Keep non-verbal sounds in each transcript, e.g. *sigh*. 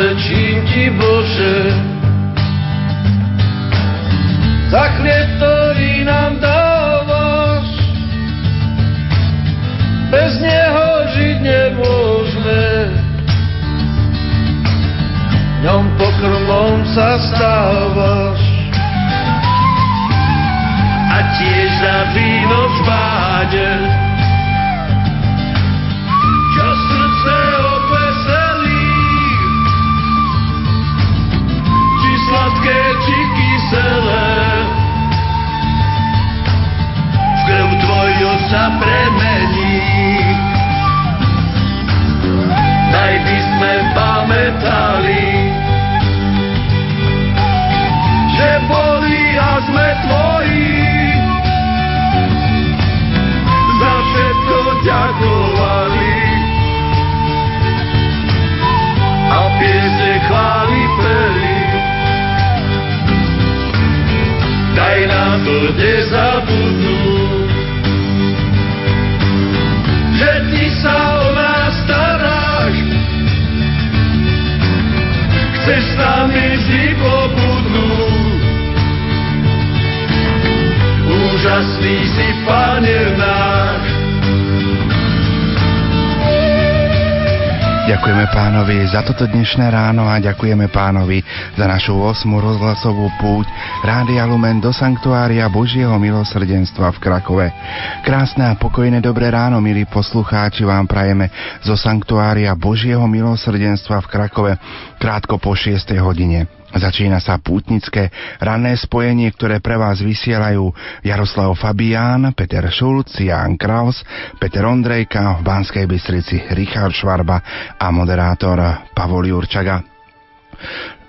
zasvedčím ti Bože, za chlieb, ktorý nám dávaš. Bez neho žiť nemôžeme, ňom pokrmom sa stávaš. A tiež za víno v sa premení. Daj by sme pamätali, že boli a sme tvoji. Za všetko ďakovali. A piesne chváli peli. Daj nám to nezabudnúť, nami vždy pobudnúť. Úžasný si, Pane náš. Ďakujeme pánovi za toto dnešné ráno a ďakujeme pánovi za našu 8. rozhlasovú púť Rádia Lumen do Sanktuária Božieho milosrdenstva v Krakove. Krásne a pokojné dobré ráno, milí poslucháči, vám prajeme zo Sanktuária Božieho milosrdenstva v Krakove krátko po 6. hodine. Začína sa pútnické ranné spojenie, ktoré pre vás vysielajú Jaroslav Fabián, Peter Šulc, Jan Kraus, Peter Ondrejka, v Banskej Bystrici Richard Švarba a moderátor Pavol Jurčaga.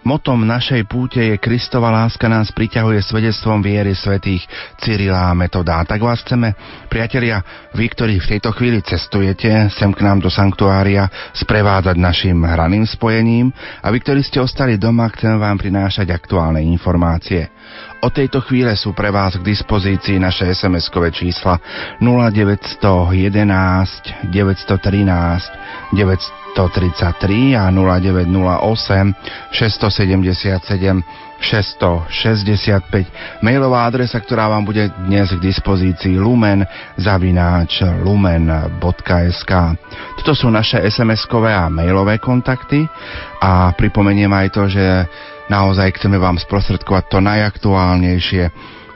Motom našej púte je Kristova láska nás priťahuje svedectvom viery svetých Cyrila a Metoda. Tak vás chceme, priatelia, vy, ktorí v tejto chvíli cestujete sem k nám do sanktuária, sprevádzať našim hraným spojením a vy, ktorí ste ostali doma, chceme vám prinášať aktuálne informácie. Od tejto chvíle sú pre vás k dispozícii naše SMS-kové čísla 0911 913 933 a 0908 677 665. Mailová adresa, ktorá vám bude dnes k dispozícii lumen zavináč lumen.sk. Toto sú naše SMS-kové a mailové kontakty a pripomeniem aj to, že naozaj chceme vám sprostredkovať to najaktuálnejšie,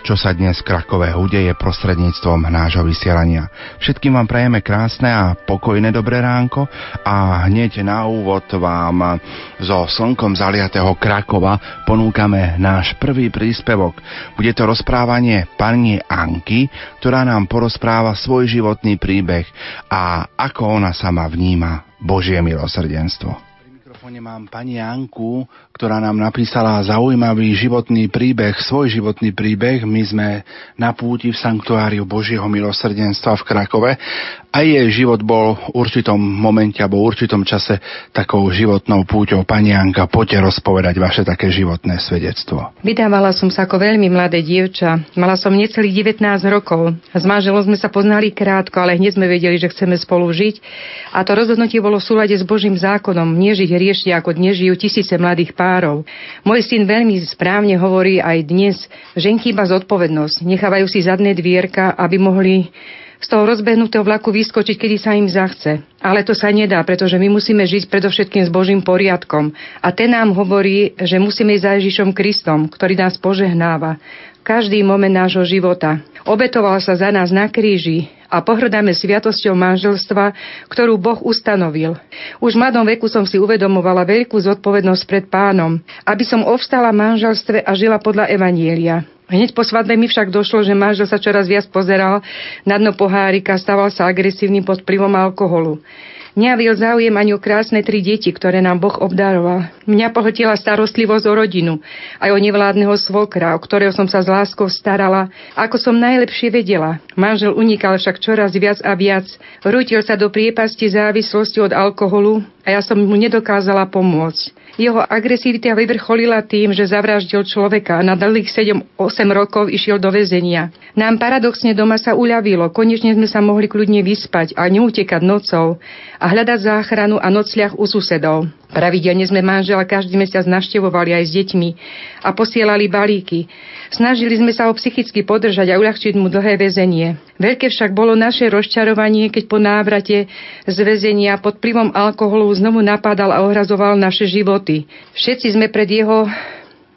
čo sa dnes v Krakove udeje prostredníctvom nášho vysielania. Všetkým vám prajeme krásne a pokojné dobré ránko a hneď na úvod vám zo slnkom zaliatého Krakova ponúkame náš prvý príspevok. Bude to rozprávanie pani Anky, ktorá nám porozpráva svoj životný príbeh a ako ona sama vníma Božie milosrdenstvo mikrofóne mám pani Anku, ktorá nám napísala zaujímavý životný príbeh, svoj životný príbeh. My sme na púti v Sanktuáriu Božieho milosrdenstva v Krakove a jej život bol v určitom momente alebo v určitom čase takou životnou púťou. Pani Anka, poďte rozpovedať vaše také životné svedectvo. Vydávala som sa ako veľmi mladé dievča. Mala som necelých 19 rokov. S manželom sme sa poznali krátko, ale hneď sme vedeli, že chceme spolu žiť. A to rozhodnutie bolo v súlade s Božím zákonom, nežiť riešne ako dnes žijú tisíce mladých párov. Môj syn veľmi správne hovorí aj dnes, že im chýba zodpovednosť. Nechávajú si zadné dvierka, aby mohli z toho rozbehnutého vlaku vyskočiť, kedy sa im zachce. Ale to sa nedá, pretože my musíme žiť predovšetkým s Božím poriadkom. A ten nám hovorí, že musíme ísť za Ježišom Kristom, ktorý nás požehnáva každý moment nášho života. Obetoval sa za nás na kríži a pohrdáme sviatosťou manželstva, ktorú Boh ustanovil. Už v mladom veku som si uvedomovala veľkú zodpovednosť pred pánom, aby som ovstala manželstve a žila podľa Evanielia. Hneď po svadbe mi však došlo, že manžel sa čoraz viac pozeral na dno pohárika, stával sa agresívnym pod vplyvom alkoholu. Neavil záujem ani o krásne tri deti, ktoré nám Boh obdaroval. Mňa pohltila starostlivosť o rodinu, aj o nevládneho svokra, o ktorého som sa s láskou starala, ako som najlepšie vedela. Manžel unikal však čoraz viac a viac. Rútil sa do priepasti závislosti od alkoholu a ja som mu nedokázala pomôcť. Jeho agresivita vyvrcholila tým, že zavraždil človeka a na dlhých 7-8 rokov išiel do väzenia. Nám paradoxne doma sa uľavilo, konečne sme sa mohli kľudne vyspať a neutekať nocou a hľadať záchranu a nocliach u susedov. Pravidelne sme manžela každý mesiac naštevovali aj s deťmi a posielali balíky. Snažili sme sa ho psychicky podržať a uľahčiť mu dlhé väzenie. Veľké však bolo naše rozčarovanie, keď po návrate z väzenia pod vplyvom alkoholu znovu napadal a ohrazoval naše životy. Všetci sme pred jeho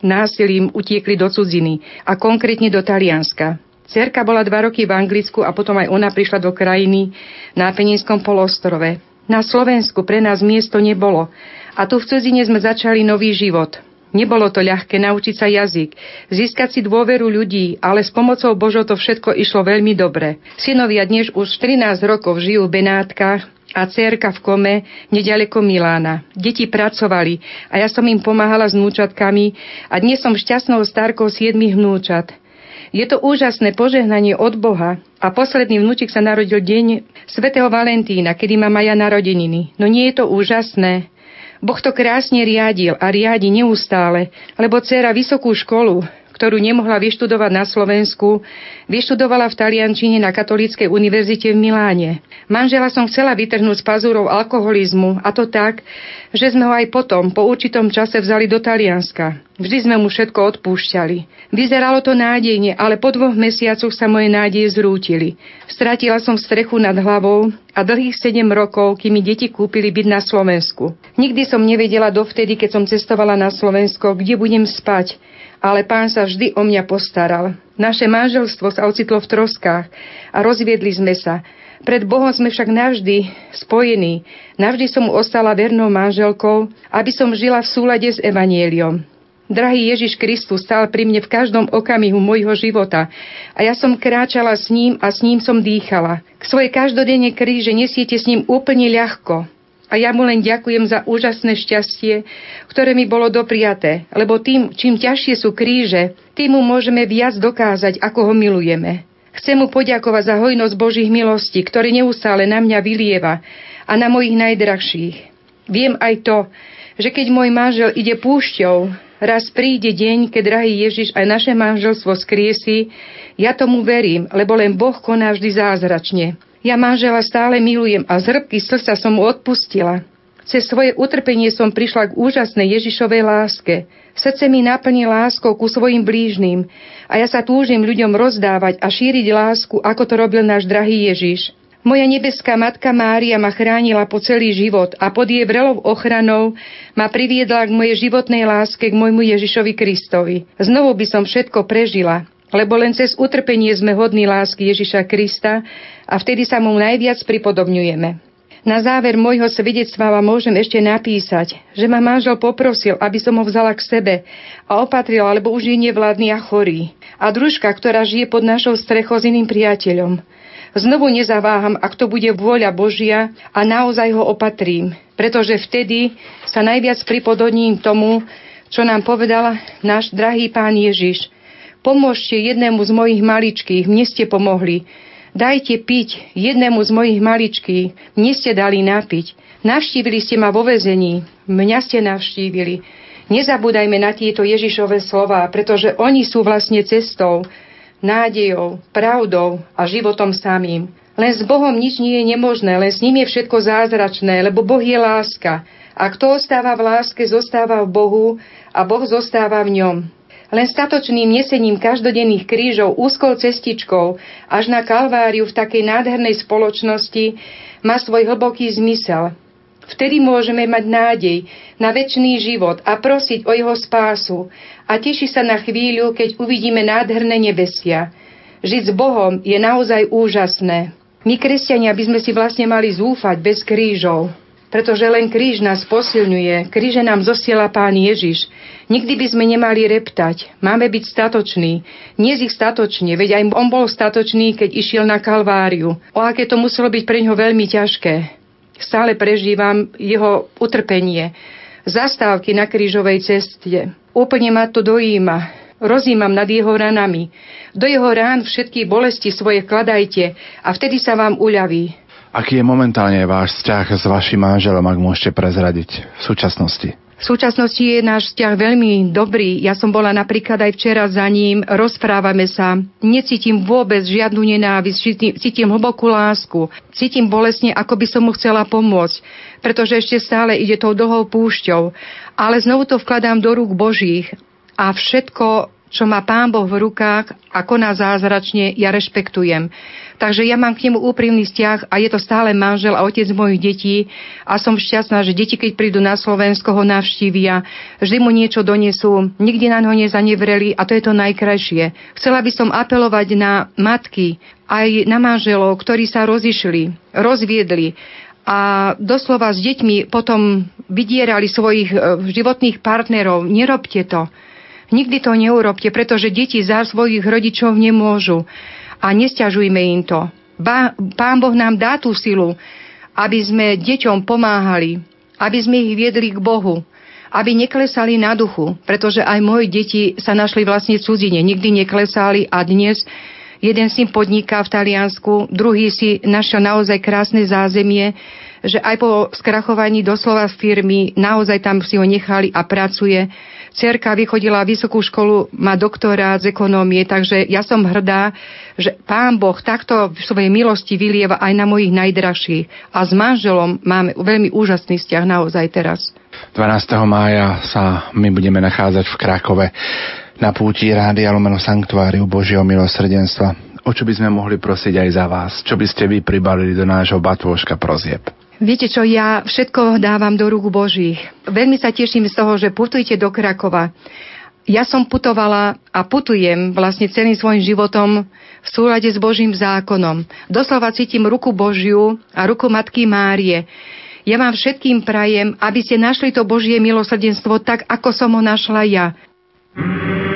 násilím utiekli do cudziny a konkrétne do Talianska. Cerka bola dva roky v Anglicku a potom aj ona prišla do krajiny na Penínskom polostrove. Na Slovensku pre nás miesto nebolo a tu v cudzine sme začali nový život. Nebolo to ľahké naučiť sa jazyk, získať si dôveru ľudí, ale s pomocou Božo to všetko išlo veľmi dobre. Synovia dnes už 13 rokov žijú v Benátkach a cerka v kome nedaleko Milána. Deti pracovali a ja som im pomáhala s núčatkami a dnes som šťastnou starkou siedmých vnúčat. Je to úžasné požehnanie od Boha a posledný vnúčik sa narodil deň svätého Valentína, kedy má Maja narodeniny. No nie je to úžasné? Boh to krásne riadil a riadi neustále, lebo dcera vysokú školu, ktorú nemohla vyštudovať na Slovensku, vyštudovala v Taliančine na Katolíckej univerzite v Miláne. Manžela som chcela vytrhnúť z pazúrov alkoholizmu a to tak, že sme ho aj potom, po určitom čase vzali do Talianska. Vždy sme mu všetko odpúšťali. Vyzeralo to nádejne, ale po dvoch mesiacoch sa moje nádeje zrútili. Stratila som strechu nad hlavou a dlhých sedem rokov, kým mi deti kúpili byť na Slovensku. Nikdy som nevedela dovtedy, keď som cestovala na Slovensko, kde budem spať, ale pán sa vždy o mňa postaral. Naše manželstvo sa ocitlo v troskách a rozviedli sme sa. Pred Bohom sme však navždy spojení. Navždy som ostala vernou manželkou, aby som žila v súlade s Evanieliom. Drahý Ježiš Kristus stal pri mne v každom okamihu môjho života a ja som kráčala s ním a s ním som dýchala. K svojej každodennej kríže nesiete s ním úplne ľahko. A ja mu len ďakujem za úžasné šťastie, ktoré mi bolo dopriaté, lebo tým, čím ťažšie sú kríže, tým mu môžeme viac dokázať, ako ho milujeme. Chcem mu poďakovať za hojnosť Božích milostí, ktorý neustále na mňa vylieva a na mojich najdrahších. Viem aj to, že keď môj manžel ide púšťou, Raz príde deň, keď drahý Ježiš aj naše manželstvo skriesi. Ja tomu verím, lebo len Boh koná vždy zázračne. Ja manžela stále milujem a z hrbky srdca som mu odpustila. Cez svoje utrpenie som prišla k úžasnej Ježišovej láske. Srdce mi naplní láskou ku svojim blížnym a ja sa túžim ľuďom rozdávať a šíriť lásku, ako to robil náš drahý Ježiš. Moja nebeská matka Mária ma chránila po celý život a pod jej vrelou ochranou ma priviedla k mojej životnej láske k môjmu Ježišovi Kristovi. Znovu by som všetko prežila, lebo len cez utrpenie sme hodní lásky Ježiša Krista a vtedy sa mu najviac pripodobňujeme. Na záver môjho svedectva vám môžem ešte napísať, že ma manžel poprosil, aby som ho vzala k sebe a opatrila, lebo už je nevládny a chorý. A družka, ktorá žije pod našou strechou s iným priateľom. Znovu nezaváham, ak to bude vôľa Božia a naozaj ho opatrím, pretože vtedy sa najviac pripodobním tomu, čo nám povedal náš drahý pán Ježiš. Pomôžte jednému z mojich maličkých, mne ste pomohli. Dajte piť jednému z mojich maličkých, mne ste dali napiť. Navštívili ste ma vo vezení, mňa ste navštívili. Nezabúdajme na tieto Ježišové slova, pretože oni sú vlastne cestou, nádejou, pravdou a životom samým. Len s Bohom nič nie je nemožné, len s ním je všetko zázračné, lebo Boh je láska. A kto ostáva v láske, zostáva v Bohu a Boh zostáva v ňom. Len statočným nesením každodenných krížov úzkou cestičkou až na Kalváriu v takej nádhernej spoločnosti má svoj hlboký zmysel. Vtedy môžeme mať nádej na väčší život a prosiť o jeho spásu a teší sa na chvíľu, keď uvidíme nádherné nebesia. Žiť s Bohom je naozaj úžasné. My, kresťania, by sme si vlastne mali zúfať bez krížov, pretože len kríž nás posilňuje, kríže nám zosiela Pán Ježiš. Nikdy by sme nemali reptať, máme byť statoční. Nie z ich statočne, veď aj on bol statočný, keď išiel na Kalváriu. O aké to muselo byť pre ňo veľmi ťažké stále prežívam jeho utrpenie. Zastávky na krížovej ceste. Úplne ma to dojíma. Rozímam nad jeho ranami. Do jeho rán všetky bolesti svoje kladajte a vtedy sa vám uľaví. Aký je momentálne váš vzťah s vašim manželom, ak môžete prezradiť v súčasnosti? V súčasnosti je náš vzťah veľmi dobrý. Ja som bola napríklad aj včera za ním, rozprávame sa. Necítim vôbec žiadnu nenávisť, cítim, cítim hlbokú lásku. Cítim bolesne, ako by som mu chcela pomôcť, pretože ešte stále ide tou dlhou púšťou. Ale znovu to vkladám do rúk Božích a všetko čo má Pán Boh v rukách a koná zázračne, ja rešpektujem. Takže ja mám k nemu úprimný vzťah a je to stále manžel a otec mojich detí a som šťastná, že deti, keď prídu na Slovensko, ho navštívia, vždy mu niečo donesú, nikdy na ňo nezanevreli a to je to najkrajšie. Chcela by som apelovať na matky, aj na manželov, ktorí sa rozišli, rozviedli a doslova s deťmi potom vydierali svojich e, životných partnerov. Nerobte to. Nikdy to neurobte, pretože deti za svojich rodičov nemôžu. A nestiažujme im to. Pán Boh nám dá tú silu, aby sme deťom pomáhali, aby sme ich viedli k Bohu, aby neklesali na duchu, pretože aj moje deti sa našli vlastne cudzine, nikdy neklesali a dnes jeden syn podniká v Taliansku, druhý si našiel naozaj krásne zázemie, že aj po skrachovaní doslova firmy naozaj tam si ho nechali a pracuje Cerka vychodila vysokú školu, má doktorát z ekonómie, takže ja som hrdá, že pán Boh takto v svojej milosti vylieva aj na mojich najdražších. A s manželom máme veľmi úžasný vzťah naozaj teraz. 12. mája sa my budeme nachádzať v Krakove na púti Rádia Lumeno Sanktuáriu Božieho milosrdenstva. O čo by sme mohli prosiť aj za vás? Čo by ste vy pribalili do nášho batôžka prozieb? Viete čo, ja všetko dávam do rúk Božích. Veľmi sa teším z toho, že putujte do Krakova. Ja som putovala a putujem vlastne celým svojim životom v súlade s Božím zákonom. Doslova cítim ruku Božiu a ruku Matky Márie. Ja vám všetkým prajem, aby ste našli to Božie milosrdenstvo tak, ako som ho našla ja. sun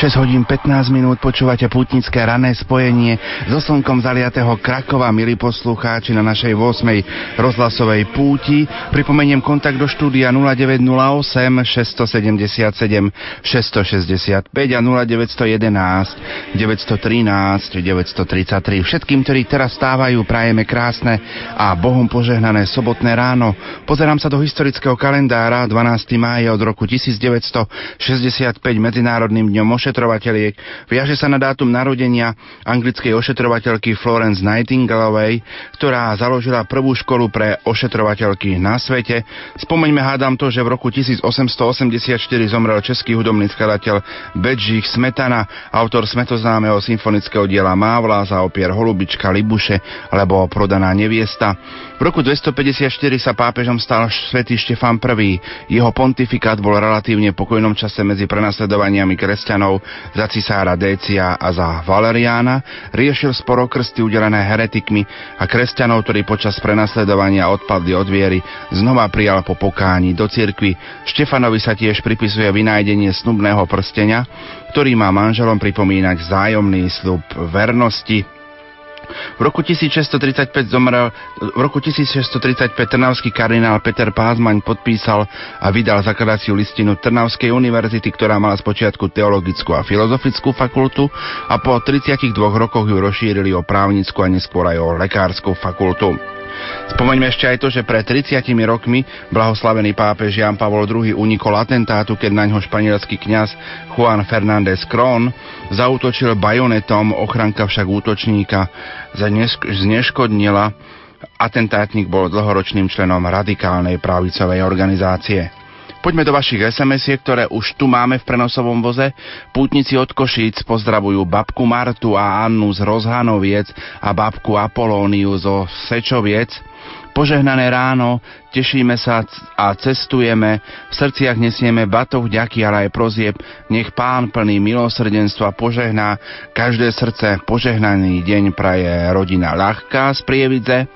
6 hodín 15 minút počúvate putnické rané spojenie so slnkom zaliatého Krakova, milí poslucháči na našej 8. rozhlasovej púti. Pripomeniem kontakt do štúdia 0908 677 665 a 0911 913 933. Všetkým, ktorí teraz stávajú, prajeme krásne a Bohom požehnané sobotné ráno. Pozerám sa do historického kalendára 12. mája od roku 1965 Medzinárodným dňom ošetrovateľiek. Viaže sa na dátum narodenia anglickej ošetrovateľky Florence Nightingaleovej, ktorá založila prvú školu pre ošetrovateľky na svete. Spomeňme hádam to, že v roku 1884 zomrel český hudobný skladateľ Bedžich Smetana, autor smetoznámeho symfonického diela Mávla za opier Holubička, Libuše alebo Prodaná neviesta. V roku 254 sa pápežom stal svätý Štefán I. Jeho pontifikát bol relatívne pokojnom čase medzi prenasledovaniami kresťanov za cisára Décia a za Valeriána, riešil sporo krsty udelené heretikmi a kresťanov, ktorí počas prenasledovania odpadli od viery, znova prijal po pokáni do cirkvi. Štefanovi sa tiež pripisuje vynájdenie snubného prstenia, ktorý má manželom pripomínať vzájomný slub vernosti. V roku 1635 zomrel, v roku 1635 trnavský kardinál Peter Pázmaň podpísal a vydal zakladaciu listinu Trnavskej univerzity, ktorá mala spočiatku teologickú a filozofickú fakultu a po 32 rokoch ju rozšírili o právnickú a neskôr aj o lekárskú fakultu. Spomeňme ešte aj to, že pred 30 rokmi blahoslavený pápež Jan Pavol II unikol atentátu, keď na ňo španielský kňaz Juan Fernández Crón zautočil bajonetom, ochranka však útočníka zneškodnila. Atentátnik bol dlhoročným členom radikálnej pravicovej organizácie. Poďme do vašich sms ktoré už tu máme v prenosovom voze. Pútnici od Košíc pozdravujú babku Martu a Annu z Rozhanoviec a babku Apolóniu zo Sečoviec. Požehnané ráno, tešíme sa a cestujeme, v srdciach nesieme batoh ďaký, ale aj prozieb, nech pán plný milosrdenstva požehná, každé srdce požehnaný deň praje rodina ľahká z Prievidze.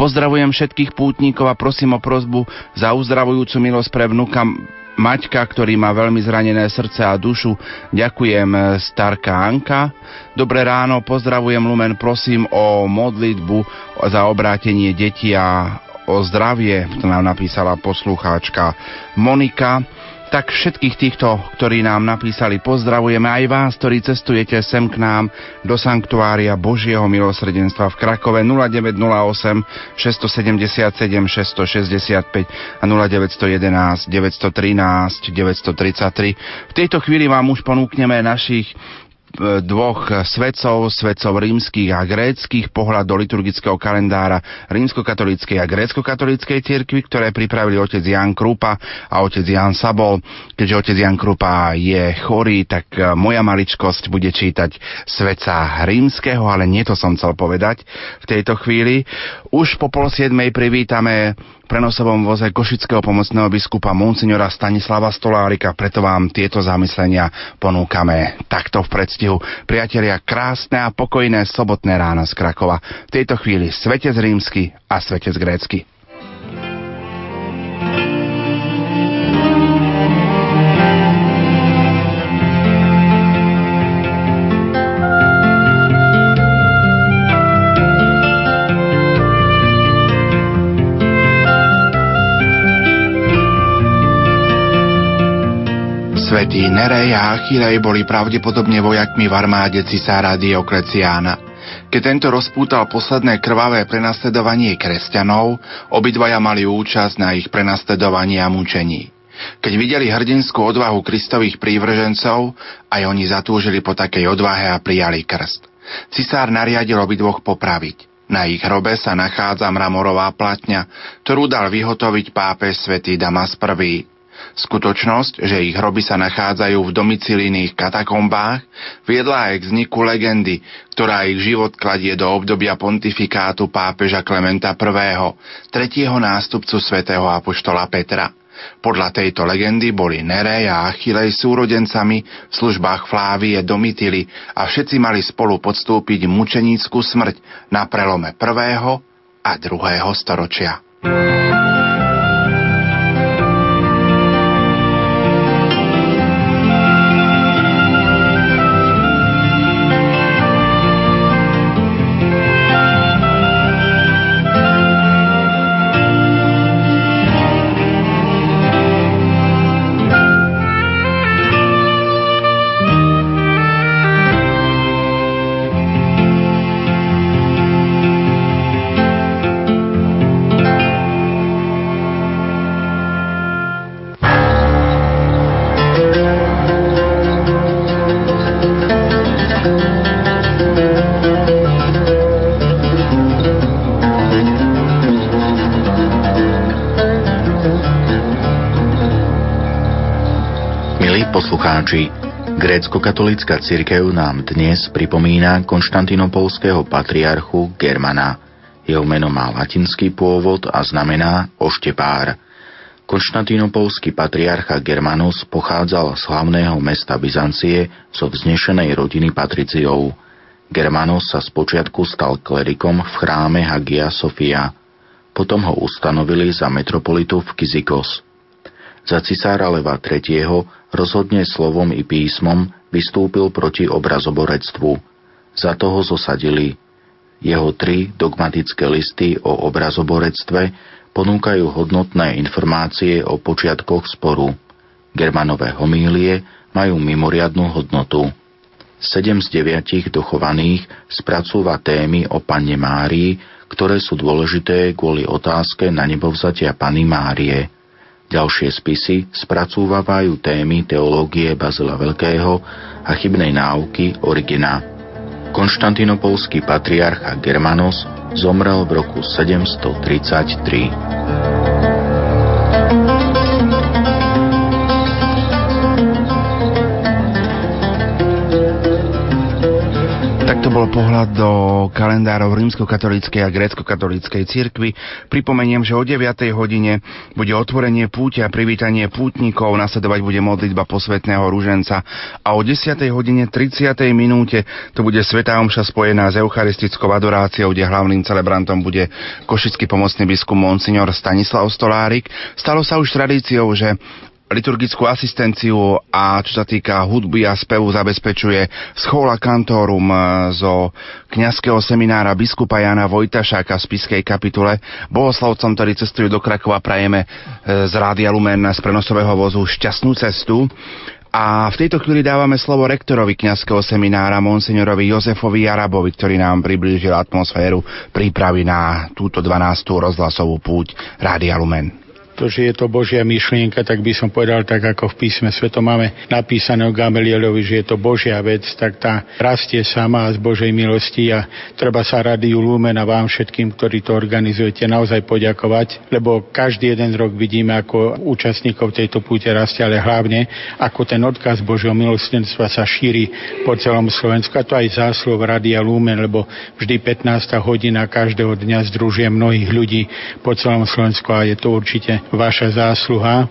Pozdravujem všetkých pútnikov a prosím o prozbu za uzdravujúcu milosť pre vnuka Maťka, ktorý má veľmi zranené srdce a dušu. Ďakujem, starka Anka. Dobré ráno, pozdravujem Lumen, prosím o modlitbu za obrátenie detí a o zdravie, to nám napísala poslucháčka Monika tak všetkých týchto, ktorí nám napísali, pozdravujeme aj vás, ktorí cestujete sem k nám do Sanktuária Božieho milosrdenstva v Krakove 0908 677 665 a 0911 913 933. V tejto chvíli vám už ponúkneme našich dvoch svetcov, svetcov rímskych a gréckých, pohľad do liturgického kalendára rímskokatolíckej a grécko-katolíckej cirkvi, ktoré pripravili otec Jan Krupa a otec Jan Sabol. Keďže otec Jan Krupa je chorý, tak e, moja maličkosť bude čítať sveca rímskeho, ale nie to som chcel povedať v tejto chvíli. Už po pol siedmej privítame prenosovom voze košického pomocného biskupa Monsignora Stanislava Stolárika, preto vám tieto zamyslenia ponúkame takto v predstihu. Priatelia, krásne a pokojné sobotné ráno z Krakova. V tejto chvíli Svetec rímsky a Svetec grécky. Svetí Nerej a Achilej boli pravdepodobne vojakmi v armáde cisára Diokleciána. Keď tento rozpútal posledné krvavé prenasledovanie kresťanov, obidvaja mali účasť na ich prenasledovaní a mučení. Keď videli hrdinskú odvahu kristových prívržencov, aj oni zatúžili po takej odvahe a prijali krst. Cisár nariadil obidvoch popraviť. Na ich hrobe sa nachádza mramorová platňa, ktorú dal vyhotoviť pápež svätý Damas I. Skutočnosť, že ich hroby sa nachádzajú v domicilínych katakombách, viedla aj k vzniku legendy, ktorá ich život kladie do obdobia pontifikátu pápeža Klementa I., tretieho nástupcu svätého apoštola Petra. Podľa tejto legendy boli Nerej a Achilej súrodencami v službách Flávie Domitily a všetci mali spolu podstúpiť mučenícku smrť na prelome prvého a druhého storočia. poslucháči, grécko-katolická cirkev nám dnes pripomína konštantinopolského patriarchu Germana. Jeho meno má latinský pôvod a znamená oštepár. Konštantinopolský patriarcha Germanus pochádzal z hlavného mesta Byzancie zo vznešenej rodiny patriciov. Germanos sa spočiatku stal klerikom v chráme Hagia Sofia. Potom ho ustanovili za metropolitu v Kizikos. Za cisára Leva III. rozhodne slovom i písmom vystúpil proti obrazoborectvu. Za toho zosadili. Jeho tri dogmatické listy o obrazoborectve ponúkajú hodnotné informácie o počiatkoch sporu. Germanové homílie majú mimoriadnú hodnotu. Sedem z deviatich dochovaných spracúva témy o Panne Márii, ktoré sú dôležité kvôli otázke na nebovzatia Pany Márie. Ďalšie spisy spracúvajú témy teológie Bazila Veľkého a chybnej náuky Origina. Konštantinopolský patriarcha Germanos zomrel v roku 733. to bol pohľad do kalendárov rímskokatolíckej a grécko-katolíckej cirkvi. Pripomeniem, že o 9. hodine bude otvorenie púťa privítanie pútnikov, nasledovať bude modlitba posvetného rúženca a o 10. hodine 30. minúte to bude Svetá Omša spojená s eucharistickou adoráciou, kde hlavným celebrantom bude košický pomocný biskup Monsignor Stanislav Stolárik. Stalo sa už tradíciou, že liturgickú asistenciu a čo sa týka hudby a spevu zabezpečuje Schola Cantorum zo kňazského seminára biskupa Jana Vojtašáka v Spiskej kapitule. Bohoslavcom, ktorí cestujú do Krakova, prajeme e, z Rádia Lumen z prenosového vozu šťastnú cestu. A v tejto chvíli dávame slovo rektorovi kňazského seminára monsignorovi Jozefovi Jarabovi, ktorý nám priblížil atmosféru prípravy na túto 12. rozhlasovú púť Rádia Lumen to, že je to Božia myšlienka, tak by som povedal tak, ako v písme sveto máme napísané o Gamelielovi, že je to Božia vec, tak tá rastie sama z Božej milosti a treba sa Radiu Lumen a vám všetkým, ktorí to organizujete, naozaj poďakovať, lebo každý jeden rok vidíme, ako účastníkov tejto púte rastie, ale hlavne, ako ten odkaz Božieho milostenstva sa šíri po celom Slovensku a to aj záslov Radia Lumen, lebo vždy 15. hodina každého dňa združuje mnohých ľudí po celom Slovensku a je to určite vaša zásluha.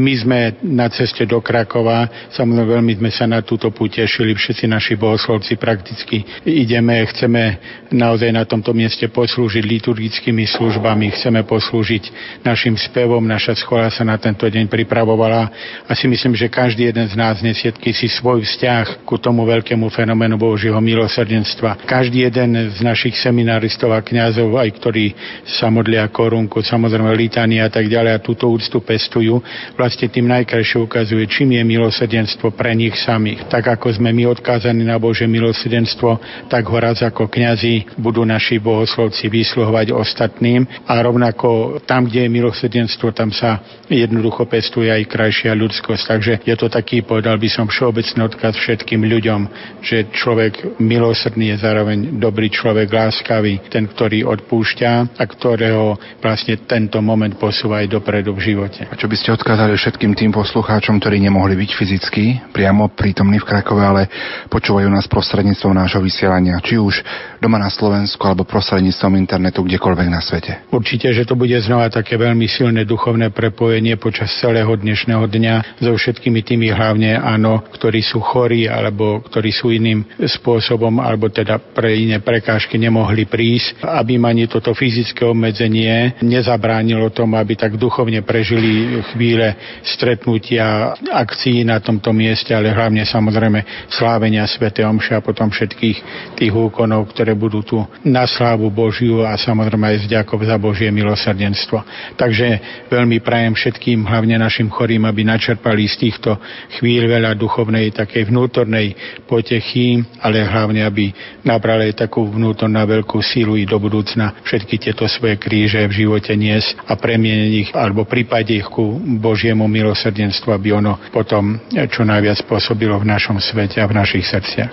My sme na ceste do Krakova, samozrejme veľmi sme sa na túto púť tešili, všetci naši bohoslovci prakticky ideme, chceme naozaj na tomto mieste poslúžiť liturgickými službami, chceme poslúžiť našim spevom, naša schola sa na tento deň pripravovala. A si myslím, že každý jeden z nás nesie si svoj vzťah ku tomu veľkému fenoménu Božieho milosrdenstva. Každý jeden z našich seminaristov a kňazov, aj ktorí sa modlia korunku, samozrejme litania a tak ďalej, a túto úctu pestujú, vlastne tým najkrajšie ukazuje, čím je milosrdenstvo pre nich samých. Tak ako sme my odkázaní na Bože milosrdenstvo, tak ho raz ako kňazi budú naši bohoslovci vysluhovať ostatným a rovnako tam, kde je milosrdenstvo, tam sa jednoducho pestuje aj krajšia ľudskosť. Takže je to taký, povedal by som, všeobecný odkaz všetkým ľuďom, že človek milosrdný je zároveň dobrý človek, láskavý, ten, ktorý odpúšťa a ktorého vlastne tento moment posúva aj dopredu v živote. A čo by ste odkázali všetkým tým poslucháčom, ktorí nemohli byť fyzicky priamo prítomní v Krakove, ale počúvajú nás prostredníctvom nášho vysielania, či už doma na Slovensku alebo prostredníctvom internetu kdekoľvek na svete? Určite, že to bude znova také veľmi silné duchovné prepojenie počas celého dnešného dňa so všetkými tými hlavne, áno, ktorí sú chorí alebo ktorí sú iným spôsobom alebo teda pre iné prekážky nemohli prísť, aby ma ani toto fyzické obmedzenie nezabránilo tomu, aby tak duchovne prežili chvíle stretnutia, akcií na tomto mieste, ale hlavne samozrejme slávenia Sv. Omša a potom všetkých tých úkonov, ktoré budú tu na slávu Božiu a samozrejme aj zďakov za Božie milosrdenstvo. Takže veľmi prajem všetkým, hlavne našim chorým, aby načerpali z týchto chvíľ veľa duchovnej, takej vnútornej potechy, ale hlavne, aby nabrali takú vnútornú veľkú sílu i do budúcna všetky tieto svoje kríže v živote niesť a premieniť ich alebo prípade ich ku Božiemu milosrdenstvu, aby ono potom čo najviac pôsobilo v našom svete a v našich srdciach.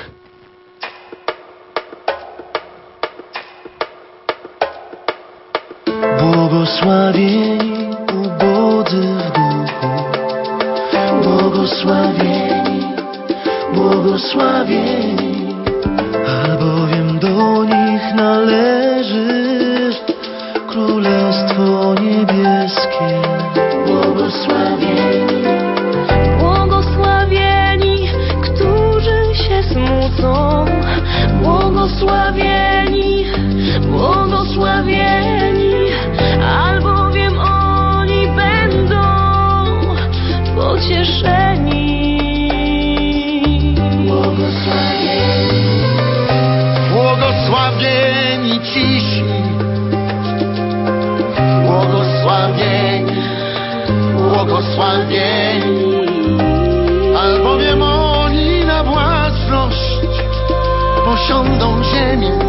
Błogosławieni ubodzy w duchu, błogosławieni błogosławieni, albowiem do nich należy błogosławieni, albowiem oni na własność posiądą ziemię.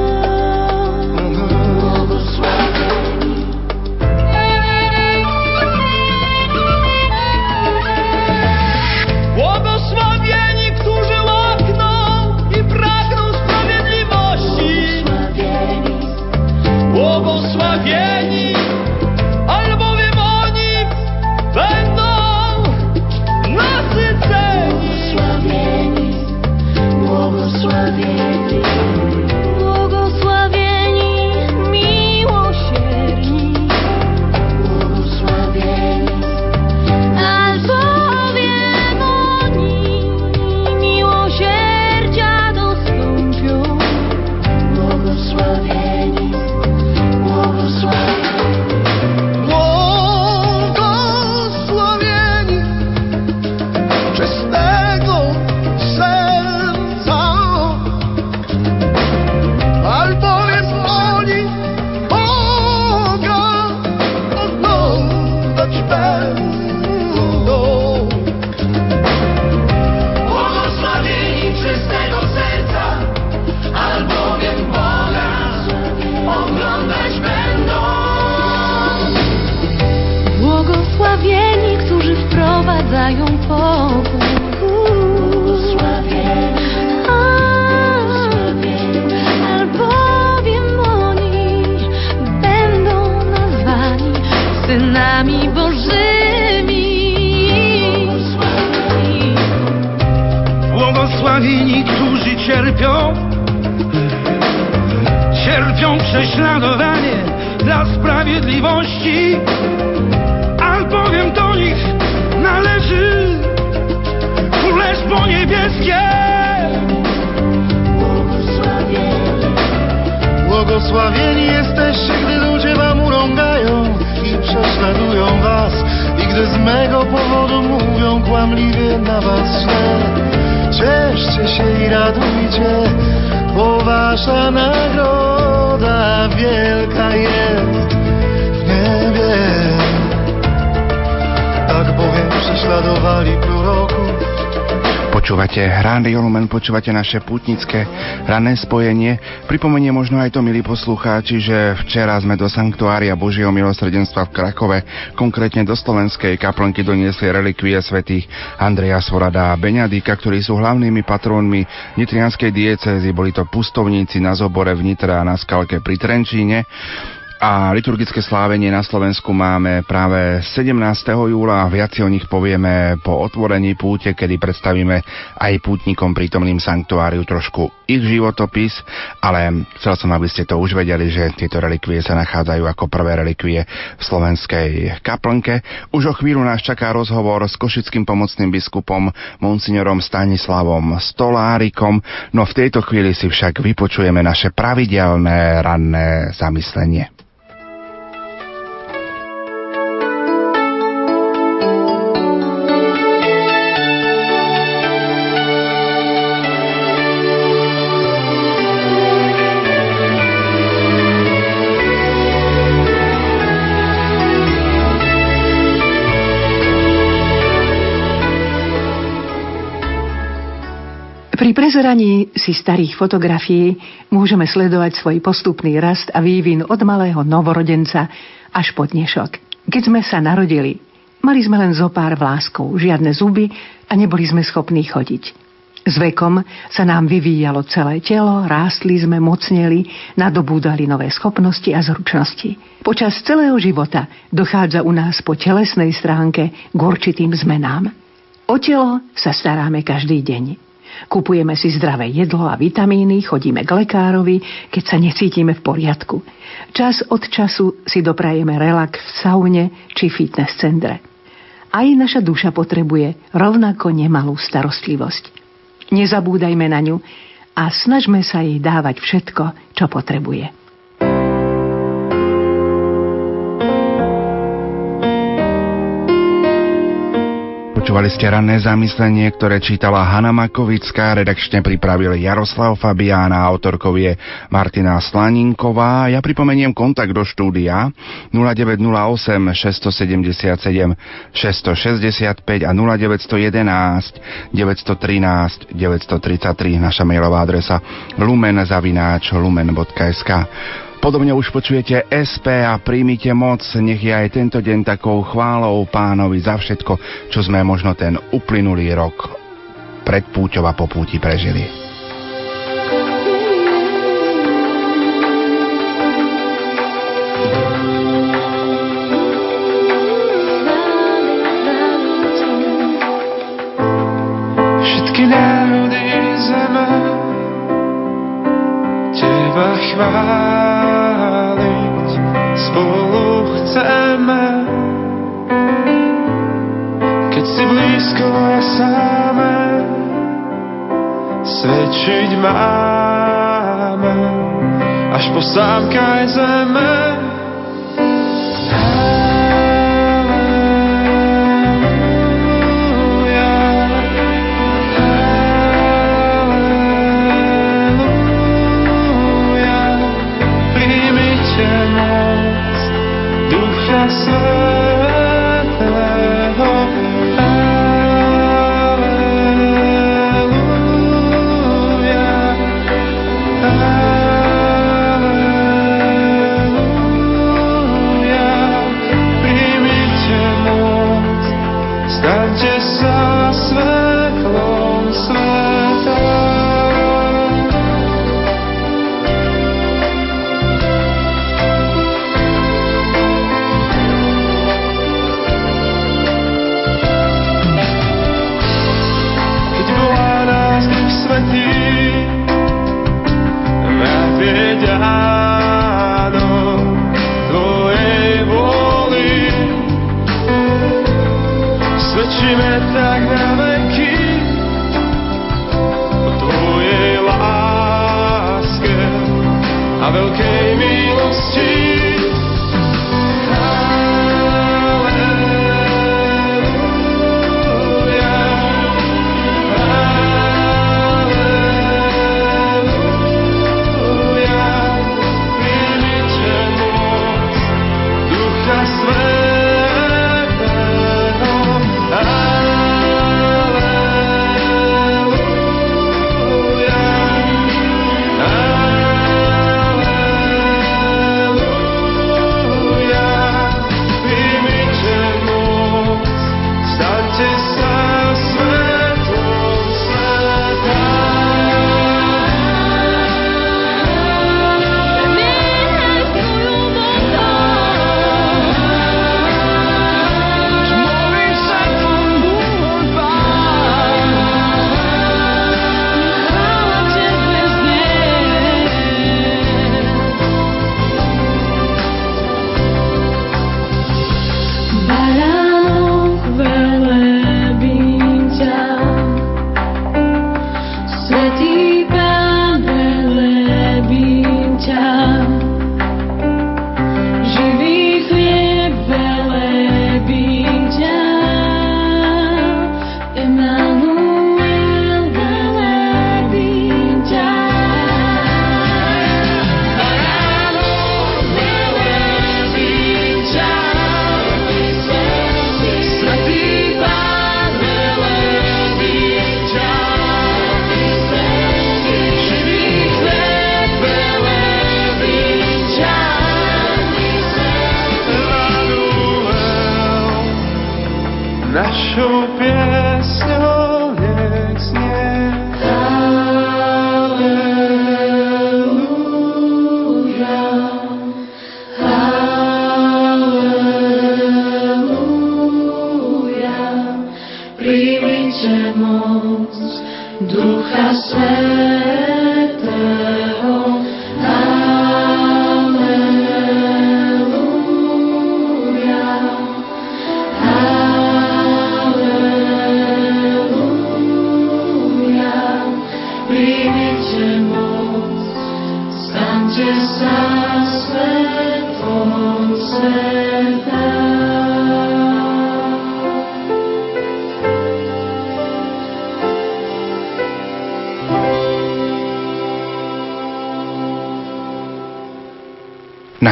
Počúvate naše pútnické rané spojenie. Pripomenie možno aj to, milí poslucháči, že včera sme do Sanktuária Božieho milosrdenstva v Krakove, konkrétne do slovenskej kaplnky doniesli relikvie svätých Andreja Svorada a Beňadíka, ktorí sú hlavnými patrónmi nitrianskej diecézy. Boli to pustovníci na zobore v Nitre a na Skalke pri Trenčíne. A liturgické slávenie na Slovensku máme práve 17. júla a viac si o nich povieme po otvorení púte, kedy predstavíme aj pútnikom prítomným sanktuáriu trošku ich životopis, ale chcel som, aby ste to už vedeli, že tieto relikvie sa nachádzajú ako prvé relikvie v slovenskej kaplnke. Už o chvíľu nás čaká rozhovor s košickým pomocným biskupom monsignorom Stanislavom Stolárikom, no v tejto chvíli si však vypočujeme naše pravidelné ranné zamyslenie. Pri prezeraní si starých fotografií môžeme sledovať svoj postupný rast a vývin od malého novorodenca až po dnešok. Keď sme sa narodili, mali sme len zo pár vláskov, žiadne zuby a neboli sme schopní chodiť. S vekom sa nám vyvíjalo celé telo, rástli sme, mocneli, nadobúdali nové schopnosti a zručnosti. Počas celého života dochádza u nás po telesnej stránke k určitým zmenám. O telo sa staráme každý deň. Kupujeme si zdravé jedlo a vitamíny, chodíme k lekárovi, keď sa necítime v poriadku. Čas od času si doprajeme relax v saune či fitness centre. Aj naša duša potrebuje rovnako nemalú starostlivosť. Nezabúdajme na ňu a snažme sa jej dávať všetko, čo potrebuje. Počúvali ste ranné zamyslenie, ktoré čítala Hanna Makovická, redakčne pripravil Jaroslav Fabiána, autorkou je Martina Slaninková. Ja pripomeniem kontakt do štúdia 0908 677 665 a 0911 913 933 naša mailová adresa lumen.sk Podobne už počujete SP a príjmite moc, nech je aj tento deň takou chválou pánovi za všetko, čo sme možno ten uplynulý rok pred púťou a po púti prežili. Všetky sáme, svedčiť máme, až po sámkaj zeme.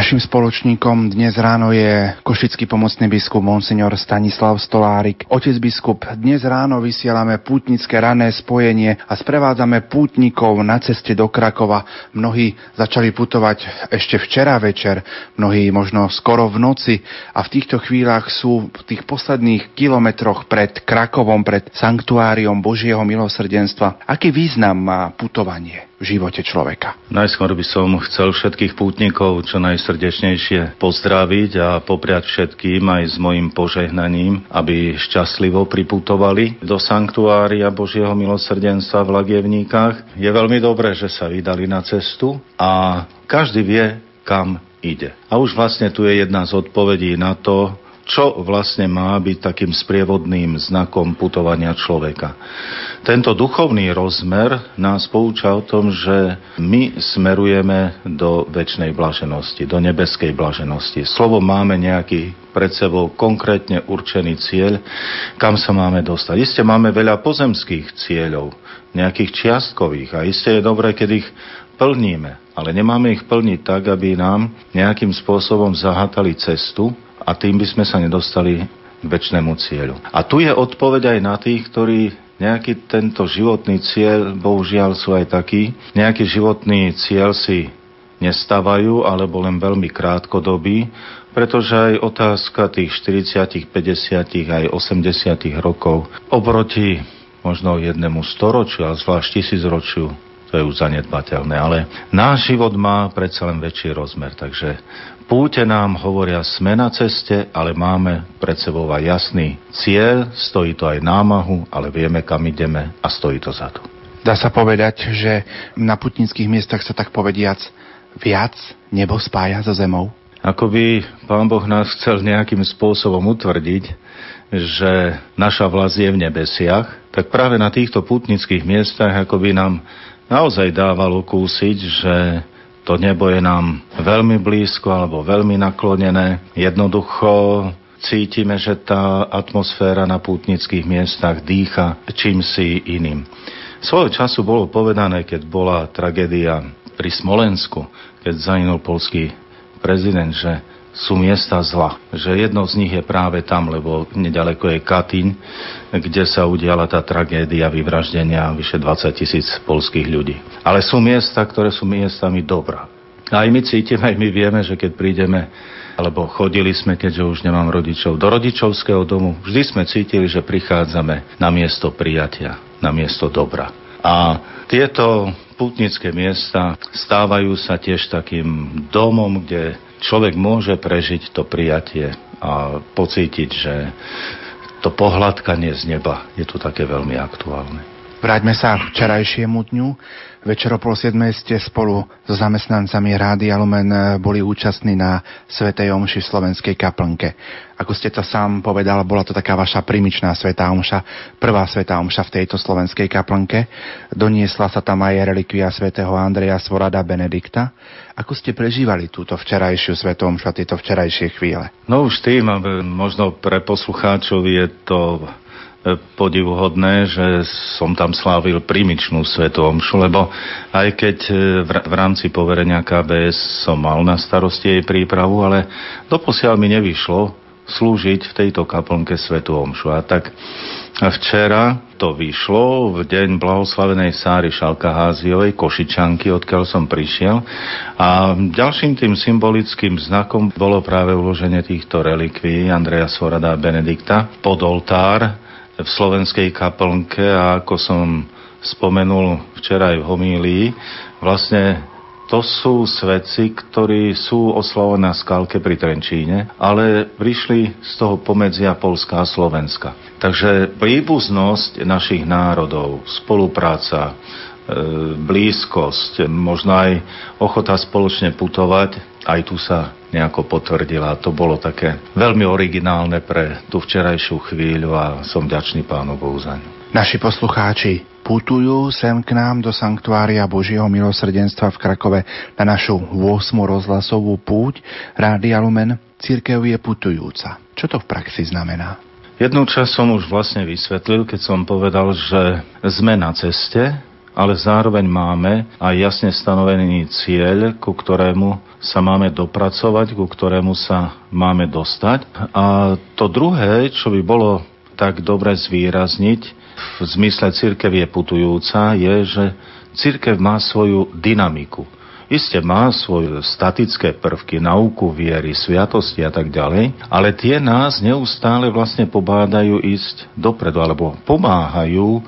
Našim spoločníkom dnes ráno je košický pomocný biskup Monsignor Stanislav Stolárik. Otec biskup, dnes ráno vysielame pútnické rané spojenie a sprevádzame pútnikov na ceste do Krakova. Mnohí začali putovať ešte včera večer, mnohí možno skoro v noci a v týchto chvíľach sú v tých posledných kilometroch pred Krakovom, pred sanktuáriom Božieho milosrdenstva. Aký význam má putovanie? V živote človeka. Najskôr by som chcel všetkých pútnikov čo najsrdečnejšie pozdraviť a popriať všetkým aj s mojim požehnaním, aby šťastlivo priputovali do sanktuária Božieho milosrdenstva v Lagievníkach. Je veľmi dobré, že sa vydali na cestu a každý vie, kam ide. A už vlastne tu je jedna z odpovedí na to, čo vlastne má byť takým sprievodným znakom putovania človeka. Tento duchovný rozmer nás pouča o tom, že my smerujeme do väčšnej blaženosti, do nebeskej blaženosti. Slovo máme nejaký pred sebou konkrétne určený cieľ, kam sa máme dostať. Isté máme veľa pozemských cieľov, nejakých čiastkových a isté je dobré, keď ich plníme, ale nemáme ich plniť tak, aby nám nejakým spôsobom zahatali cestu, a tým by sme sa nedostali k väčšnému cieľu. A tu je odpoveď aj na tých, ktorí nejaký tento životný cieľ, bohužiaľ sú aj takí, nejaký životný cieľ si nestávajú, alebo len veľmi krátkodobý, pretože aj otázka tých 40, 50, aj 80 rokov oproti možno jednému storočiu a zvlášť tisícročiu to je už zanedbateľné, ale náš život má predsa len väčší rozmer, takže Púte nám hovoria, sme na ceste, ale máme pred sebou aj jasný cieľ, stojí to aj námahu, ale vieme, kam ideme a stojí to za to. Dá sa povedať, že na putnických miestach sa tak povediac viac nebo spája so zemou? Ako by Pán Boh nás chcel nejakým spôsobom utvrdiť, že naša vlast je v nebesiach, tak práve na týchto putnických miestach ako by nám naozaj dávalo kúsiť, že to nebo je nám veľmi blízko alebo veľmi naklonené. Jednoducho cítime, že tá atmosféra na pútnických miestach dýcha čím si iným. Svojho času bolo povedané, keď bola tragédia pri Smolensku, keď zahynul polský prezident, že sú miesta zla. Že jedno z nich je práve tam, lebo nedaleko je Katyň, kde sa udiala tá tragédia vyvraždenia vyše 20 tisíc polských ľudí. Ale sú miesta, ktoré sú miestami dobra. Aj my cítime, aj my vieme, že keď prídeme alebo chodili sme, keďže už nemám rodičov, do rodičovského domu, vždy sme cítili, že prichádzame na miesto prijatia, na miesto dobra. A tieto putnické miesta stávajú sa tiež takým domom, kde človek môže prežiť to prijatie a pocítiť, že to pohľadkanie z neba je tu také veľmi aktuálne. Vráťme sa k včerajšiemu dňu. Večer o pol ste spolu so zamestnancami Rády Lumen boli účastní na Svetej Omši v Slovenskej kaplnke. Ako ste to sám povedal, bola to taká vaša primičná Svetá Omša, prvá Svetá Omša v tejto Slovenskej kaplnke. Doniesla sa tam aj relikvia svätého Andreja Svorada Benedikta. Ako ste prežívali túto včerajšiu Svetú Omšu a tieto včerajšie chvíle? No už tým, možno pre poslucháčov je to podivuhodné, že som tam slávil primičnú svetu omšu, lebo aj keď e, v rámci poverenia KBS som mal na starosti jej prípravu, ale doposiaľ mi nevyšlo slúžiť v tejto kaplnke svetu omšu. A tak včera to vyšlo v deň blahoslavenej Sáry Šalkaháziovej, Košičanky, odkiaľ som prišiel. A ďalším tým symbolickým znakom bolo práve uloženie týchto relikví Andreja Svorada a Benedikta pod oltár v slovenskej kaplnke a ako som spomenul včera aj v homílii, vlastne to sú svedci, ktorí sú oslavovaní na skalke pri Trenčíne, ale prišli z toho pomedzia Polska a Slovenska. Takže príbuznosť našich národov, spolupráca, e, blízkosť, možno aj ochota spoločne putovať, aj tu sa nejako potvrdila. To bolo také veľmi originálne pre tú včerajšiu chvíľu a som ďačný pánu Bohu za ňu. Naši poslucháči putujú sem k nám do Sanktuária Božieho milosrdenstva v Krakove na našu 8. rozhlasovú púť Rádia Lumen. Církev je putujúca. Čo to v praxi znamená? Jednu čas som už vlastne vysvetlil, keď som povedal, že sme na ceste, ale zároveň máme aj jasne stanovený cieľ, ku ktorému sa máme dopracovať, ku ktorému sa máme dostať. A to druhé, čo by bolo tak dobre zvýrazniť, v zmysle církev je putujúca, je, že církev má svoju dynamiku. Isté má svoje statické prvky, nauku, viery, sviatosti a tak ďalej, ale tie nás neustále vlastne pobádajú ísť dopredu, alebo pomáhajú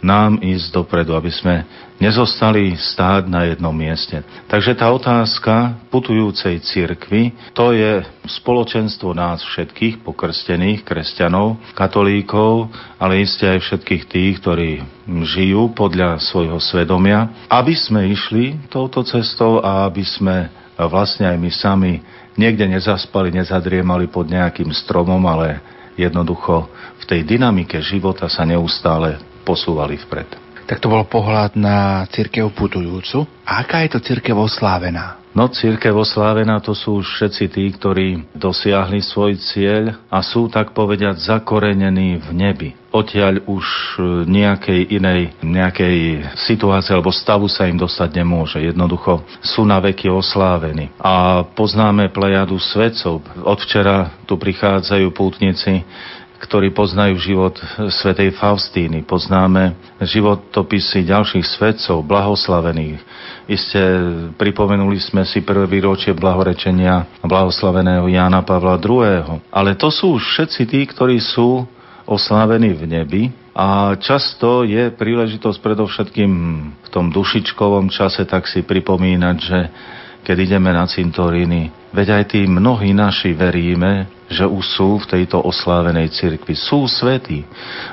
nám ísť dopredu, aby sme nezostali stáť na jednom mieste. Takže tá otázka putujúcej cirkvy, to je spoločenstvo nás všetkých pokrstených kresťanov, katolíkov, ale iste aj všetkých tých, ktorí žijú podľa svojho svedomia, aby sme išli touto cestou a aby sme vlastne aj my sami niekde nezaspali, nezadriemali pod nejakým stromom, ale jednoducho v tej dynamike života sa neustále posúvali vpred. Tak to bol pohľad na církev putujúcu. A aká je to církev oslávená? No, církev oslávená to sú všetci tí, ktorí dosiahli svoj cieľ a sú, tak povediať, zakorenení v nebi. Odtiaľ už e, nejakej inej nejakej situácie alebo stavu sa im dostať nemôže. Jednoducho sú na veky oslávení. A poznáme plejadu svedcov. Od včera tu prichádzajú pútnici ktorí poznajú život svätej Faustíny. Poznáme životopisy ďalších svetcov, blahoslavených. Isté pripomenuli sme si prvé výročie blahorečenia blahoslaveného Jána Pavla II. Ale to sú všetci tí, ktorí sú oslávení v nebi a často je príležitosť predovšetkým v tom dušičkovom čase tak si pripomínať, že keď ideme na cintoríny. Veď aj tí mnohí naši veríme, že už sú v tejto oslávenej cirkvi. Sú svetí.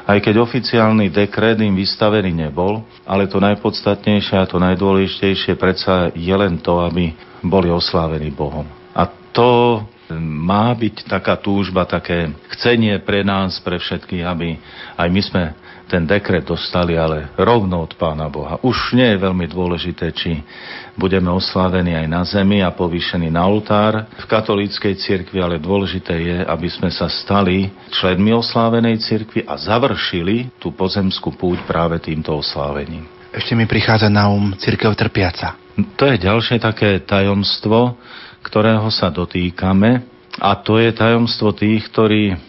Aj keď oficiálny dekret im vystavený nebol, ale to najpodstatnejšie a to najdôležitejšie predsa je len to, aby boli oslávení Bohom. A to má byť taká túžba, také chcenie pre nás, pre všetkých, aby aj my sme ten dekret dostali, ale rovno od Pána Boha. Už nie je veľmi dôležité, či budeme oslávení aj na zemi a povýšení na oltár v katolíckej cirkvi, ale dôležité je, aby sme sa stali členmi oslávenej cirkvi a završili tú pozemskú púť práve týmto oslávením. Ešte mi prichádza na um církev trpiaca. To je ďalšie také tajomstvo, ktorého sa dotýkame a to je tajomstvo tých, ktorí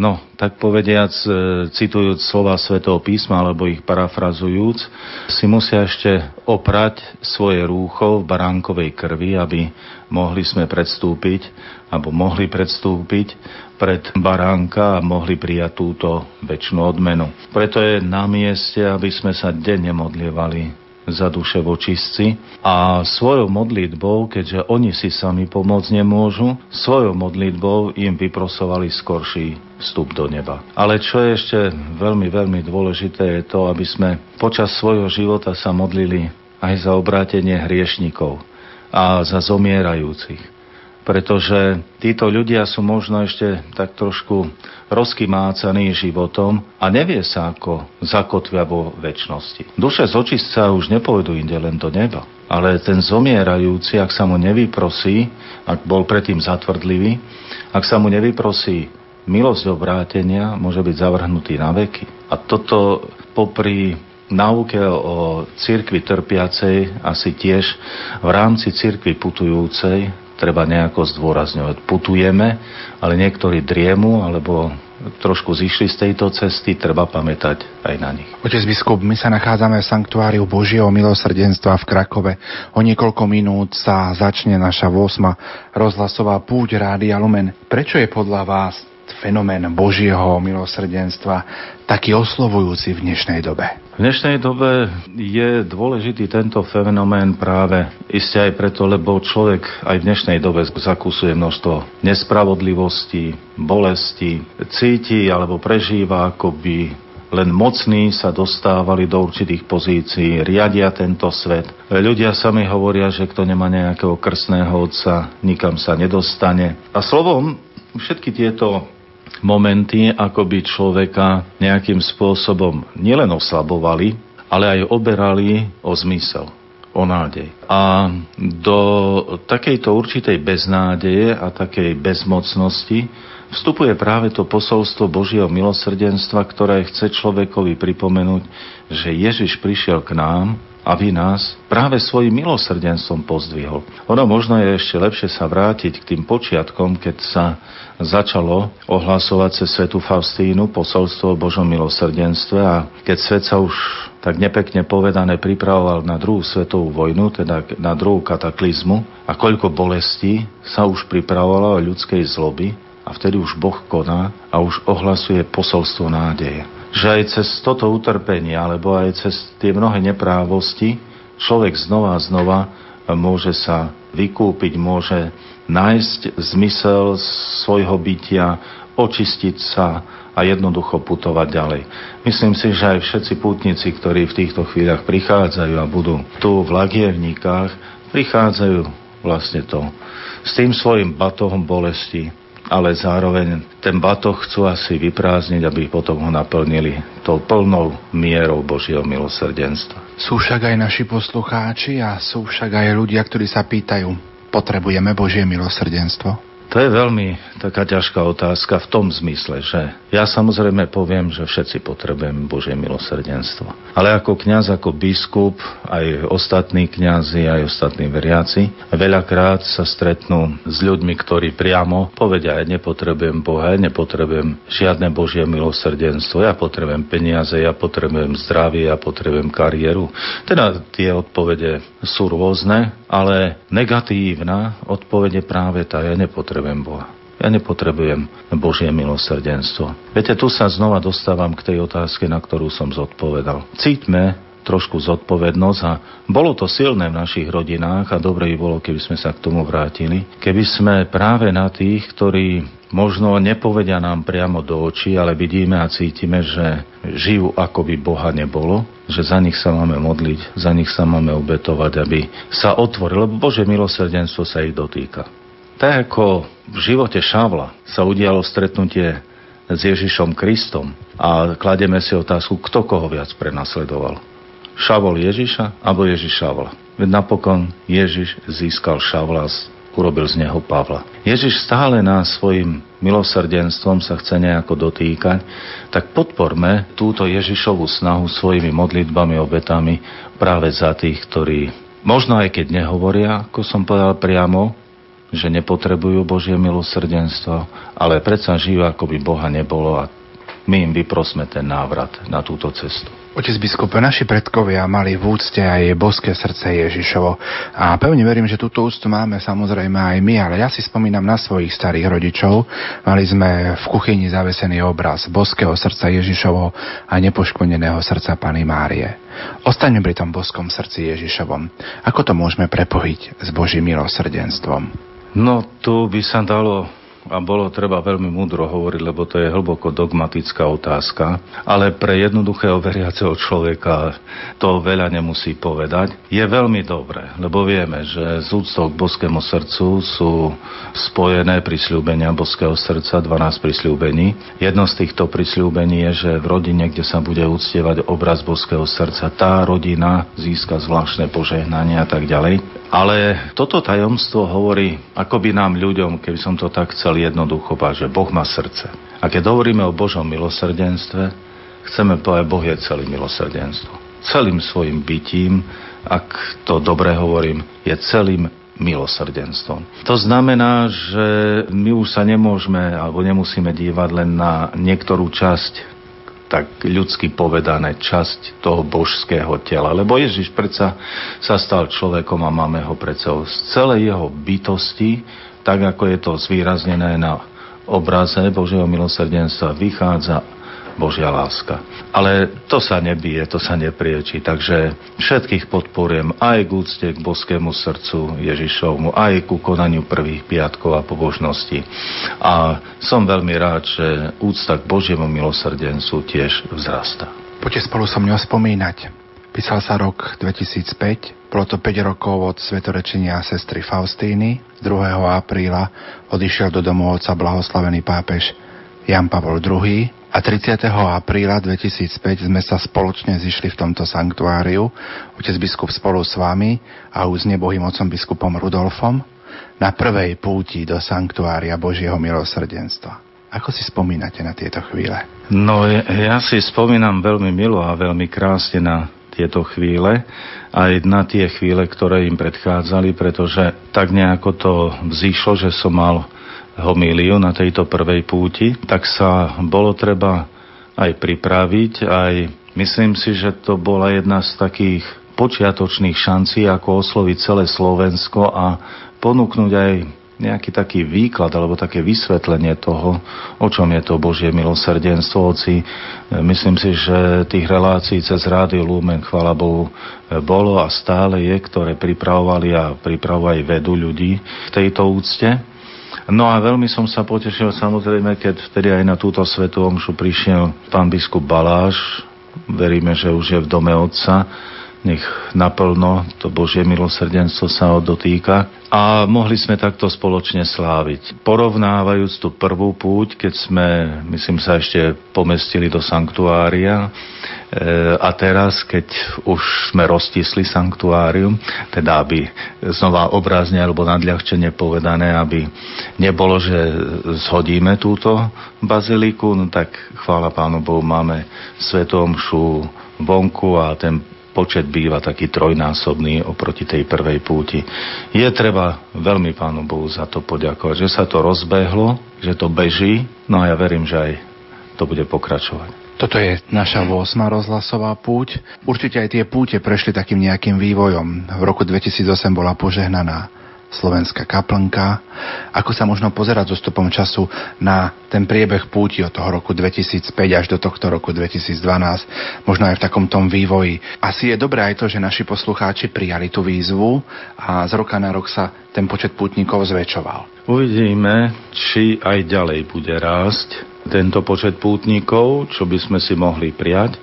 No, tak povediac, e, citujúc slova svätého písma, alebo ich parafrazujúc, si musia ešte oprať svoje rúcho v baránkovej krvi, aby mohli sme predstúpiť, alebo mohli predstúpiť pred baránka a mohli prijať túto väčšinu odmenu. Preto je na mieste, aby sme sa denne modlievali za duše vočistci a svojou modlitbou, keďže oni si sami pomôcť nemôžu, svojou modlitbou im vyprosovali skorší vstup do neba. Ale čo je ešte veľmi, veľmi dôležité je to, aby sme počas svojho života sa modlili aj za obrátenie hriešnikov a za zomierajúcich pretože títo ľudia sú možno ešte tak trošku rozkymácaní životom a nevie sa, ako zakotvia vo väčšnosti. Duše z očistca už nepôjdu inde len do neba, ale ten zomierajúci, ak sa mu nevyprosí, ak bol predtým zatvrdlivý, ak sa mu nevyprosí milosť obrátenia, môže byť zavrhnutý na veky. A toto popri náuke o cirkvi trpiacej asi tiež v rámci cirkvi putujúcej treba nejako zdôrazňovať. Putujeme, ale niektorí driemu alebo trošku zišli z tejto cesty, treba pamätať aj na nich. Otec biskup, my sa nachádzame v sanktuáriu Božieho milosrdenstva v Krakove. O niekoľko minút sa začne naša 8. rozhlasová púť Rádia Lumen. Prečo je podľa vás fenomén Božieho milosrdenstva taký oslovujúci v dnešnej dobe? V dnešnej dobe je dôležitý tento fenomén práve iste aj preto, lebo človek aj v dnešnej dobe zakúsuje množstvo nespravodlivosti, bolesti, cíti alebo prežíva, ako by len mocní sa dostávali do určitých pozícií, riadia tento svet. Ľudia sami hovoria, že kto nemá nejakého krstného otca, nikam sa nedostane. A slovom, všetky tieto momenty, ako by človeka nejakým spôsobom nielen oslabovali, ale aj oberali o zmysel o nádej. A do takejto určitej beznádeje a takej bezmocnosti vstupuje práve to posolstvo Božieho milosrdenstva, ktoré chce človekovi pripomenúť, že Ježiš prišiel k nám aby nás práve svojim milosrdenstvom pozdvihol. Ono možno je ešte lepšie sa vrátiť k tým počiatkom, keď sa začalo ohlasovať cez svetu Faustínu posolstvo o Božom milosrdenstve a keď svet sa už tak nepekne povedané pripravoval na druhú svetovú vojnu, teda na druhú kataklizmu a koľko bolestí sa už pripravovalo o ľudskej zloby a vtedy už Boh koná a už ohlasuje posolstvo nádeje že aj cez toto utrpenie, alebo aj cez tie mnohé neprávosti, človek znova a znova môže sa vykúpiť, môže nájsť zmysel svojho bytia, očistiť sa a jednoducho putovať ďalej. Myslím si, že aj všetci pútnici, ktorí v týchto chvíľach prichádzajú a budú tu v Lagievnikách, prichádzajú vlastne to s tým svojim batohom bolesti, ale zároveň ten batoh chcú asi vyprázdniť, aby potom ho naplnili tou plnou mierou Božieho milosrdenstva. Sú však aj naši poslucháči a sú však aj ľudia, ktorí sa pýtajú, potrebujeme Božie milosrdenstvo? To je veľmi taká ťažká otázka v tom zmysle, že ja samozrejme poviem, že všetci potrebujeme Božie milosrdenstvo. Ale ako kňaz, ako biskup, aj ostatní kňazi, aj ostatní veriaci, veľakrát sa stretnú s ľuďmi, ktorí priamo povedia, ja nepotrebujem Boha, nepotrebujem žiadne Božie milosrdenstvo, ja potrebujem peniaze, ja potrebujem zdravie, ja potrebujem kariéru. Teda tie odpovede sú rôzne, ale negatívna odpovede práve tá, ja nepotrebujem nepotrebujem Boha. Ja nepotrebujem Božie milosrdenstvo. Viete, tu sa znova dostávam k tej otázke, na ktorú som zodpovedal. Cítme trošku zodpovednosť a bolo to silné v našich rodinách a dobre by bolo, keby sme sa k tomu vrátili. Keby sme práve na tých, ktorí možno nepovedia nám priamo do očí, ale vidíme a cítime, že žijú ako by Boha nebolo, že za nich sa máme modliť, za nich sa máme obetovať, aby sa otvorilo, lebo Bože milosrdenstvo sa ich dotýka. Tak ako v živote Šavla sa udialo stretnutie s Ježišom Kristom a klademe si otázku, kto koho viac prenasledoval. Šavol Ježiša alebo Ježiš Šavla. Veď napokon Ježiš získal Šavla urobil z neho Pavla. Ježiš stále nás svojim milosrdenstvom sa chce nejako dotýkať, tak podporme túto Ježišovú snahu svojimi modlitbami, obetami práve za tých, ktorí možno aj keď nehovoria, ako som povedal priamo, že nepotrebujú Božie milosrdenstvo, ale predsa žijú, ako by Boha nebolo a my im vyprosme ten návrat na túto cestu. Otec biskupe, naši predkovia mali v úcte aj boské srdce Ježišovo a pevne verím, že túto úctu máme samozrejme aj my, ale ja si spomínam na svojich starých rodičov. Mali sme v kuchyni zavesený obraz boského srdca Ježišovo a nepoškodeného srdca Pany Márie. Ostaňme pri tom boskom srdci Ježišovom. Ako to môžeme prepojiť s Božím milosrdenstvom? No tu by sa dalo a bolo treba veľmi múdro hovoriť, lebo to je hlboko dogmatická otázka, ale pre jednoduchého veriaceho človeka to veľa nemusí povedať. Je veľmi dobré, lebo vieme, že z úctou k boskému srdcu sú spojené prisľúbenia boského srdca, 12 prisľúbení. Jedno z týchto prisľúbení je, že v rodine, kde sa bude uctievať obraz boského srdca, tá rodina získa zvláštne požehnanie a tak ďalej. Ale toto tajomstvo hovorí akoby nám ľuďom, keby som to tak chcel jednoducho povedať, že Boh má srdce. A keď hovoríme o Božom milosrdenstve, chceme povedať, Boh je celý milosrdenstvo. Celým svojim bytím, ak to dobre hovorím, je celým milosrdenstvom. To znamená, že my už sa nemôžeme alebo nemusíme dívať len na niektorú časť tak ľudsky povedané časť toho božského tela. Lebo Ježiš predsa sa stal človekom a máme ho predsa z celej jeho bytosti, tak ako je to zvýraznené na obraze Božieho milosrdenstva, vychádza Božia láska. Ale to sa nebije, to sa neprieči, takže všetkých podporujem aj k úcte k boskému srdcu Ježišovmu, aj ku konaniu prvých piatkov a pobožnosti. A som veľmi rád, že úcta k Božiemu milosrdencu tiež vzrasta. Poďte spolu so mňou spomínať. Písal sa rok 2005, bolo to 5 rokov od svetorečenia sestry Faustíny. 2. apríla odišiel do domu otca blahoslavený pápež Jan Pavol II a 30. apríla 2005 sme sa spoločne zišli v tomto sanktuáriu, otec biskup spolu s vami a už s nebohým otcom biskupom Rudolfom na prvej púti do sanktuária Božieho milosrdenstva. Ako si spomínate na tieto chvíle? No, ja si spomínam veľmi milo a veľmi krásne na tieto chvíle, aj na tie chvíle, ktoré im predchádzali, pretože tak nejako to vzýšlo, že som mal homíliu na tejto prvej púti, tak sa bolo treba aj pripraviť, aj myslím si, že to bola jedna z takých počiatočných šancí, ako osloviť celé Slovensko a ponúknuť aj nejaký taký výklad alebo také vysvetlenie toho, o čom je to Božie milosrdenstvo. Oci, myslím si, že tých relácií cez Rádio Lumen, chvala Bohu, bolo a stále je, ktoré pripravovali a pripravujú aj vedú ľudí v tejto úcte. No a veľmi som sa potešil samozrejme, keď vtedy aj na túto svetú omšu prišiel pán biskup Baláš, veríme, že už je v dome otca, nech naplno to Božie milosrdenstvo sa ho dotýka. A mohli sme takto spoločne sláviť. Porovnávajúc tú prvú púť, keď sme, myslím sa, ešte pomestili do sanktuária, e, a teraz, keď už sme roztisli sanktuárium, teda aby znova obrázne alebo nadľahčenie povedané, aby nebolo, že zhodíme túto baziliku, no tak chvála Pánu Bohu, máme svetomšu vonku a ten počet býva taký trojnásobný oproti tej prvej púti. Je treba veľmi Pánu Bohu za to poďakovať, že sa to rozbehlo, že to beží, no a ja verím, že aj to bude pokračovať. Toto je naša 8. rozhlasová púť. Určite aj tie púte prešli takým nejakým vývojom. V roku 2008 bola požehnaná slovenská kaplnka. Ako sa možno pozerať so stupom času na ten priebeh púti od toho roku 2005 až do tohto roku 2012, možno aj v takom tom vývoji. Asi je dobré aj to, že naši poslucháči prijali tú výzvu a z roka na rok sa ten počet pútnikov zväčšoval. Uvidíme, či aj ďalej bude rásť tento počet pútnikov, čo by sme si mohli prijať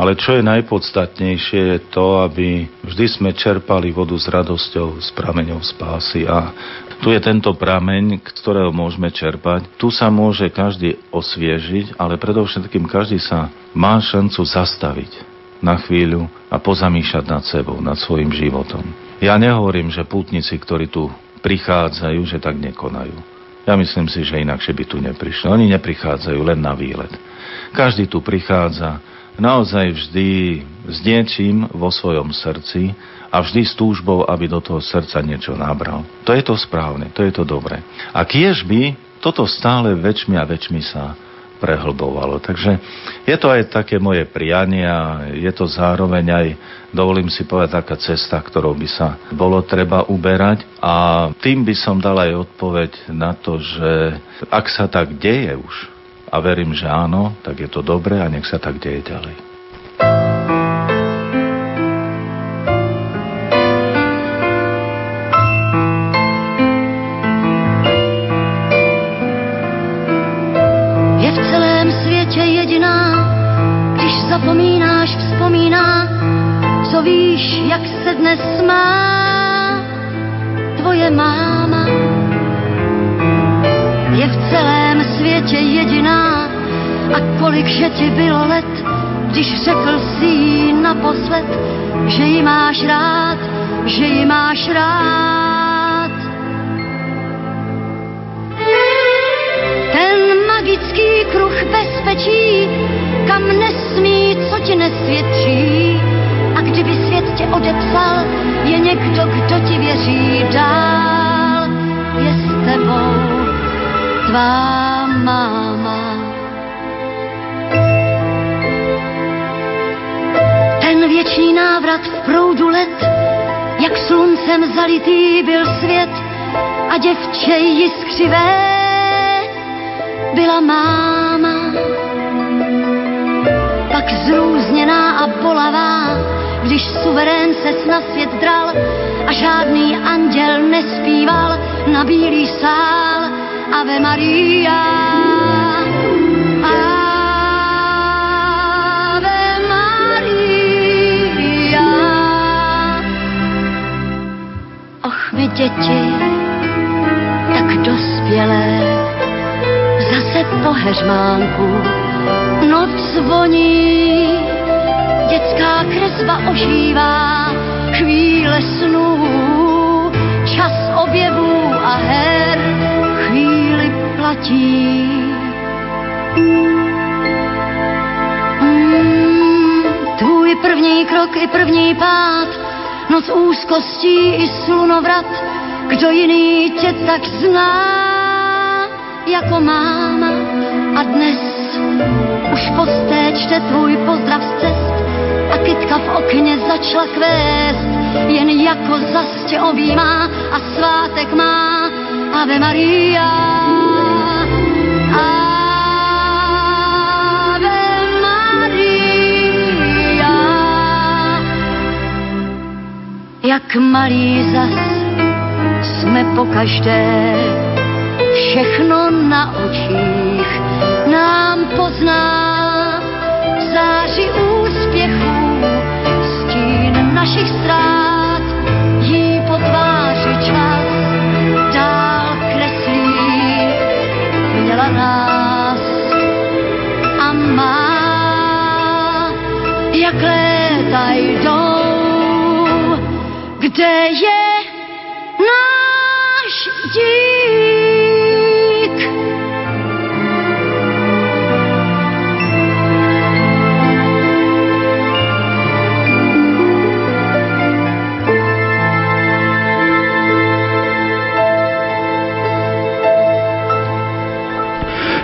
ale čo je najpodstatnejšie je to, aby vždy sme čerpali vodu s radosťou z prameňov spásy. A tu je tento prameň, ktorého môžeme čerpať. Tu sa môže každý osviežiť, ale predovšetkým každý sa má šancu zastaviť na chvíľu a pozamýšľať nad sebou, nad svojim životom. Ja nehovorím, že pútnici, ktorí tu prichádzajú, že tak nekonajú. Ja myslím si, že inakšie by tu neprišli. Oni neprichádzajú len na výlet. Každý tu prichádza naozaj vždy s niečím vo svojom srdci a vždy s túžbou, aby do toho srdca niečo nabral. To je to správne, to je to dobré. A kiež by toto stále väčšmi a väčšmi sa prehlbovalo. Takže je to aj také moje prianie a je to zároveň aj, dovolím si povedať, taká cesta, ktorou by sa bolo treba uberať a tým by som dal aj odpoveď na to, že ak sa tak deje už, a verím, že áno, tak je to dobré a nech sa tak deje ďalej. Je v celém světě jediná, když zapomínáš, vzpomíná, co víš, jak se dnes má tvoje máma je v celém světě jediná. A kolik že ti bylo let, když řekl si jí naposled, že ji máš rád, že ji máš rád. Ten magický kruh bezpečí, kam nesmí, co ti nesvědčí. A kdyby svět tě odepsal, je někdo, kdo ti věří dál, je s tebou tvá máma. Ten věčný návrat v proudu let, jak sluncem zalitý byl svět a děvče jiskřivé byla máma. Pak zrůzněná a bolavá, když suverén se na svět dral a žádný anděl nespíval na bílý sál, Ave Maria. Ave Maria. Och, my děti, tak dospělé, zase se po heřmánku, noc zvoní, dětská kresba ožívá, chvíle snů, čas objevů a her, platí. Mm, první krok i první pád, noc úzkostí i slunovrat, kdo jiný tě tak zná jako máma a dnes už posté čte tvůj pozdrav z cest a kytka v okně začala kvést, jen jako zas tě objímá a svátek má Ave Maria. Jak malý zas jsme po každé. Všechno na očích nám pozná. Záři úspěchů, stín našich ztrát, jí po tváři čas dál kreslí, měla nás a má, jak léta jdou, kde je náš dík.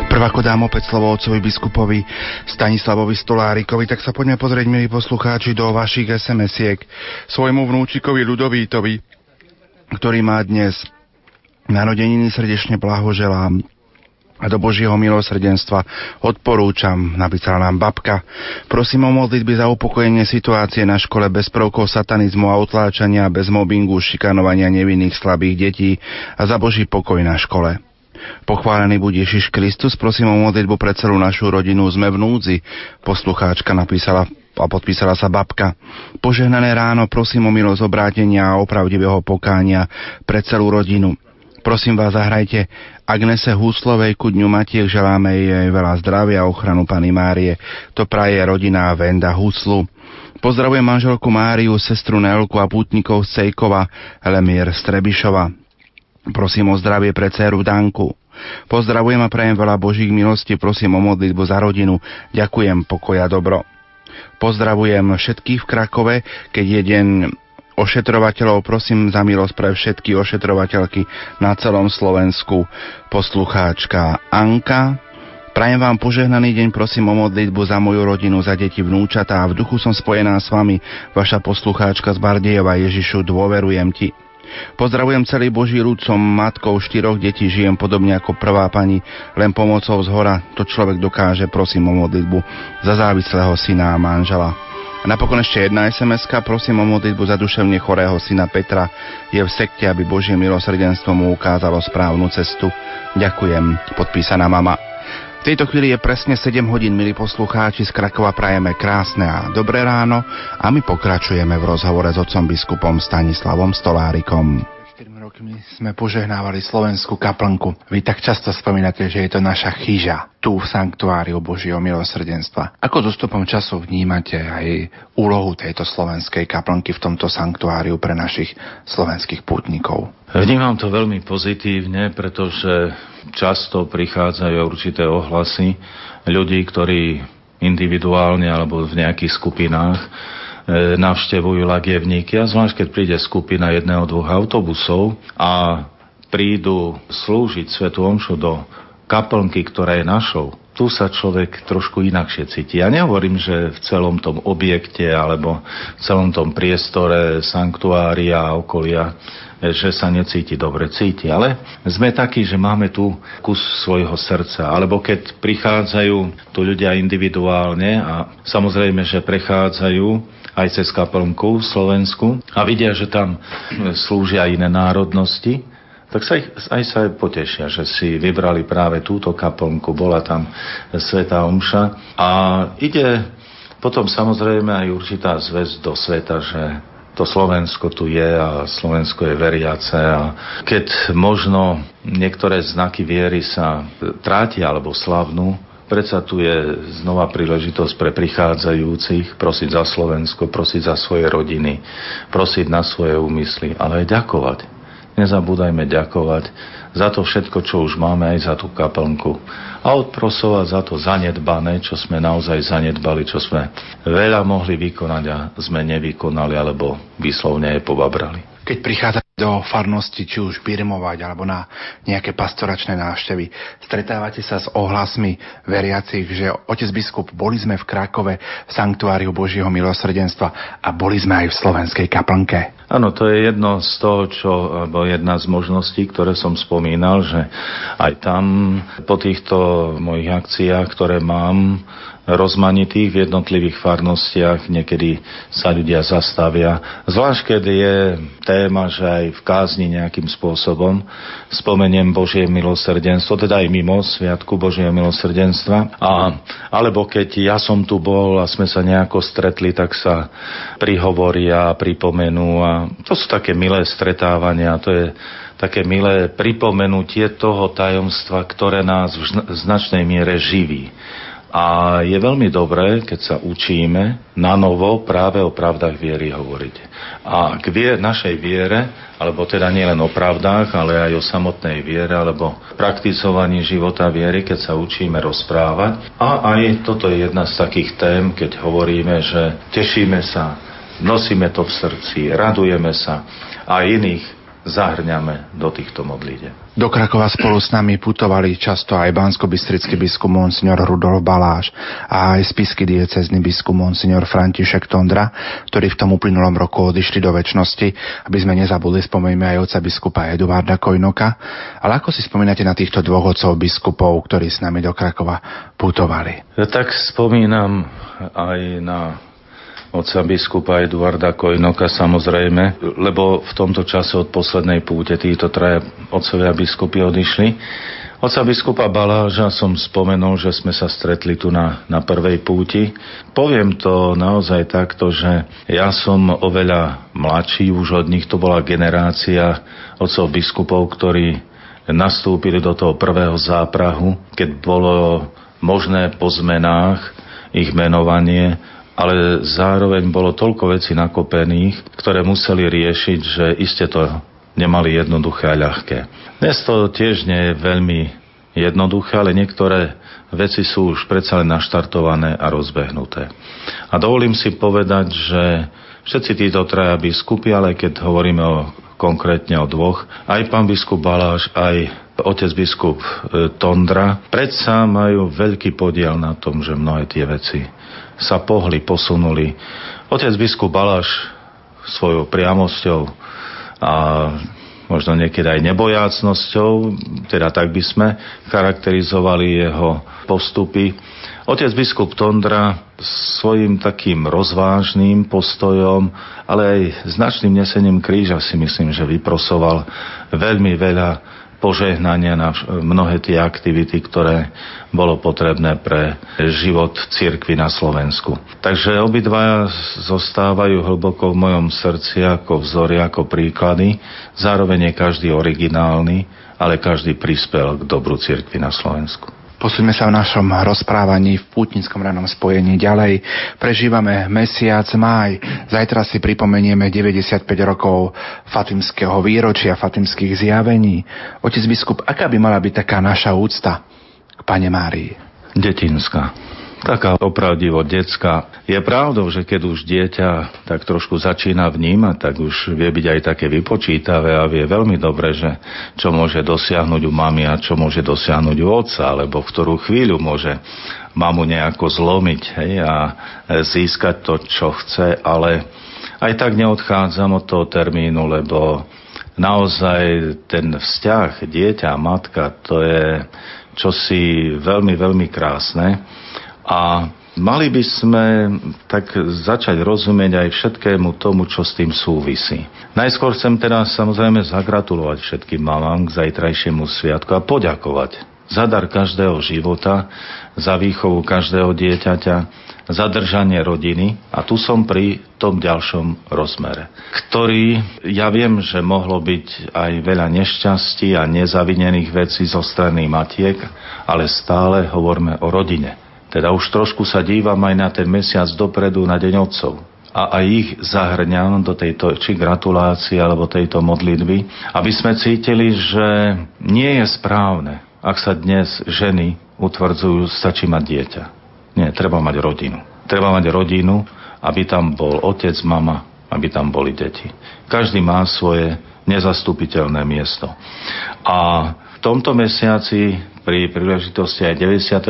Prv ako dám opäť slovo otcovi biskupovi Stanislavovi Stolárikovi, tak sa poďme pozrieť, milí poslucháči, do vašich SMS-iek svojmu vnúčikovi Ľudovítovi, ktorý má dnes narodeniny, srdečne blahoželám a do Božieho milosrdenstva odporúčam, napísala nám babka. Prosím o modlitby za upokojenie situácie na škole bez prvkov satanizmu a utláčania, bez mobbingu, šikanovania nevinných slabých detí a za Boží pokoj na škole. Pochválený buď Ježiš Kristus, prosím o modlitbu pre celú našu rodinu, sme v núdzi. Poslucháčka napísala a podpísala sa babka. Požehnané ráno, prosím o milosť obrátenia a opravdivého pokánia pre celú rodinu. Prosím vás, zahrajte Agnese Húslovej ku dňu Matiek, želáme jej veľa zdravia a ochranu Pany Márie. To praje rodina Venda Húslu. Pozdravujem manželku Máriu, sestru Nelku a pútnikov z Cejkova, Strebišova. Prosím o zdravie pre dceru Danku. Pozdravujem a prajem veľa Božích milostí, prosím o modlitbu za rodinu. Ďakujem, pokoja dobro. Pozdravujem všetkých v Krakove, keď je deň ošetrovateľov, prosím za milosť pre všetky ošetrovateľky na celom Slovensku. Poslucháčka Anka, Prajem vám požehnaný deň, prosím o modlitbu za moju rodinu, za deti, vnúčatá v duchu som spojená s vami, vaša poslucháčka z Bardejova Ježišu, dôverujem ti. Pozdravujem celý Boží ľud, som matkou štyroch detí, žijem podobne ako prvá pani, len pomocou z hora to človek dokáže, prosím o modlitbu za závislého syna a manžela. A napokon ešte jedna sms prosím o modlitbu za duševne chorého syna Petra, je v sekte, aby Božie milosrdenstvo mu ukázalo správnu cestu. Ďakujem, podpísaná mama. V tejto chvíli je presne 7 hodín, milí poslucháči, z Krakova prajeme krásne a dobré ráno a my pokračujeme v rozhovore s otcom biskupom Stanislavom Stolárikom. 4 rokmi sme požehnávali slovenskú kaplnku. Vy tak často spomínate, že je to naša chyža tu v sanktuáriu Božieho milosrdenstva. Ako dostupom času vnímate aj úlohu tejto slovenskej kaplnky v tomto sanktuáriu pre našich slovenských pútnikov? Vnímam to veľmi pozitívne, pretože často prichádzajú určité ohlasy ľudí, ktorí individuálne alebo v nejakých skupinách e, navštevujú lagievníky a zvlášť keď príde skupina jedného, dvoch autobusov a prídu slúžiť Svetu Omšu do kaplnky, ktorá je našou, tu sa človek trošku inakšie cíti. Ja nehovorím, že v celom tom objekte alebo v celom tom priestore sanktuária a okolia že sa necíti dobre. Cíti, ale sme takí, že máme tu kus svojho srdca. Alebo keď prichádzajú tu ľudia individuálne a samozrejme, že prechádzajú aj cez kaplnku v Slovensku a vidia, že tam slúžia iné národnosti, tak sa ich, aj sa potešia, že si vybrali práve túto kaplnku, bola tam Sveta Omša a ide potom samozrejme aj určitá zväzť do sveta, že to Slovensko tu je a Slovensko je veriace a keď možno niektoré znaky viery sa trátia alebo slavnú, Predsa tu je znova príležitosť pre prichádzajúcich prosiť za Slovensko, prosiť za svoje rodiny, prosiť na svoje úmysly, ale aj ďakovať. Nezabúdajme ďakovať za to všetko, čo už máme, aj za tú kaplnku. A odprosovať za to zanedbané, čo sme naozaj zanedbali, čo sme veľa mohli vykonať a sme nevykonali, alebo vyslovne je pobabrali keď prichádza do farnosti, či už birmovať alebo na nejaké pastoračné návštevy. Stretávate sa s ohlasmi veriacich, že otec biskup, boli sme v Krakove v Sanktuáriu Božieho milosrdenstva a boli sme aj v slovenskej kaplnke. Áno, to je jedno z toho, čo, alebo jedna z možností, ktoré som spomínal, že aj tam po týchto mojich akciách, ktoré mám, rozmanitých v jednotlivých farnostiach, niekedy sa ľudia zastavia. Zvlášť, keď je téma, že aj v kázni nejakým spôsobom spomeniem Božie milosrdenstvo, teda aj mimo Sviatku Božieho milosrdenstva. A, alebo keď ja som tu bol a sme sa nejako stretli, tak sa prihovoria, pripomenú a to sú také milé stretávania, to je také milé pripomenutie toho tajomstva, ktoré nás v značnej miere živí. A je veľmi dobré, keď sa učíme na novo práve o pravdách viery hovoriť. A k vier, našej viere, alebo teda nielen o pravdách, ale aj o samotnej viere, alebo praktizovaní života viery, keď sa učíme rozprávať. A aj toto je jedna z takých tém, keď hovoríme, že tešíme sa, nosíme to v srdci, radujeme sa a iných zahrňame do týchto modlídev. Do Krakova spolu s nami putovali často aj bansko-bystrický biskup Monsignor Rudolf Baláš a aj spisky diecezny biskup Monsignor František Tondra, ktorí v tom uplynulom roku odišli do väčšnosti, aby sme nezabudli, spomenieme aj oca biskupa Eduarda Kojnoka. Ale ako si spomínate na týchto dvoch otcov biskupov, ktorí s nami do Krakova putovali? Ja tak spomínam aj na otca biskupa Eduarda Kojnoka samozrejme, lebo v tomto čase od poslednej púte títo traja otcovia biskupy odišli. Oca biskupa Baláža som spomenul, že sme sa stretli tu na, na prvej púti. Poviem to naozaj takto, že ja som oveľa mladší už od nich, to bola generácia otcov biskupov, ktorí nastúpili do toho prvého záprahu, keď bolo možné po zmenách ich menovanie ale zároveň bolo toľko vecí nakopených, ktoré museli riešiť, že iste to nemali jednoduché a ľahké. Dnes to tiež nie je veľmi jednoduché, ale niektoré veci sú už predsa len naštartované a rozbehnuté. A dovolím si povedať, že všetci títo traja biskupy, ale keď hovoríme o, konkrétne o dvoch, aj pán biskup Baláš, aj otec biskup e, Tondra, predsa majú veľký podiel na tom, že mnohé tie veci sa pohli, posunuli. Otec biskup Balaš svojou priamosťou a možno niekedy aj nebojácnosťou, teda tak by sme charakterizovali jeho postupy. Otec biskup Tondra svojim takým rozvážným postojom, ale aj značným nesením kríža si myslím, že vyprosoval veľmi veľa požehnania na mnohé tie aktivity, ktoré bolo potrebné pre život cirkvy na Slovensku. Takže obidvaja zostávajú hlboko v mojom srdci ako vzory, ako príklady. Zároveň je každý originálny, ale každý prispel k dobru cirkvy na Slovensku. Posúďme sa v našom rozprávaní v pútnickom ranom spojení ďalej. Prežívame mesiac máj. Zajtra si pripomenieme 95 rokov fatimského výročia, fatimských zjavení. Otec biskup, aká by mala byť taká naša úcta k Pane Márii? Detinská taká opravdivo detská. Je pravdou, že keď už dieťa tak trošku začína vnímať, tak už vie byť aj také vypočítavé a vie veľmi dobre, že čo môže dosiahnuť u mami a čo môže dosiahnuť u otca, alebo v ktorú chvíľu môže mamu nejako zlomiť hej, a získať to, čo chce, ale aj tak neodchádzam od toho termínu, lebo naozaj ten vzťah dieťa a matka, to je čosi veľmi, veľmi krásne a mali by sme tak začať rozumieť aj všetkému tomu, čo s tým súvisí. Najskôr chcem teda samozrejme zagratulovať všetkým mamám k zajtrajšiemu sviatku a poďakovať za dar každého života, za výchovu každého dieťaťa, zadržanie rodiny a tu som pri tom ďalšom rozmere, ktorý ja viem, že mohlo byť aj veľa nešťastí a nezavinených vecí zo strany matiek, ale stále hovoríme o rodine. Teda už trošku sa dívam aj na ten mesiac dopredu na Deň Otcov a aj ich zahrňam do tejto či gratulácie alebo tejto modlitby, aby sme cítili, že nie je správne, ak sa dnes ženy utvrdzujú, stačí mať dieťa. Nie, treba mať rodinu. Treba mať rodinu, aby tam bol otec, mama, aby tam boli deti. Každý má svoje nezastupiteľné miesto. A v tomto mesiaci pri príležitosti aj 95.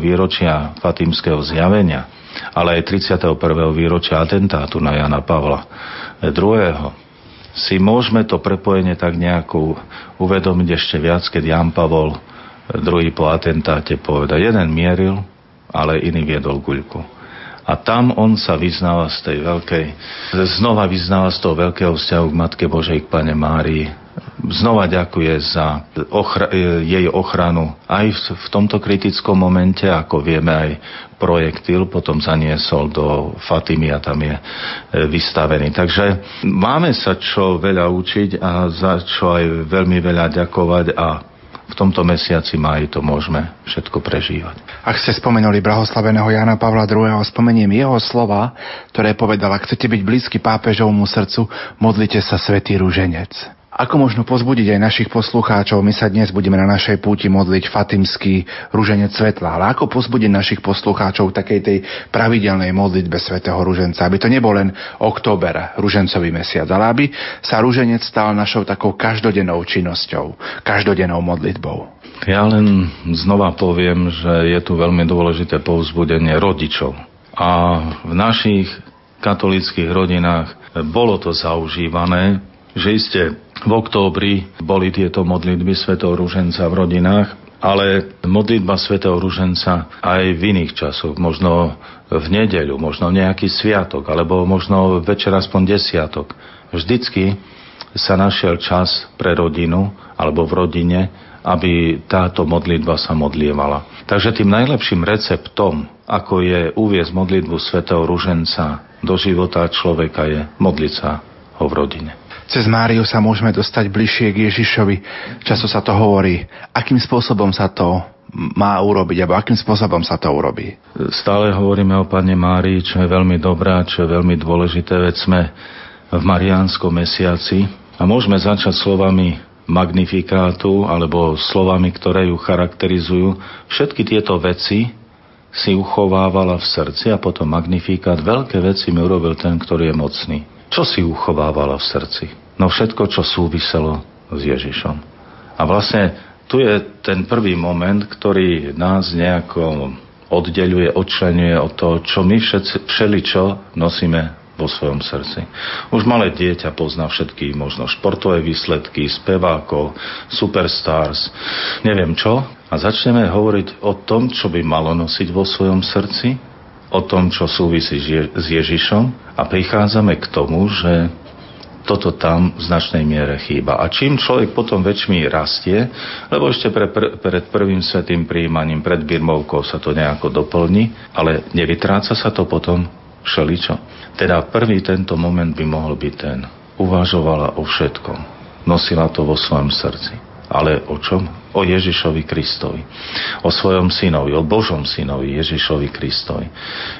výročia Fatimského zjavenia ale aj 31. výročia atentátu na Jana Pavla II. si môžeme to prepojenie tak nejako uvedomiť ešte viac, keď Jan Pavol II po atentáte poveda. Jeden mieril, ale iný viedol guľku. A tam on sa vyznáva z tej veľkej, znova vyznáva z toho veľkého vzťahu k Matke Božej, k Pane Márii, znova ďakuje za ochra- jej ochranu aj v, v tomto kritickom momente, ako vieme aj projektil potom zaniesol do Fatimy a tam je e, vystavený. Takže máme sa čo veľa učiť a za čo aj veľmi veľa ďakovať a v tomto mesiaci máji to môžeme všetko prežívať. Ak ste spomenuli blahoslaveného Jana Pavla II, spomeniem jeho slova, ktoré povedal, ak chcete byť blízky pápežovmu srdcu, modlite sa svätý rúženec. Ako možno pozbudiť aj našich poslucháčov? My sa dnes budeme na našej púti modliť Fatimský rúženec svetla. Ale ako pozbudiť našich poslucháčov takej tej pravidelnej modlitbe svätého rúženca? Aby to nebol len október, rúžencový mesiac, ale aby sa rúženec stal našou takou každodennou činnosťou, každodennou modlitbou. Ja len znova poviem, že je tu veľmi dôležité povzbudenie rodičov. A v našich katolických rodinách bolo to zaužívané, že iste v októbri boli tieto modlitby svetov Ruženca v rodinách, ale modlitba svetého Ruženca aj v iných časoch, možno v nedeľu, možno nejaký sviatok, alebo možno večer aspoň desiatok. Vždycky sa našiel čas pre rodinu alebo v rodine, aby táto modlitba sa modlievala. Takže tým najlepším receptom, ako je uviezť modlitbu svätého Ruženca do života človeka, je modliť sa ho v rodine. Cez Máriu sa môžeme dostať bližšie k Ježišovi. Často sa to hovorí. Akým spôsobom sa to má urobiť, alebo akým spôsobom sa to urobí? Stále hovoríme o Pane Márii, čo je veľmi dobrá, čo je veľmi dôležité, veď sme v Mariánskom mesiaci a môžeme začať slovami magnifikátu alebo slovami, ktoré ju charakterizujú. Všetky tieto veci si uchovávala v srdci a potom magnifikát. Veľké veci mi urobil ten, ktorý je mocný. Čo si uchovávala v srdci? No všetko, čo súviselo s Ježišom. A vlastne tu je ten prvý moment, ktorý nás nejako oddeľuje, odčlenuje od toho, čo my všetci, všeličo nosíme vo svojom srdci. Už malé dieťa pozná všetky možno športové výsledky, spevákov, superstars, neviem čo. A začneme hovoriť o tom, čo by malo nosiť vo svojom srdci o tom, čo súvisí s Ježišom a prichádzame k tomu, že toto tam v značnej miere chýba. A čím človek potom väčšmi rastie, lebo ešte pre, pr- pred prvým svetým príjmaním, pred birmovkou sa to nejako doplní, ale nevytráca sa to potom všeličo. Teda prvý tento moment by mohol byť ten. Uvažovala o všetkom. Nosila to vo svojom srdci. Ale o čom? o Ježišovi Kristovi. O svojom synovi, o Božom synovi Ježišovi Kristovi.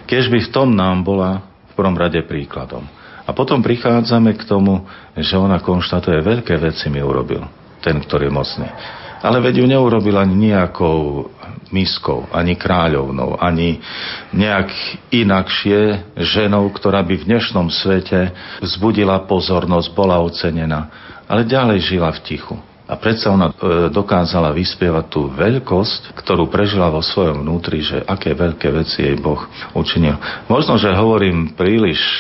Keď by v tom nám bola v prvom rade príkladom. A potom prichádzame k tomu, že ona konštatuje, veľké veci mi urobil, ten, ktorý je mocný. Ale veď ju neurobil ani nejakou miskou, ani kráľovnou, ani nejak inakšie ženou, ktorá by v dnešnom svete vzbudila pozornosť, bola ocenená. Ale ďalej žila v tichu. A predsa ona e, dokázala vyspievať tú veľkosť, ktorú prežila vo svojom vnútri, že aké veľké veci jej Boh učinil. Možno, že hovorím príliš e,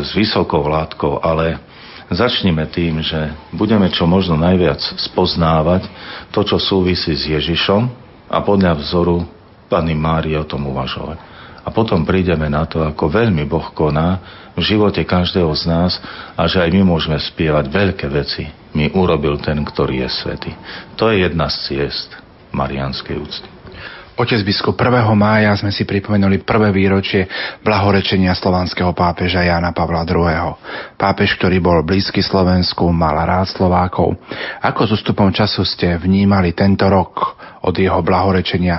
s vysokou látkou, ale začnime tým, že budeme čo možno najviac spoznávať to, čo súvisí s Ježišom a podľa vzoru Pani Márie o tom uvažovať. A potom prídeme na to, ako veľmi Boh koná v živote každého z nás a že aj my môžeme spievať veľké veci. Mi urobil ten, ktorý je svetý. To je jedna z ciest marianskej úcty. Otec biskup 1. mája sme si pripomenuli prvé výročie blahorečenia slovanského pápeža Jana Pavla II. Pápež, ktorý bol blízky Slovensku, mal rád Slovákov. Ako s ústupom času ste vnímali tento rok od jeho blahorečenia?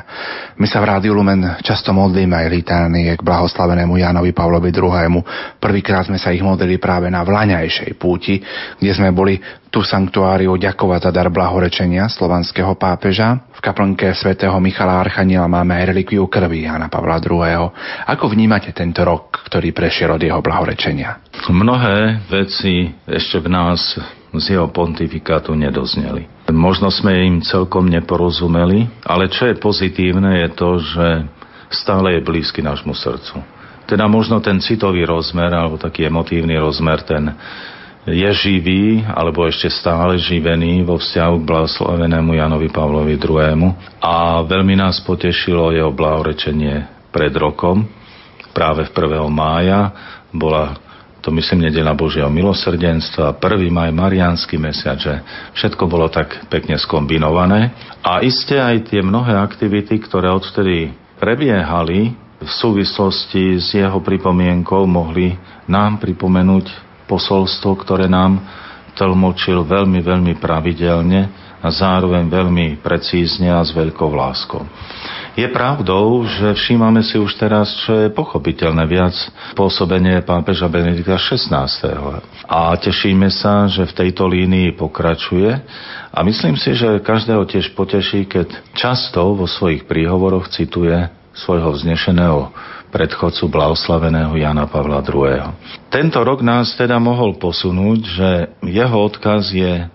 My sa v Rádiu Lumen často modlíme aj litánie k blahoslavenému Janovi Pavlovi II. Prvýkrát sme sa ich modlili práve na vlaňajšej púti, kde sme boli tu sanktuáriu ďakovať za dar blahorečenia slovanského pápeža. V kaplnke svätého Michala Archaniela máme aj relikviu krvi Jana Pavla II. Ako vnímate tento rok, ktorý prešiel od jeho blahorečenia? Mnohé veci ešte v nás z jeho pontifikátu nedozneli. Možno sme im celkom neporozumeli, ale čo je pozitívne je to, že stále je blízky nášmu srdcu. Teda možno ten citový rozmer, alebo taký emotívny rozmer, ten je živý, alebo ešte stále živený vo vzťahu k blahoslavenému Janovi Pavlovi II. A veľmi nás potešilo jeho blahorečenie pred rokom, práve v 1. mája. Bola to myslím nedela Božieho milosrdenstva, 1. maj Mariánsky mesiac, že všetko bolo tak pekne skombinované. A iste aj tie mnohé aktivity, ktoré odvtedy prebiehali v súvislosti s jeho pripomienkou, mohli nám pripomenúť posolstvo, ktoré nám tlmočil veľmi, veľmi pravidelne a zároveň veľmi precízne a s veľkou láskou. Je pravdou, že všímame si už teraz, čo je pochopiteľné viac pôsobenie pápeža Benedikta XVI. A tešíme sa, že v tejto línii pokračuje a myslím si, že každého tiež poteší, keď často vo svojich príhovoroch cituje svojho vznešeného predchodcu blahoslaveného Jana Pavla II. Tento rok nás teda mohol posunúť, že jeho odkaz je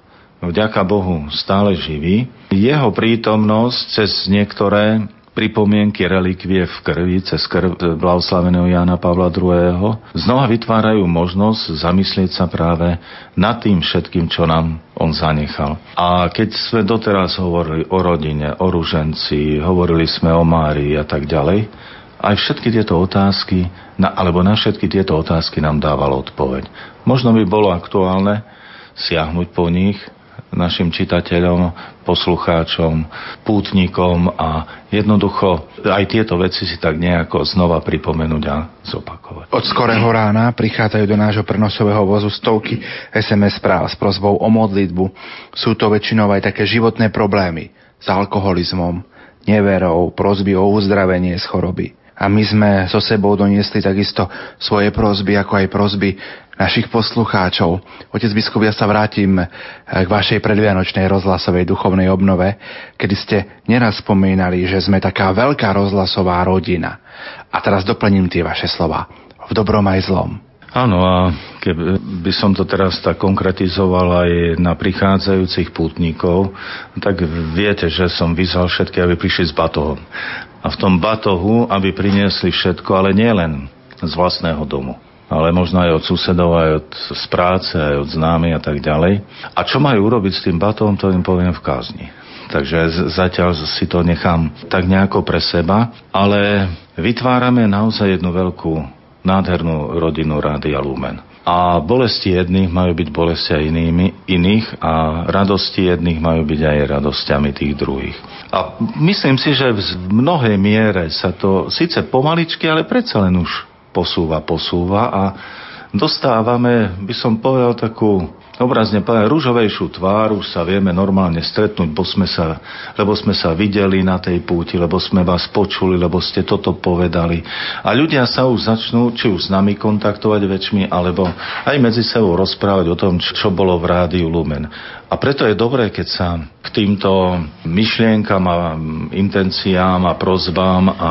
vďaka Bohu stále živý. Jeho prítomnosť cez niektoré pripomienky relikvie v krvi cez krv blahoslaveného Jana Pavla II. znova vytvárajú možnosť zamyslieť sa práve nad tým všetkým, čo nám on zanechal. A keď sme doteraz hovorili o rodine, o ruženci, hovorili sme o Márii a tak ďalej, aj všetky tieto otázky, na, alebo na všetky tieto otázky nám dával odpoveď. Možno by bolo aktuálne siahnuť po nich našim čitateľom, poslucháčom, pútnikom a jednoducho aj tieto veci si tak nejako znova pripomenúť a zopakovať. Od skorého rána prichádzajú do nášho prenosového vozu stovky SMS správ s prozbou o modlitbu. Sú to väčšinou aj také životné problémy s alkoholizmom, neverou, prozby o uzdravenie z choroby a my sme so sebou doniesli takisto svoje prozby, ako aj prozby našich poslucháčov. Otec biskup, ja sa vrátim eh, k vašej predvianočnej rozhlasovej duchovnej obnove, kedy ste neraz spomínali, že sme taká veľká rozhlasová rodina. A teraz doplním tie vaše slova. V dobrom aj zlom. Áno, a keby by som to teraz tak konkretizoval aj na prichádzajúcich pútnikov, tak viete, že som vyzval všetky, aby prišli s batohom a v tom batohu, aby priniesli všetko, ale nie len z vlastného domu, ale možno aj od susedov, aj od z práce, aj od známy a tak ďalej. A čo majú urobiť s tým batohom, to im poviem v kázni. Takže zatiaľ si to nechám tak nejako pre seba, ale vytvárame naozaj jednu veľkú nádhernú rodinu Rádia Lumen. A bolesti jedných majú byť bolesti aj inými, iných a radosti jedných majú byť aj radosťami tých druhých. A myslím si, že v mnohej miere sa to síce pomaličky, ale predsa len už posúva, posúva a dostávame, by som povedal, takú obrazne povedať, rúžovejšiu tvár, už sa vieme normálne stretnúť, bo sme sa, lebo sme sa videli na tej púti, lebo sme vás počuli, lebo ste toto povedali. A ľudia sa už začnú, či už s nami kontaktovať väčšmi, alebo aj medzi sebou rozprávať o tom, čo bolo v rádiu Lumen. A preto je dobré, keď sa k týmto myšlienkam a intenciám a prozbám a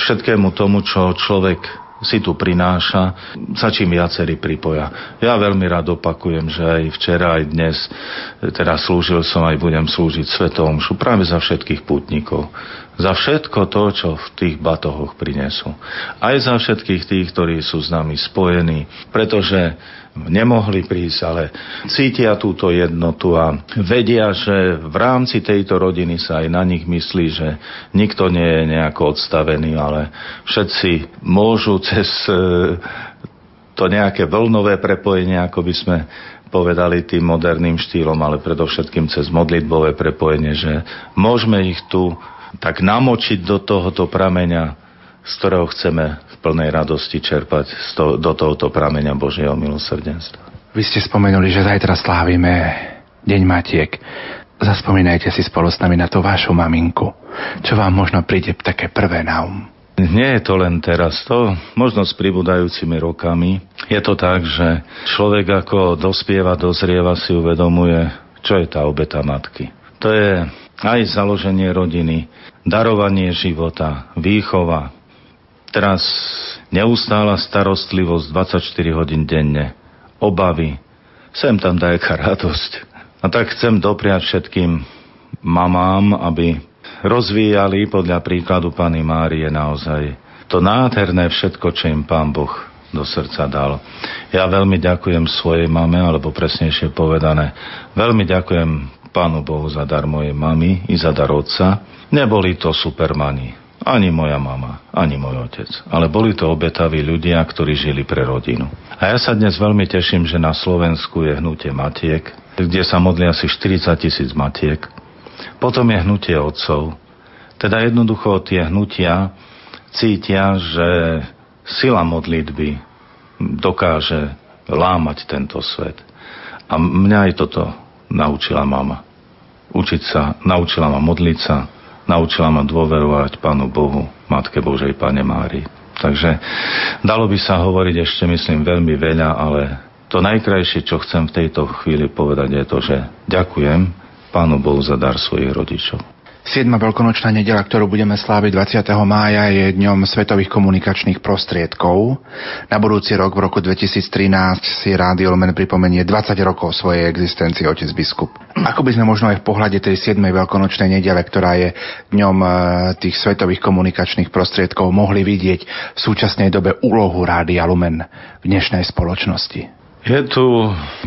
všetkému tomu, čo človek si tu prináša, sa čím viacerí pripoja. Ja veľmi rád opakujem, že aj včera, aj dnes, teda slúžil som, aj budem slúžiť Svetom práve za všetkých pútnikov. Za všetko to, čo v tých batohoch prinesú. Aj za všetkých tých, ktorí sú s nami spojení, pretože nemohli prísť, ale cítia túto jednotu a vedia, že v rámci tejto rodiny sa aj na nich myslí, že nikto nie je nejako odstavený, ale všetci môžu cez e, to nejaké vlnové prepojenie, ako by sme povedali tým moderným štýlom, ale predovšetkým cez modlitbové prepojenie, že môžeme ich tu tak namočiť do tohoto prameňa, z ktorého chceme v plnej radosti čerpať do tohoto prameňa Božieho milosrdenstva. Vy ste spomenuli, že zajtra slávime Deň Matiek. Zaspomínajte si spolu s nami na tú vašu maminku. Čo vám možno príde také prvé na um? Nie je to len teraz, to možno s pribúdajúcimi rokami. Je to tak, že človek ako dospieva, dozrieva, si uvedomuje, čo je tá obeta matky. To je aj založenie rodiny, darovanie života, výchova. Teraz neustála starostlivosť 24 hodín denne, obavy, sem tam dajaká radosť. A tak chcem dopriať všetkým mamám, aby rozvíjali podľa príkladu Pany Márie naozaj to nádherné všetko, čo im Pán Boh do srdca dal. Ja veľmi ďakujem svojej mame, alebo presnejšie povedané, veľmi ďakujem Pánu Bohu za dar mojej mamy i za dar otca. Neboli to supermani, ani moja mama, ani môj otec, ale boli to obetaví ľudia, ktorí žili pre rodinu. A ja sa dnes veľmi teším, že na Slovensku je hnutie matiek, kde sa modlia asi 40 tisíc matiek, potom je hnutie otcov. Teda jednoducho tie hnutia cítia, že sila modlitby dokáže lámať tento svet. A mňa aj toto naučila mama. Učiť sa, naučila ma modliť sa, naučila ma dôverovať Pánu Bohu, Matke Božej, Pane Mári. Takže dalo by sa hovoriť ešte, myslím, veľmi veľa, ale to najkrajšie, čo chcem v tejto chvíli povedať, je to, že ďakujem Pánu Bohu za dar svojich rodičov. 7. veľkonočná nedela, ktorú budeme sláviť 20. mája, je dňom svetových komunikačných prostriedkov. Na budúci rok, v roku 2013, si Rádio Lumen pripomenie 20 rokov svojej existencie otec biskup. Ako by sme možno aj v pohľade tej 7. veľkonočnej nedele, ktorá je dňom e, tých svetových komunikačných prostriedkov, mohli vidieť v súčasnej dobe úlohu Rádia Lumen v dnešnej spoločnosti? Je tu,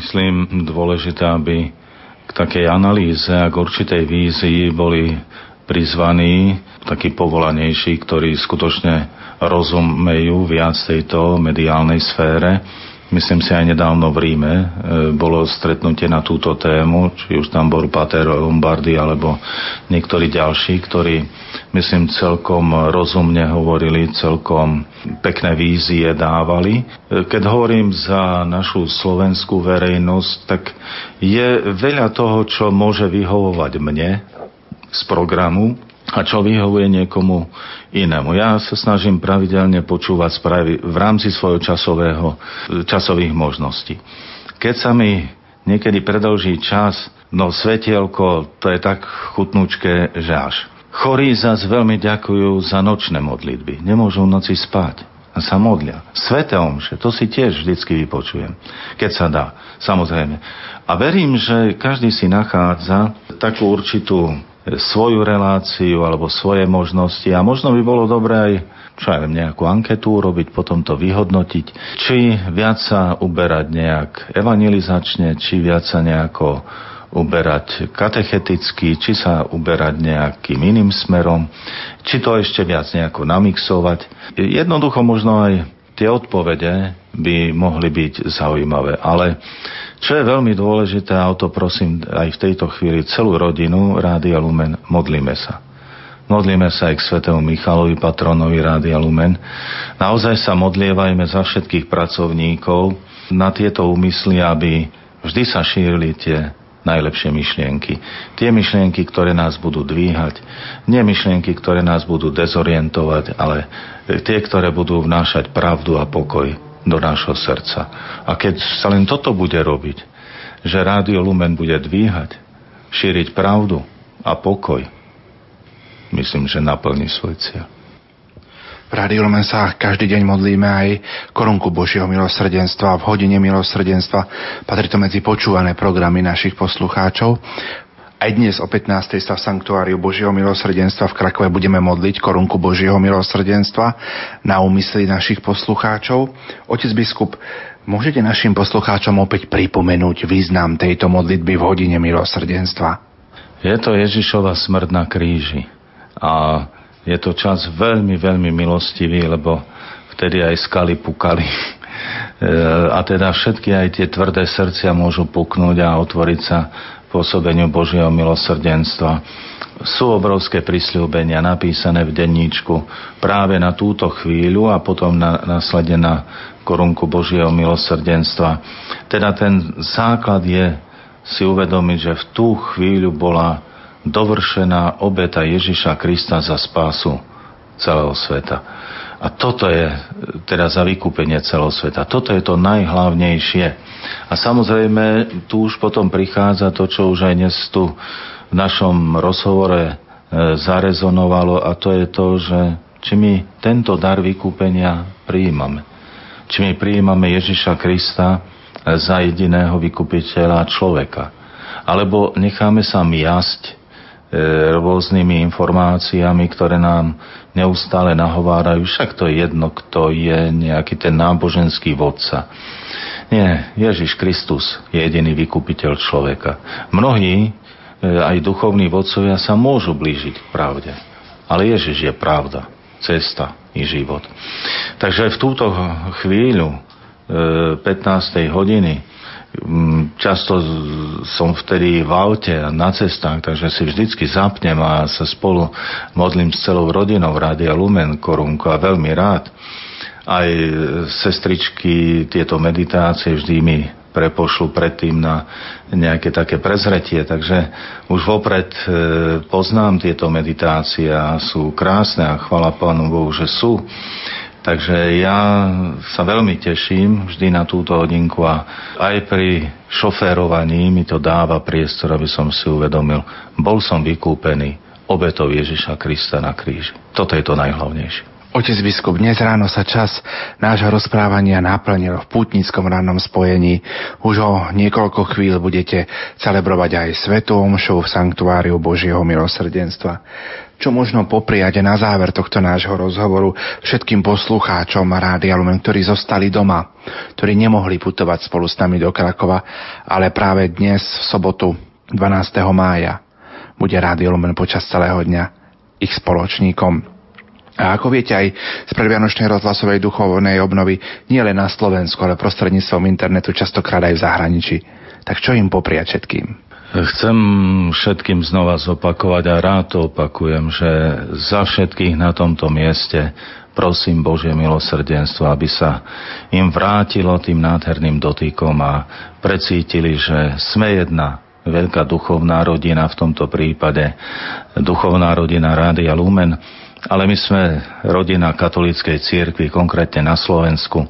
myslím, dôležité, aby k takej analýze a k určitej vízii boli prizvaní takí povolanejší, ktorí skutočne rozumejú viac tejto mediálnej sfére Myslím si aj nedávno v Ríme e, bolo stretnutie na túto tému, či už tam bol Pater Lombardi alebo niektorí ďalší, ktorí myslím celkom rozumne hovorili, celkom pekné vízie dávali. E, keď hovorím za našu slovenskú verejnosť, tak je veľa toho, čo môže vyhovovať mne z programu, a čo vyhovuje niekomu inému. Ja sa snažím pravidelne počúvať správy v rámci svojho časového, časových možností. Keď sa mi niekedy predlží čas, no svetielko, to je tak chutnúčke, že až. Chorí zas veľmi ďakujú za nočné modlitby. Nemôžu v noci spať a sa modlia. Svete omše, to si tiež vždycky vypočujem, keď sa dá, samozrejme. A verím, že každý si nachádza takú určitú svoju reláciu alebo svoje možnosti a možno by bolo dobré aj čo aj nejakú anketu urobiť, potom to vyhodnotiť, či viac sa uberať nejak evangelizačne, či viac sa nejako uberať katecheticky, či sa uberať nejakým iným smerom, či to ešte viac nejako namixovať. Jednoducho možno aj tie odpovede by mohli byť zaujímavé, ale čo je veľmi dôležité, a o to prosím aj v tejto chvíli celú rodinu Rádia Lumen, modlíme sa. Modlíme sa aj k svetému Michalovi, patronovi Rádia Lumen. Naozaj sa modlievajme za všetkých pracovníkov na tieto úmysly, aby vždy sa šírili tie najlepšie myšlienky. Tie myšlienky, ktoré nás budú dvíhať, nie myšlienky, ktoré nás budú dezorientovať, ale tie, ktoré budú vnášať pravdu a pokoj do nášho srdca. A keď sa len toto bude robiť, že Rádio Lumen bude dvíhať, šíriť pravdu a pokoj, myslím, že naplní svoj cieľ. V Rádiu Lumen sa každý deň modlíme aj korunku Božieho milosrdenstva. V hodine milosrdenstva patrí to medzi počúvané programy našich poslucháčov. Aj dnes o 15. sa v Sanktuáriu Božieho milosrdenstva v Krakove budeme modliť korunku Božieho milosrdenstva na úmysly našich poslucháčov. Otec biskup, môžete našim poslucháčom opäť pripomenúť význam tejto modlitby v hodine milosrdenstva? Je to Ježišova smrť na kríži. A je to čas veľmi, veľmi milostivý, lebo vtedy aj skaly pukali. *laughs* A teda všetky aj tie tvrdé srdcia môžu puknúť a otvoriť sa pôsobeniu Božieho milosrdenstva. Sú obrovské prisľúbenia napísané v denníčku práve na túto chvíľu a potom na, následne na korunku Božieho milosrdenstva. Teda ten základ je si uvedomiť, že v tú chvíľu bola dovršená obeta Ježiša Krista za spásu celého sveta. A toto je teda za vykúpenie celého sveta. Toto je to najhlavnejšie. A samozrejme, tu už potom prichádza to, čo už aj dnes tu v našom rozhovore e, zarezonovalo a to je to, že či my tento dar vykúpenia prijímame. Či my prijímame Ježiša Krista za jediného vykupiteľa človeka. Alebo necháme sa miasť E, rôznymi informáciami, ktoré nám neustále nahovárajú. Však to je jedno, kto je nejaký ten náboženský vodca. Nie, Ježiš Kristus je jediný vykupiteľ človeka. Mnohí, e, aj duchovní vodcovia, sa môžu blížiť k pravde. Ale Ježiš je pravda, cesta i život. Takže v túto chvíľu 15. E, hodiny často som vtedy v aute a na cestách, takže si vždycky zapnem a sa spolu modlím s celou rodinou v Rádia Lumen korunku a veľmi rád. Aj sestričky tieto meditácie vždy mi prepošlu predtým na nejaké také prezretie, takže už vopred e, poznám tieto meditácie a sú krásne a chvala Pánu Bohu, že sú. Takže ja sa veľmi teším vždy na túto hodinku a aj pri šoférovaní mi to dáva priestor, aby som si uvedomil, bol som vykúpený obetou Ježiša Krista na kríži. Toto je to najhlavnejšie. Otec biskup, dnes ráno sa čas nášho rozprávania naplnil v pútnickom rannom spojení. Už o niekoľko chvíľ budete celebrovať aj Svetú Omšu v Sanktuáriu Božieho milosrdenstva čo možno popriať na záver tohto nášho rozhovoru všetkým poslucháčom Rádia Lumen, ktorí zostali doma, ktorí nemohli putovať spolu s nami do Krakova, ale práve dnes, v sobotu 12. mája, bude Rádio Lumen počas celého dňa ich spoločníkom. A ako viete aj z predvianočnej rozhlasovej duchovnej obnovy nie len na Slovensku, ale prostredníctvom internetu častokrát aj v zahraničí. Tak čo im popriať všetkým? Chcem všetkým znova zopakovať a rád to opakujem, že za všetkých na tomto mieste prosím Božie milosrdenstvo, aby sa im vrátilo tým nádherným dotykom a precítili, že sme jedna veľká duchovná rodina, v tomto prípade duchovná rodina Rádia Lumen, ale my sme rodina katolíckej cirkvi, konkrétne na Slovensku.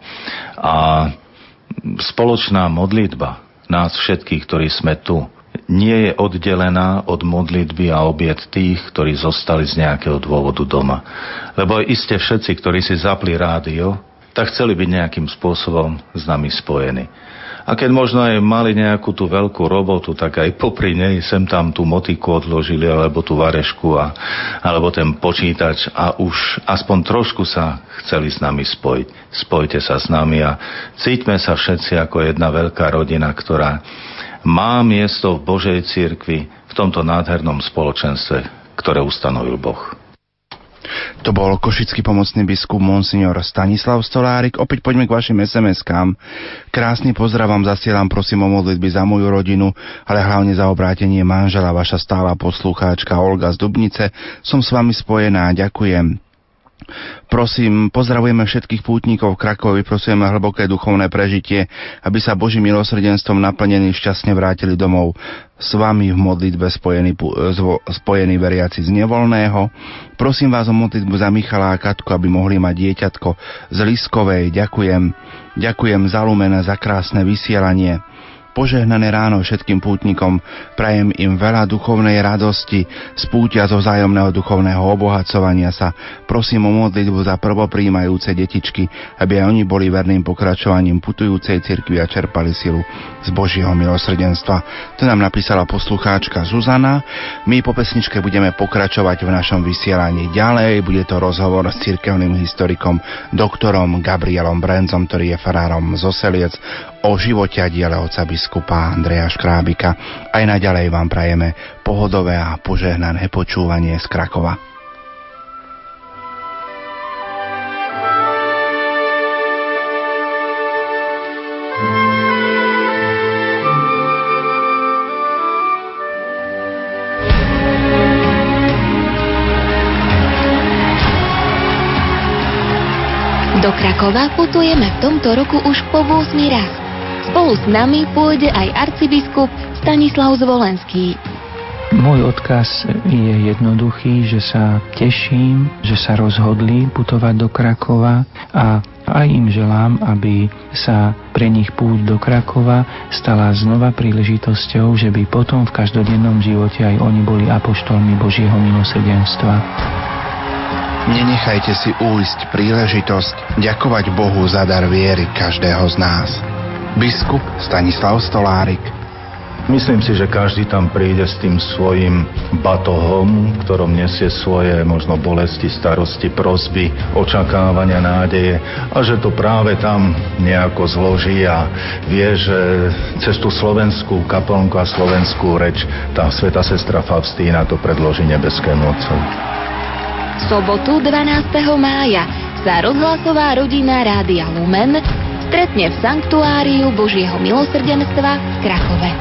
A spoločná modlitba nás všetkých, ktorí sme tu, nie je oddelená od modlitby a obiet tých, ktorí zostali z nejakého dôvodu doma. Lebo iste všetci, ktorí si zapli rádio, tak chceli byť nejakým spôsobom s nami spojení. A keď možno aj mali nejakú tú veľkú robotu, tak aj popri nej sem tam tú motiku odložili, alebo tú varešku, a, alebo ten počítač a už aspoň trošku sa chceli s nami spojiť. Spojte sa s nami a cíťme sa všetci ako jedna veľká rodina, ktorá má miesto v Božej cirkvi v tomto nádhernom spoločenstve, ktoré ustanovil Boh. To bol košický pomocný biskup Monsignor Stanislav Stolárik. Opäť poďme k vašim SMS-kám. Krásny pozdrav vám zasielam, prosím o modlitby za moju rodinu, ale hlavne za obrátenie manžela, vaša stála poslucháčka Olga z Dubnice. Som s vami spojená, ďakujem. Prosím, pozdravujeme všetkých pútnikov Krakovi, prosíme hlboké duchovné prežitie, aby sa Božím milosrdenstvom naplnení šťastne vrátili domov. S vami v modlitbe spojený, spojený veriaci z nevolného. Prosím vás o modlitbu za Michala a Katku, aby mohli mať dieťatko z Liskovej. Ďakujem. Ďakujem za Lumena, za krásne vysielanie. Požehnané ráno všetkým pútnikom, prajem im veľa duchovnej radosti, spúťa zo vzájomného duchovného obohacovania sa. Prosím o modlitbu za prvopríjmajúce detičky, aby aj oni boli verným pokračovaním putujúcej cirkvi a čerpali silu z Božieho milosrdenstva. To nám napísala poslucháčka Zuzana. My po pesničke budeme pokračovať v našom vysielaní ďalej. Bude to rozhovor s cirkevným historikom doktorom Gabrielom Brenzom, ktorý je farárom z Oseliec o živote a diele oca biskupa Andreja Škrábika. Aj naďalej vám prajeme pohodové a požehnané počúvanie z Krakova. Do Krakova putujeme v tomto roku už po 8 raz. Spolu s nami pôjde aj arcibiskup Stanislav Zvolenský. Môj odkaz je jednoduchý, že sa teším, že sa rozhodli putovať do Krakova a aj im želám, aby sa pre nich púť do Krakova stala znova príležitosťou, že by potom v každodennom živote aj oni boli apoštolmi Božieho milosrdenstva. Nenechajte si újsť príležitosť ďakovať Bohu za dar viery každého z nás. Biskup Stanislav Stolárik Myslím si, že každý tam príde s tým svojim batohom, ktorom nesie svoje možno bolesti, starosti, prosby, očakávania, nádeje a že to práve tam nejako zloží a vie, že cez tú slovenskú kaplnku a slovenskú reč tá sveta sestra Faustína to predloží nebeskému Otcovi. V sobotu 12. mája sa rozhlasová rodina Rádia Lumen stretne v Sanktuáriu Božieho milosrdenstva v Krakove.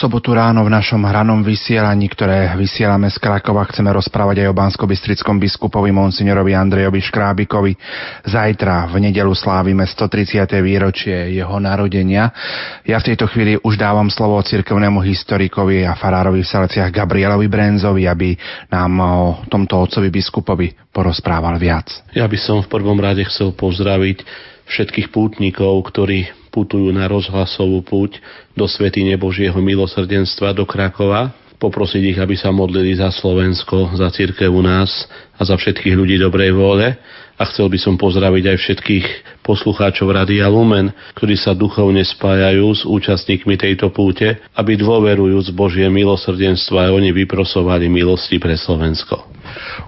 Sobotu ráno v našom hranom vysielaní, ktoré vysielame z Krakova, chceme rozprávať aj o bansko-bistrickom biskupovi monsignorovi Andrejovi Škrábikovi. Zajtra v nedelu slávime 130. výročie jeho narodenia. Ja v tejto chvíli už dávam slovo cirkevnému historikovi a farárovi v Saleciach Gabrielovi Brenzovi, aby nám o tomto otcovi biskupovi porozprával viac. Ja by som v prvom rade chcel pozdraviť všetkých pútnikov, ktorí putujú na rozhlasovú púť do Svetine Božieho milosrdenstva do Krakova, poprosiť ich, aby sa modlili za Slovensko, za církev u nás a za všetkých ľudí dobrej vôle. A chcel by som pozdraviť aj všetkých poslucháčov Radia Lumen, ktorí sa duchovne spájajú s účastníkmi tejto púte, aby dôverujúc Božie milosrdenstvo aj oni vyprosovali milosti pre Slovensko.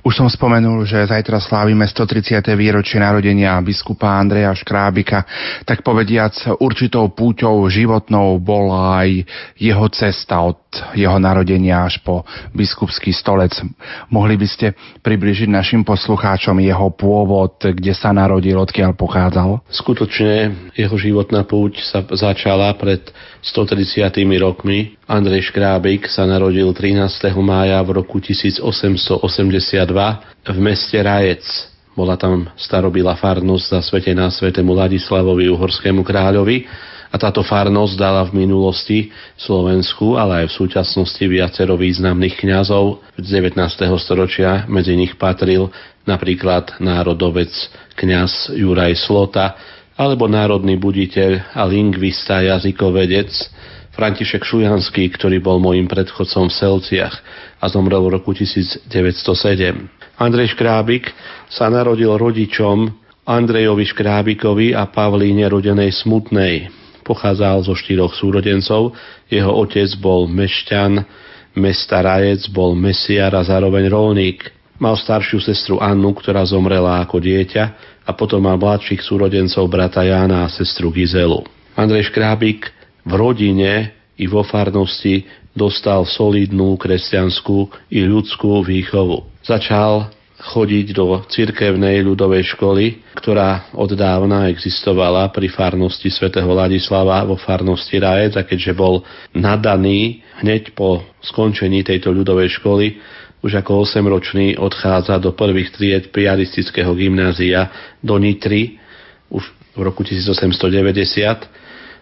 Už som spomenul, že zajtra slávime 130. výročie narodenia biskupa Andreja Škrábika, tak povediac určitou púťou životnou bola aj jeho cesta od jeho narodenia až po biskupský stolec. Mohli by ste približiť našim poslucháčom jeho pôvod, kde sa narodil, odkiaľ pochádzal? Skutočne jeho životná púť sa začala pred 130 rokmi. Andrej Škrábik sa narodil 13. mája v roku 1882 v meste Rajec. Bola tam starobilá farnosť zasvetená svetému Ladislavovi Uhorskému kráľovi a táto farnosť dala v minulosti Slovensku, ale aj v súčasnosti viacero významných kňazov z 19. storočia. Medzi nich patril napríklad národovec kňaz Juraj Slota, alebo národný buditeľ a lingvista jazykovedec František Šujanský, ktorý bol môjim predchodcom v Selciach a zomrel v roku 1907. Andrej Škrábik sa narodil rodičom Andrejovi Škrábikovi a Pavlíne rodenej Smutnej. Pochádzal zo štyroch súrodencov. Jeho otec bol mešťan, mesta Rajec, bol mesiar a zároveň rolník. Mal staršiu sestru Annu, ktorá zomrela ako dieťa a potom mal mladších súrodencov brata Jána a sestru Gizelu. Andrej Škrábik v rodine i vo farnosti dostal solidnú kresťanskú i ľudskú výchovu. Začal chodiť do cirkevnej ľudovej školy, ktorá od dávna existovala pri farnosti svätého Ladislava vo farnosti Rajec a keďže bol nadaný hneď po skončení tejto ľudovej školy, už ako 8-ročný odchádza do prvých tried piaristického gymnázia do Nitry už v roku 1890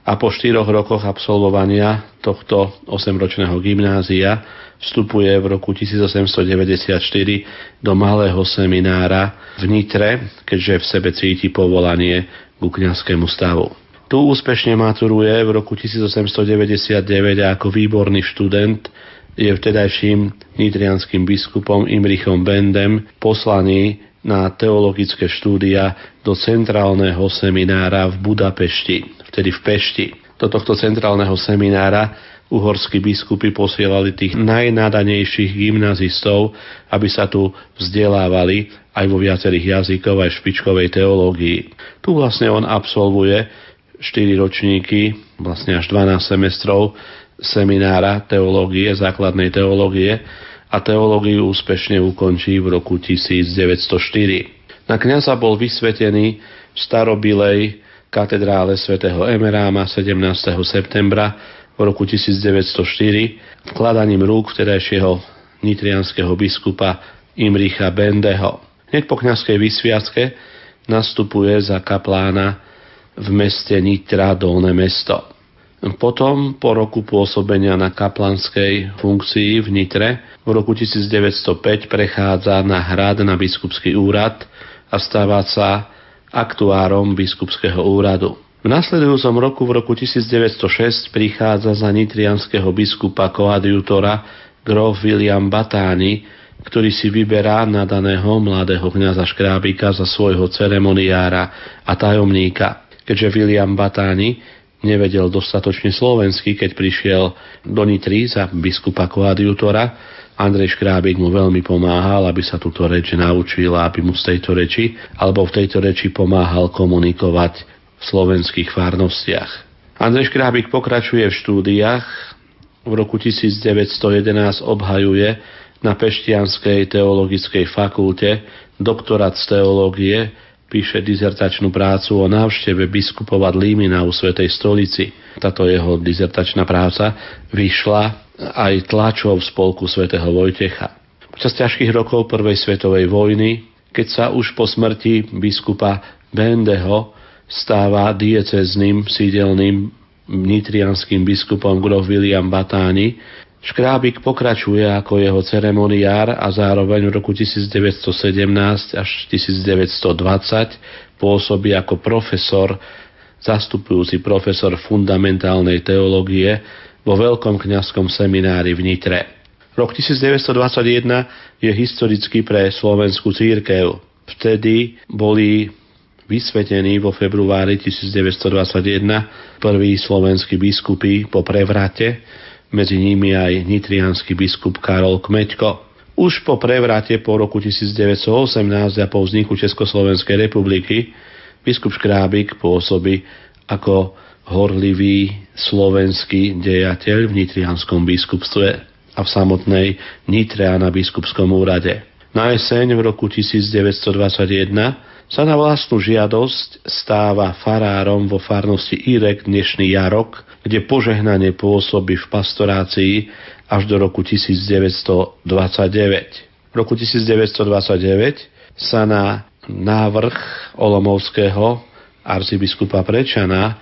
a po 4 rokoch absolvovania tohto 8-ročného gymnázia vstupuje v roku 1894 do malého seminára v Nitre, keďže v sebe cíti povolanie ku kňazskému stavu. Tu úspešne maturuje v roku 1899 a ako výborný študent je vtedajším nitrianským biskupom Imrichom Bendem poslaný na teologické štúdia do centrálneho seminára v Budapešti, vtedy v Pešti. Do tohto centrálneho seminára uhorskí biskupy posielali tých najnádanejších gymnazistov, aby sa tu vzdelávali aj vo viacerých jazykov, aj špičkovej teológii. Tu vlastne on absolvuje 4 ročníky, vlastne až 12 semestrov seminára teológie, základnej teológie a teológiu úspešne ukončí v roku 1904. Na kniaza bol vysvetený v starobilej katedrále svätého Emeráma 17. septembra v roku 1904 vkladaním rúk vtedajšieho nitrianského biskupa Imricha Bendeho. Hneď po kniazkej vysviacke nastupuje za kaplána v meste Nitra Dolné mesto. Potom, po roku pôsobenia na kaplanskej funkcii v Nitre, v roku 1905 prechádza na hrad na biskupský úrad a stáva sa aktuárom biskupského úradu. V nasledujúcom roku, v roku 1906, prichádza za nitrianského biskupa koadjutora grof William Batáni, ktorý si vyberá nadaného mladého kniaza Škrábika za svojho ceremoniára a tajomníka. Keďže William Batáni nevedel dostatočne slovensky, keď prišiel do Nitry za biskupa koadjutora. Andrej Škrábik mu veľmi pomáhal, aby sa túto reč naučil aby mu z tejto reči alebo v tejto reči pomáhal komunikovať v slovenských farnostiach. Andrej Škrábik pokračuje v štúdiách. V roku 1911 obhajuje na Peštianskej teologickej fakulte doktorát z teológie píše dizertačnú prácu o návšteve biskupova Límina u Svetej stolici. Táto jeho dizertačná práca vyšla aj tlačov spolku svätého Vojtecha. Počas ťažkých rokov Prvej svetovej vojny, keď sa už po smrti biskupa Bendeho stáva diecezným sídelným nitrianským biskupom grof William Batáni, Škrábik pokračuje ako jeho ceremoniár a zároveň v roku 1917 až 1920 pôsobí ako profesor, zastupujúci profesor fundamentálnej teológie vo Veľkom kňazskom seminári v Nitre. Rok 1921 je historický pre slovenskú církev. Vtedy boli vysvetení vo februári 1921 prví slovenskí biskupy po prevrate, medzi nimi aj nitrianský biskup Karol Kmeďko. Už po prevrate po roku 1918 a po vzniku Československej republiky biskup Škrábik pôsobí ako horlivý slovenský dejateľ v nitrianskom biskupstve a v samotnej Nitre a na biskupskom úrade. Na jeseň v roku 1921 sa na vlastnú žiadosť stáva farárom vo farnosti Irek dnešný Jarok, kde požehnanie pôsobí v pastorácii až do roku 1929. V roku 1929 sa na návrh Olomovského arcibiskupa Prečana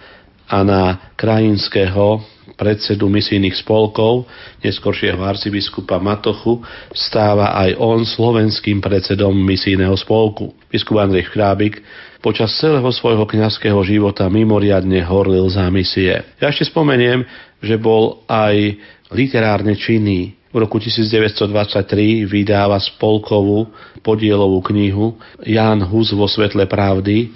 a na krajinského predsedu misijných spolkov, neskoršieho arcibiskupa Matochu, stáva aj on slovenským predsedom misijného spolku. Biskup Andrej Chrábik počas celého svojho kňazského života mimoriadne horlil za misie. Ja ešte spomeniem, že bol aj literárne činný. V roku 1923 vydáva spolkovú podielovú knihu Ján Hus vo svetle pravdy,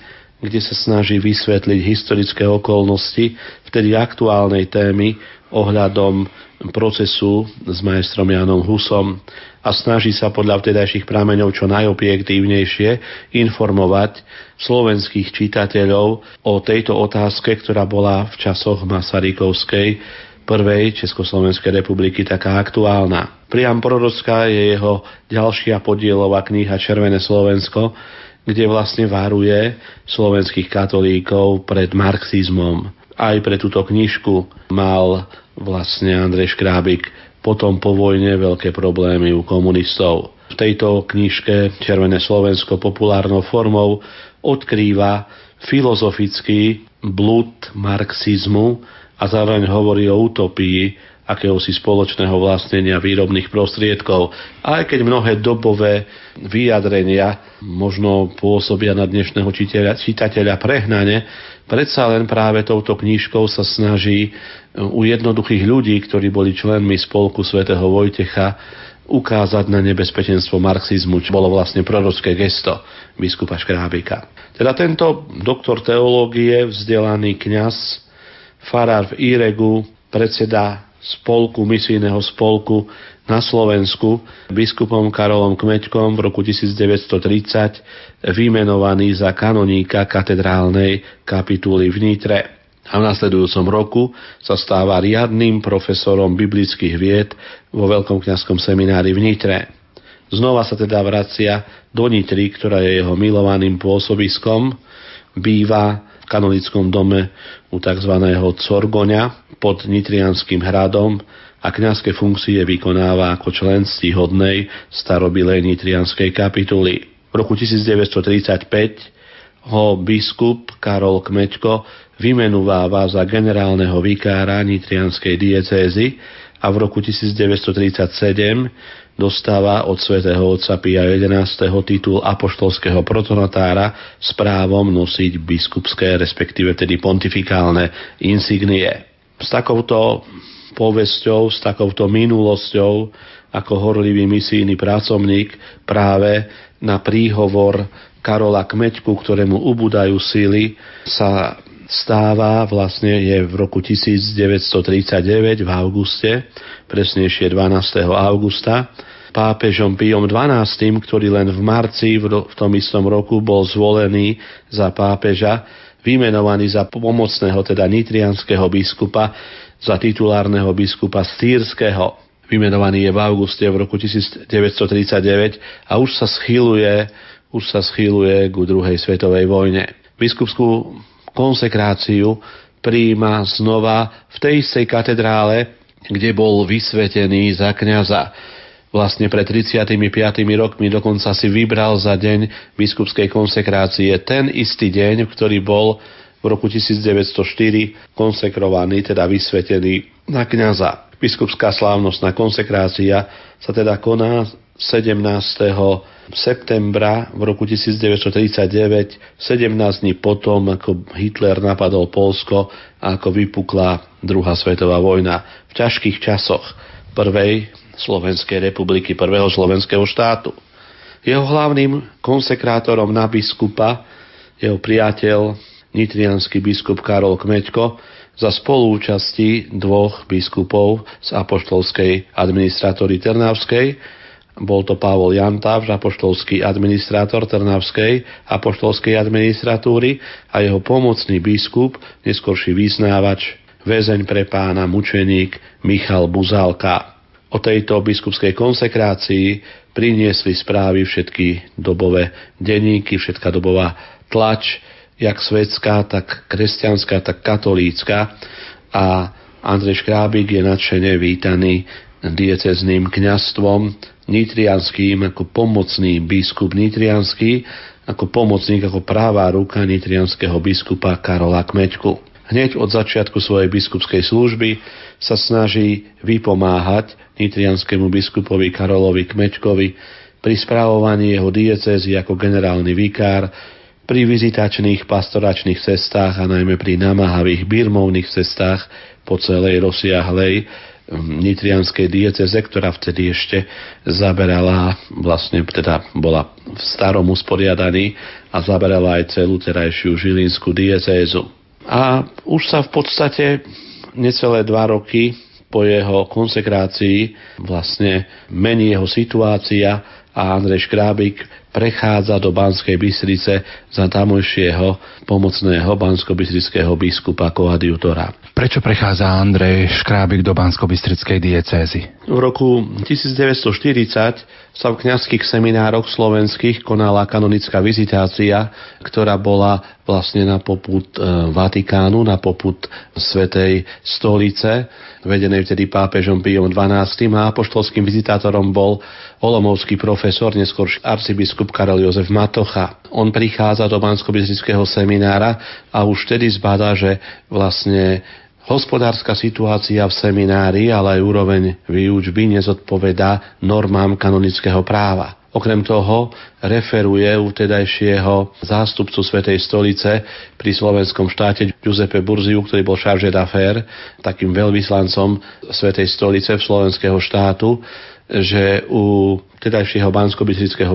kde sa snaží vysvetliť historické okolnosti vtedy aktuálnej témy ohľadom procesu s majstrom Janom Husom a snaží sa podľa vtedajších prameňov čo najobjektívnejšie informovať slovenských čitateľov o tejto otázke, ktorá bola v časoch Masarykovskej prvej Československej republiky taká aktuálna. Priam prorocká je jeho ďalšia podielová kniha Červené Slovensko, kde vlastne varuje slovenských katolíkov pred marxizmom. Aj pre túto knižku mal vlastne Andrej Škrábik potom po vojne veľké problémy u komunistov. V tejto knižke Červené Slovensko populárnou formou odkrýva filozofický blud marxizmu a zároveň hovorí o utopii akéhosi spoločného vlastnenia výrobných prostriedkov. Aj keď mnohé dobové vyjadrenia možno pôsobia na dnešného čitateľa prehnane, predsa len práve touto knížkou sa snaží u jednoduchých ľudí, ktorí boli členmi spolku svätého Vojtecha, ukázať na nebezpečenstvo marxizmu, čo bolo vlastne prorocké gesto biskupa Škrábika. Teda tento doktor teológie, vzdelaný kňaz, farár v Iregu, predseda spolku, misijného spolku na Slovensku biskupom Karolom Kmeďkom v roku 1930 vymenovaný za kanoníka katedrálnej kapituly v Nitre. A v nasledujúcom roku sa stáva riadným profesorom biblických vied vo Veľkom kňazskom seminári v Nitre. Znova sa teda vracia do Nitry, ktorá je jeho milovaným pôsobiskom, býva v kanonickom dome u tzv. Corgoňa pod Nitrianským hradom a kňazské funkcie vykonáva ako člen stihodnej starobilej Nitrianskej kapituly. V roku 1935 ho biskup Karol Kmeďko vymenúváva za generálneho vikára Nitrianskej diecézy a v roku 1937 dostáva od svätého otca Pia XI. titul apoštolského protonatára s právom nosiť biskupské, respektíve tedy pontifikálne insignie. S takouto povesťou, s takouto minulosťou ako horlivý misijný pracovník práve na príhovor Karola Kmeďku, ktorému ubúdajú síly, sa stáva vlastne je v roku 1939 v auguste, presnejšie 12. augusta, pápežom Piom XII, ktorý len v marci v, tom istom roku bol zvolený za pápeža, vymenovaný za pomocného, teda nitrianského biskupa, za titulárneho biskupa Stýrského. Vymenovaný je v auguste v roku 1939 a už sa schyluje už sa schýluje ku druhej svetovej vojne. Biskupskú konsekráciu príjima znova v tej istej katedrále, kde bol vysvetený za kňaza. Vlastne pred 35 rokmi dokonca si vybral za deň biskupskej konsekrácie ten istý deň, ktorý bol v roku 1904 konsekrovaný, teda vysvetený na kňaza. Biskupská slávnostná konsekrácia sa teda koná 17. septembra v roku 1939, 17 dní potom, ako Hitler napadol Polsko a ako vypukla druhá svetová vojna v ťažkých časoch prvej Slovenskej republiky, prvého slovenského štátu. Jeho hlavným konsekrátorom na biskupa, jeho priateľ, nitrianský biskup Karol Kmeďko, za spolúčasti dvoch biskupov z apoštolskej administratúry Trnavskej. Bol to Pavol Jantáv, apoštolský administrátor Trnavskej apoštolskej administratúry a jeho pomocný biskup, neskorší vyznávač, väzeň pre pána, mučeník Michal Buzálka. O tejto biskupskej konsekrácii priniesli správy všetky dobové denníky, všetká dobová tlač, jak svetská, tak kresťanská, tak katolícka a Andrej Škrábik je nadšene vítaný diecezným kňastvom nitrianským ako pomocný biskup nitrianský, ako pomocník, ako práva ruka nitrianského biskupa Karola Kmeďku. Hneď od začiatku svojej biskupskej služby sa snaží vypomáhať nitrianskému biskupovi Karolovi Kmeďkovi pri správovaní jeho diecézy ako generálny vikár pri vizitačných pastoračných cestách a najmä pri namáhavých birmovných cestách po celej rozsiahlej hm, nitrianskej dieceze, ktorá vtedy ešte zaberala, vlastne teda bola v starom usporiadaní a zaberala aj celú terajšiu žilinskú diecézu. A už sa v podstate necelé dva roky po jeho konsekrácii vlastne mení jeho situácia a Andrej Škrábik prechádza do Banskej Bystrice za tamojšieho pomocného bansko-bystrického biskupa koadjutora. Prečo prechádza Andrej Škrábik do bansko-bystrickej diecézy? V roku 1940 sa v kňazských seminároch slovenských konala kanonická vizitácia, ktorá bola vlastne na poput e, Vatikánu, na poput Svetej stolice, vedenej vtedy pápežom Pijom XII. a apoštolským vizitátorom bol olomovský profesor, neskôr arcibiskup Karel Jozef Matocha. On prichádza do bansko seminára a už vtedy zbada, že vlastne Hospodárska situácia v seminári, ale aj úroveň výučby nezodpovedá normám kanonického práva. Okrem toho referuje u tedajšieho zástupcu Svetej stolice pri slovenskom štáte Giuseppe Burziu, ktorý bol charge d'affaires, takým veľvyslancom Svetej stolice v slovenského štátu, že u tedajšieho bansko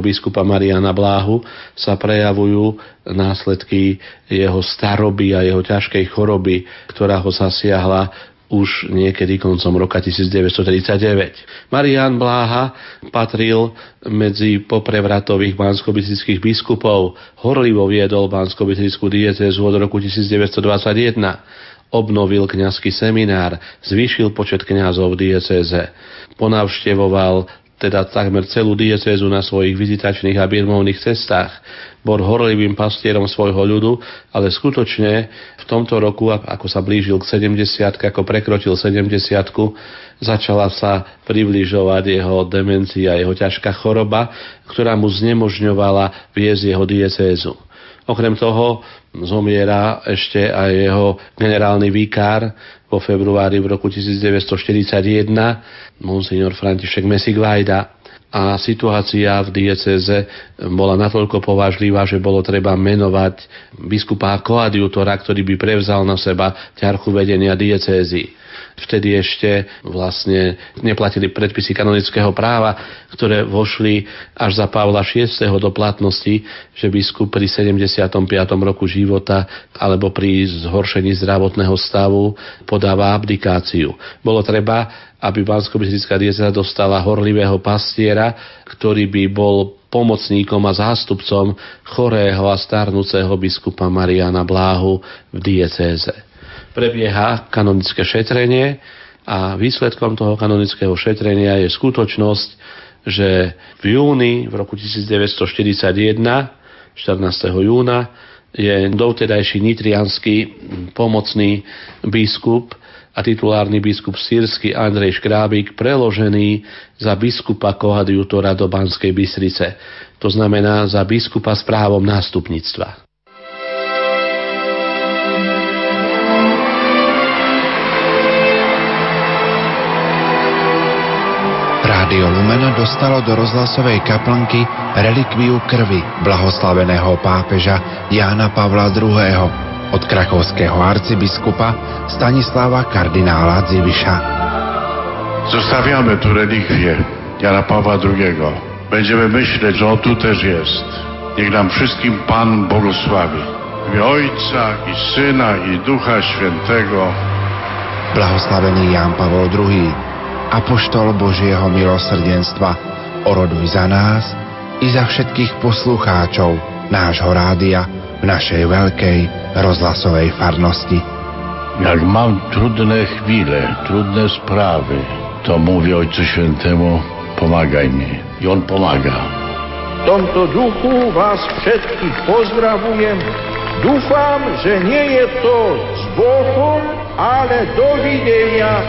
biskupa Mariana Bláhu sa prejavujú následky jeho staroby a jeho ťažkej choroby, ktorá ho zasiahla už niekedy koncom roka 1939. Marian Bláha patril medzi poprevratových bansko biskupov, horlivo viedol bansko diecezu od roku 1921 obnovil kňazský seminár, zvýšil počet kňazov v diecéze, ponavštevoval teda takmer celú diecézu na svojich vizitačných a birmovných cestách. Bol horlivým pastierom svojho ľudu, ale skutočne v tomto roku, ako sa blížil k 70 ako prekročil 70 začala sa približovať jeho demencia, jeho ťažká choroba, ktorá mu znemožňovala viesť jeho diecézu. Okrem toho zomiera ešte aj jeho generálny vikár vo februári v roku 1941, monsignor František Mesik Vajda. A situácia v dieceze bola natoľko považlivá, že bolo treba menovať biskupa koadjutora, ktorý by prevzal na seba ťarchu vedenia diecézy vtedy ešte vlastne neplatili predpisy kanonického práva, ktoré vošli až za Pavla VI. do platnosti, že biskup pri 75. roku života alebo pri zhoršení zdravotného stavu podáva abdikáciu. Bolo treba, aby bansko dieceza dostala horlivého pastiera, ktorý by bol pomocníkom a zástupcom chorého a starnúceho biskupa Mariana Bláhu v diecéze prebieha kanonické šetrenie a výsledkom toho kanonického šetrenia je skutočnosť, že v júni v roku 1941, 14. júna, je dovtedajší nitrianský pomocný biskup a titulárny biskup sírsky Andrej Škrábik preložený za biskupa koadjutora do Banskej Bystrice. To znamená za biskupa s právom nástupníctva. Rádio Lumen dostalo do rozhlasovej kaplnky relikviu krvi blahoslaveného pápeža Jána Pavla II. od krakovského arcybiskupa Stanislava kardinála Dziwisza. Zostawiamy tu relikwię Jana Pawła II. Będziemy myśleć, że on tu też jest. Niech nam wszystkim Pan błogosławi. W imię Ojca i Syna i Ducha Świętego. Blahoslavený Ján Pavol II apoštol Božieho milosrdenstva, oroduj za nás i za všetkých poslucháčov nášho rádia v našej veľkej rozhlasovej farnosti. Jak mam trudne chwile, trudne sprawy, to mówię Ojcu Świętemu, pomagaj mi. I On pomaga. W tomto duchu Was wszystkich pozdrawiam. Dufam, że nie jest to z Bochum, ale do widzenia.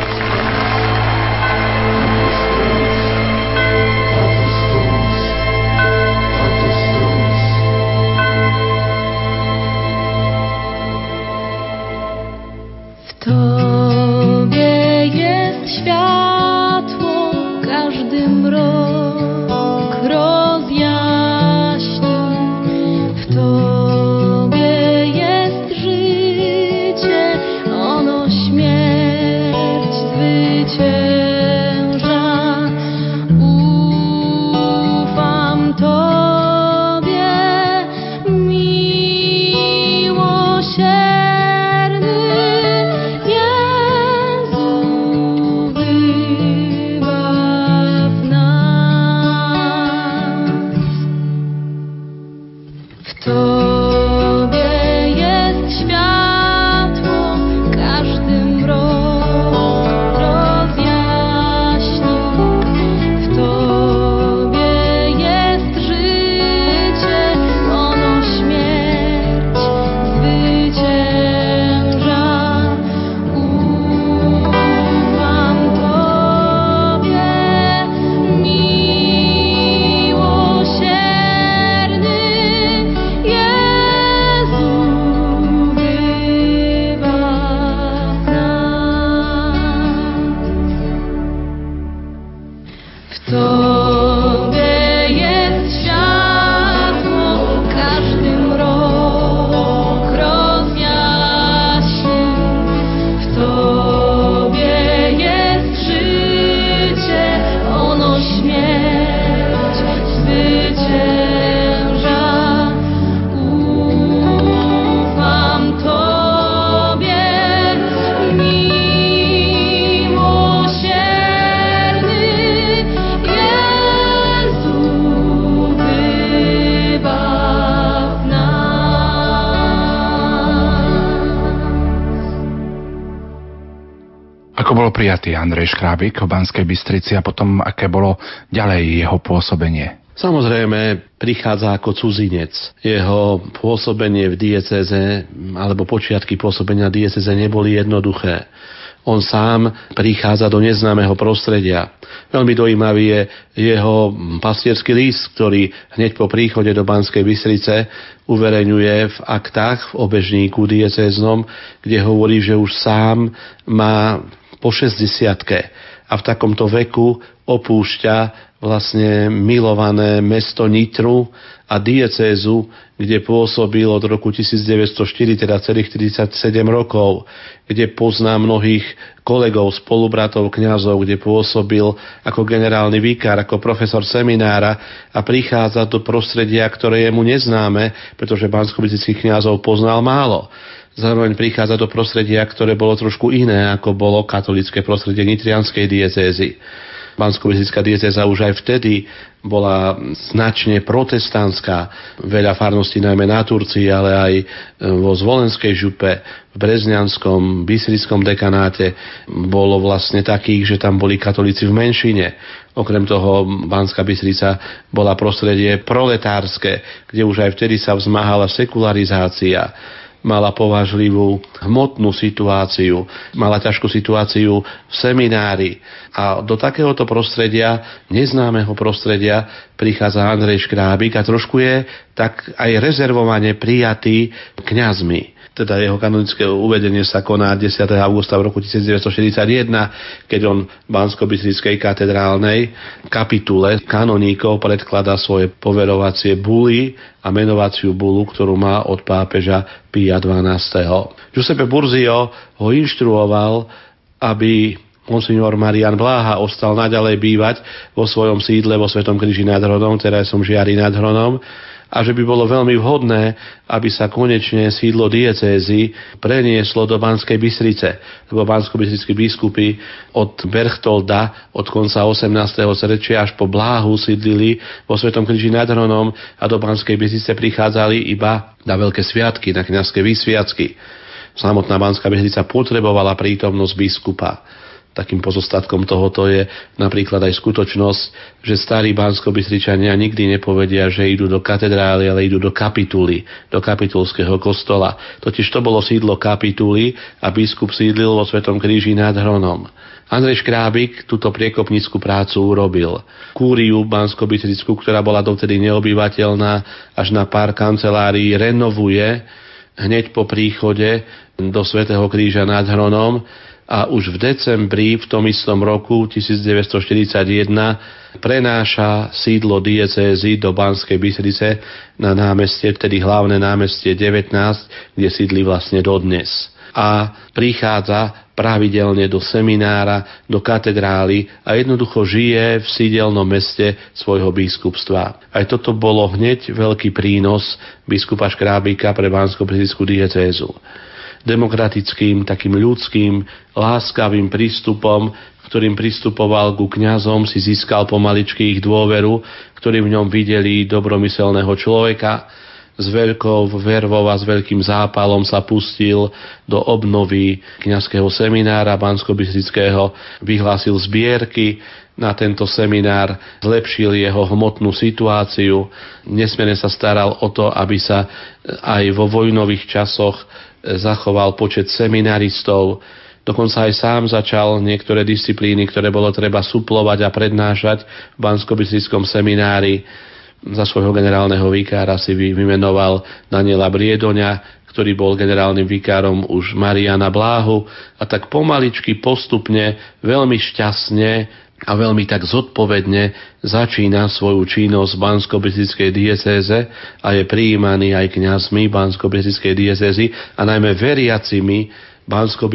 Prijatý Andrej Škrábik v Banskej Bystrici a potom aké bolo ďalej jeho pôsobenie? Samozrejme, prichádza ako cudzinec. Jeho pôsobenie v dieceze, alebo počiatky pôsobenia dieceze neboli jednoduché. On sám prichádza do neznámeho prostredia. Veľmi dojímavý je jeho pastierský list, ktorý hneď po príchode do Banskej Bystrice uverejňuje v aktách v obežníku diecéznom, kde hovorí, že už sám má po 60 a v takomto veku opúšťa vlastne milované mesto Nitru a diecézu, kde pôsobil od roku 1904, teda celých 37 rokov, kde pozná mnohých kolegov, spolubratov, kňazov, kde pôsobil ako generálny vikár, ako profesor seminára a prichádza do prostredia, ktoré je mu neznáme, pretože bansko kňazov poznal málo. Zároveň prichádza do prostredia, ktoré bolo trošku iné, ako bolo katolické prostredie nitrianskej diecézy. bansko dieceza už aj vtedy bola značne protestantská. Veľa farností najmä na Turcii, ale aj e, vo Zvolenskej župe, v Brezňanskom, Bysrickom dekanáte bolo vlastne takých, že tam boli katolíci v menšine. Okrem toho Banská Bystrica bola prostredie proletárske, kde už aj vtedy sa vzmáhala sekularizácia mala považlivú hmotnú situáciu, mala ťažkú situáciu v seminári. A do takéhoto prostredia, neznámeho prostredia, prichádza Andrej Škrábik a trošku je tak aj rezervovane prijatý kňazmi teda jeho kanonické uvedenie sa koná 10. augusta v roku 1941, keď on v bansko katedrálnej kapitule kanoníkov predkladá svoje poverovacie buly a menovaciu bulu, ktorú má od pápeža Pia XII. Giuseppe Burzio ho inštruoval, aby monsignor Marian Bláha ostal naďalej bývať vo svojom sídle vo Svetom kríži nad Hronom, teraz som žiari nad Hronom, a že by bolo veľmi vhodné, aby sa konečne sídlo diecézy prenieslo do Banskej Bystrice, lebo bansko biskupy od Berchtolda od konca 18. storočia až po Bláhu sídlili vo Svetom kríži nad Hronom a do Banskej Bystrice prichádzali iba na veľké sviatky, na kniazské vysviacky. Samotná Banská Bystrica potrebovala prítomnosť biskupa takým pozostatkom tohoto je napríklad aj skutočnosť, že starí bansko nikdy nepovedia, že idú do katedrály, ale idú do kapituly, do kapitulského kostola. Totiž to bolo sídlo kapituly a biskup sídlil vo Svetom kríži nad Hronom. Andrej Škrábik túto priekopnickú prácu urobil. Kúriu bansko ktorá bola dovtedy neobyvateľná, až na pár kancelárií renovuje hneď po príchode do Svetého kríža nad Hronom a už v decembri v tom istom roku 1941 prenáša sídlo diecézy do Banskej Bystrice na námestie, vtedy hlavné námestie 19, kde sídli vlastne dodnes. A prichádza pravidelne do seminára, do katedrály a jednoducho žije v sídelnom meste svojho biskupstva. Aj toto bolo hneď veľký prínos biskupa Škrábika pre bansko diecézu demokratickým, takým ľudským, láskavým prístupom, ktorým pristupoval ku kňazom, si získal pomaličky ich dôveru, ktorí v ňom videli dobromyselného človeka, s veľkou vervou a s veľkým zápalom sa pustil do obnovy kňazského seminára bansko vyhlásil zbierky. Na tento seminár, zlepšil jeho hmotnú situáciu, nesmierne sa staral o to, aby sa aj vo vojnových časoch zachoval počet seminaristov, dokonca aj sám začal niektoré disciplíny, ktoré bolo treba suplovať a prednášať v bansko seminári. Za svojho generálneho vikára si vymenoval Daniela Briedoňa, ktorý bol generálnym vikárom už Mariana Bláhu a tak pomaličky, postupne, veľmi šťastne a veľmi tak zodpovedne začína svoju činnosť v bansko diecéze a je prijímaný aj kňazmi bansko diecézy a najmä veriacimi bansko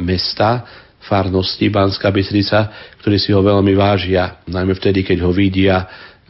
mesta, farnosti Banská Bystrica, ktorí si ho veľmi vážia, najmä vtedy, keď ho vidia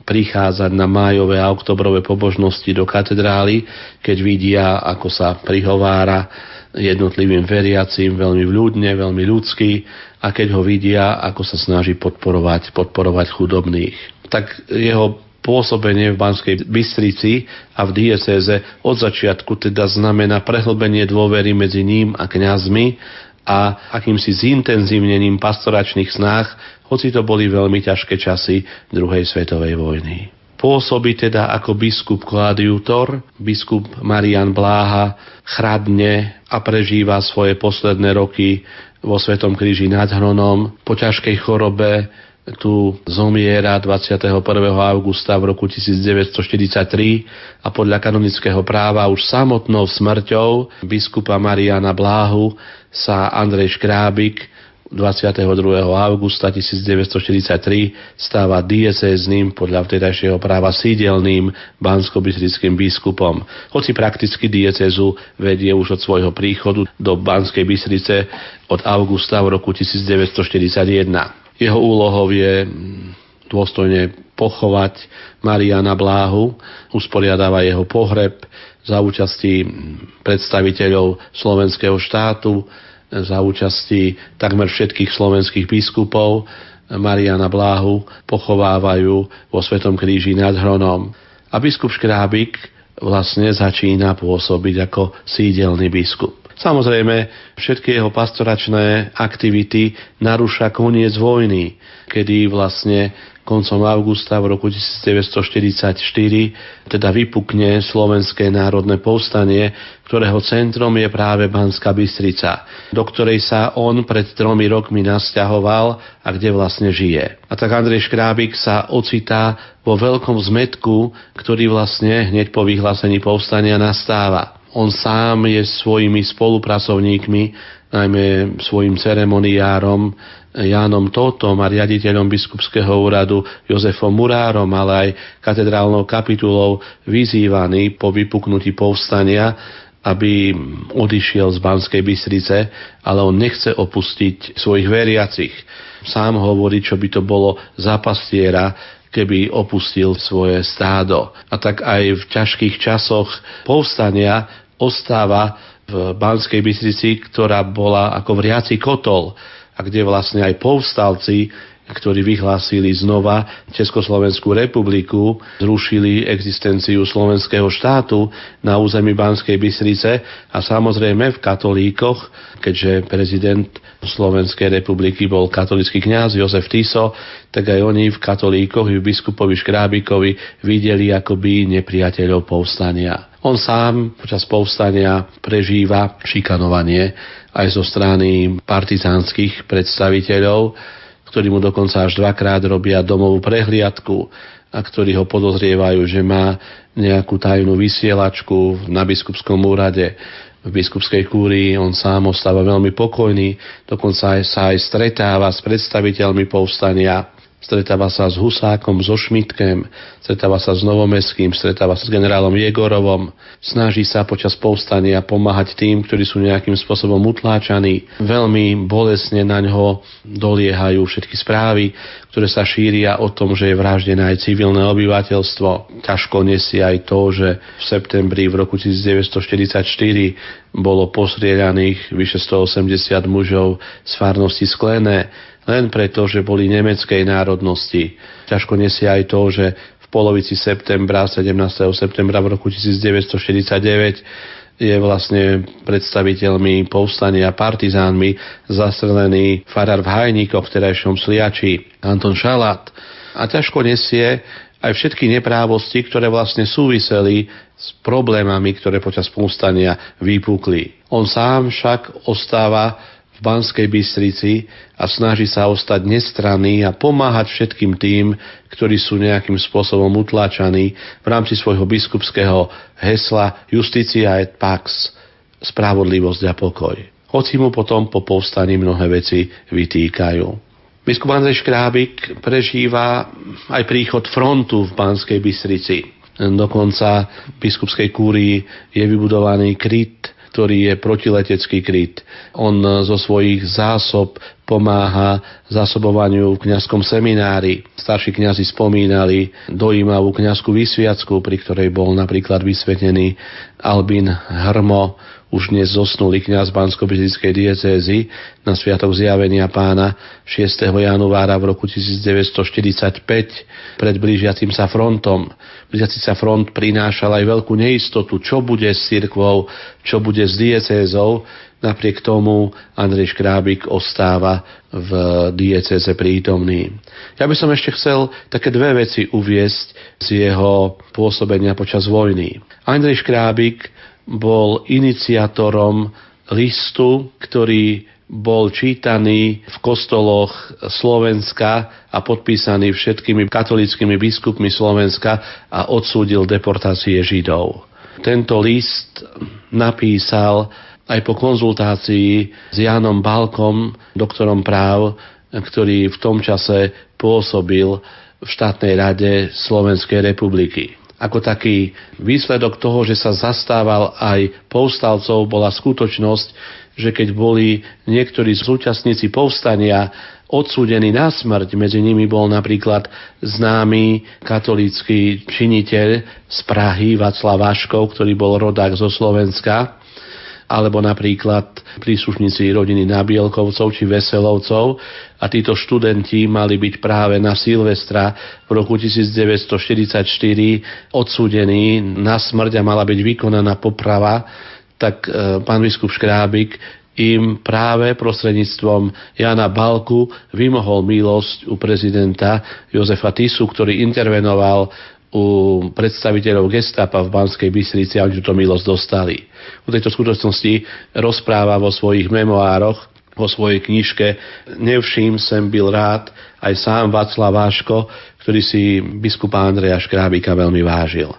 prichádzať na májové a oktobrové pobožnosti do katedrály, keď vidia, ako sa prihovára jednotlivým veriacím veľmi vľúdne, veľmi ľudský a keď ho vidia, ako sa snaží podporovať, podporovať chudobných. Tak jeho pôsobenie v Banskej Bystrici a v diecéze od začiatku teda znamená prehlbenie dôvery medzi ním a kňazmi a akýmsi zintenzívnením pastoračných snách, hoci to boli veľmi ťažké časy druhej svetovej vojny. Pôsobí teda ako biskup Kladiutor, biskup Marian Bláha, chradne a prežíva svoje posledné roky vo Svetom kríži nad Hronom. Po ťažkej chorobe tu zomiera 21. augusta v roku 1943 a podľa kanonického práva už samotnou smrťou biskupa Mariana Bláhu sa Andrej Škrábik 22. augusta 1943 stáva diecézným podľa vtedajšieho práva sídelným bansko biskupom. Hoci prakticky diecézu vedie už od svojho príchodu do Banskej Bystrice od augusta v roku 1941. Jeho úlohou je dôstojne pochovať Mariana Bláhu, usporiadáva jeho pohreb za účasti predstaviteľov slovenského štátu, za účasti takmer všetkých slovenských biskupov, Mariana Bláhu pochovávajú vo Svetom kríži nad Hronom. A biskup Škrábik vlastne začína pôsobiť ako sídelný biskup. Samozrejme, všetky jeho pastoračné aktivity narúša koniec vojny, kedy vlastne koncom augusta v roku 1944 teda vypukne Slovenské národné povstanie, ktorého centrom je práve Banská Bystrica, do ktorej sa on pred tromi rokmi nasťahoval a kde vlastne žije. A tak Andrej Škrábik sa ocitá vo veľkom zmetku, ktorý vlastne hneď po vyhlásení povstania nastáva. On sám je svojimi spolupracovníkmi, najmä svojim ceremoniárom Jánom Totom a riaditeľom biskupského úradu Jozefom Murárom, ale aj katedrálnou kapitulou vyzývaný po vypuknutí povstania, aby odišiel z Banskej Bystrice, ale on nechce opustiť svojich veriacich. Sám hovorí, čo by to bolo za pastiera, keby opustil svoje stádo. A tak aj v ťažkých časoch povstania ostáva v Banskej Bystrici, ktorá bola ako vriaci kotol, a kde vlastne aj povstalci, ktorí vyhlásili znova Československú republiku, zrušili existenciu slovenského štátu na území Banskej Bystrice a samozrejme v katolíkoch, keďže prezident Slovenskej republiky bol katolický kňaz Jozef Tiso, tak aj oni v katolíkoch i v biskupovi Škrábikovi videli akoby nepriateľov povstania. On sám počas povstania prežíva šikanovanie aj zo strany partizánskych predstaviteľov, ktorí mu dokonca až dvakrát robia domovú prehliadku a ktorí ho podozrievajú, že má nejakú tajnú vysielačku na biskupskom úrade v biskupskej kúrii, on sám ostáva veľmi pokojný, dokonca aj sa aj stretáva s predstaviteľmi povstania stretáva sa s Husákom, so Šmitkem, stretáva sa s Novomeským, stretáva sa s generálom Jegorovom, snaží sa počas povstania pomáhať tým, ktorí sú nejakým spôsobom utláčaní. Veľmi bolesne na ňo doliehajú všetky správy, ktoré sa šíria o tom, že je vraždené aj civilné obyvateľstvo. Ťažko nesie aj to, že v septembri v roku 1944 bolo postrieľaných vyše 180 mužov z farnosti Sklené len preto, že boli nemeckej národnosti. Ťažko nesie aj to, že v polovici septembra, 17. septembra v roku 1949 je vlastne predstaviteľmi povstania partizánmi zastrelený farár v Hajníkoch, v terajšom Sliači, Anton Šalát. A ťažko nesie aj všetky neprávosti, ktoré vlastne súviseli s problémami, ktoré počas povstania vypukli. On sám však ostáva Banskej Bystrici a snaží sa ostať nestranný a pomáhať všetkým tým, ktorí sú nejakým spôsobom utláčaní v rámci svojho biskupského hesla Justicia et Pax, spravodlivosť a pokoj. Hoci mu potom po povstaní mnohé veci vytýkajú. Biskup Andrej Škrábik prežíva aj príchod frontu v Banskej Bystrici. Dokonca v biskupskej kúrii je vybudovaný kryt ktorý je protiletecký kryt. On zo svojich zásob pomáha zásobovaniu v kňazskom seminári. Starší kňazi spomínali dojímavú kňazskú vysviacku, pri ktorej bol napríklad vysvetený Albin Hrmo, už dnes zosnulý kňaz bansko diecézy na Sviatok zjavenia pána 6. januára v roku 1945 pred blížiacim sa frontom. Blížiaci sa front prinášal aj veľkú neistotu, čo bude s cirkvou, čo bude s diecézou. Napriek tomu Andrej Škrábik ostáva v dieceze prítomný. Ja by som ešte chcel také dve veci uviesť z jeho pôsobenia počas vojny. Andrej Škrábik bol iniciátorom listu, ktorý bol čítaný v kostoloch Slovenska a podpísaný všetkými katolickými biskupmi Slovenska a odsúdil deportácie Židov. Tento list napísal aj po konzultácii s Jánom Balkom, doktorom práv, ktorý v tom čase pôsobil v štátnej rade Slovenskej republiky ako taký výsledok toho, že sa zastával aj povstalcov, bola skutočnosť, že keď boli niektorí zúčastníci povstania odsúdení na smrť, medzi nimi bol napríklad známy katolícky činiteľ z Prahy Václav Vaškov, ktorý bol rodák zo Slovenska, alebo napríklad príslušníci rodiny Nabielkovcov či Veselovcov. A títo študenti mali byť práve na Silvestra v roku 1944 odsúdení na smrť a mala byť vykonaná poprava, tak e, pán biskup Škrábik im práve prostredníctvom Jana Balku vymohol milosť u prezidenta Jozefa Tisu, ktorý intervenoval u predstaviteľov gestapa v Banskej Bystrici a oni túto milosť dostali. U tejto skutočnosti rozpráva vo svojich memoároch, vo svojej knižke Nevším sem byl rád aj sám Václav Váško, ktorý si biskupa Andreja Škrábika veľmi vážil.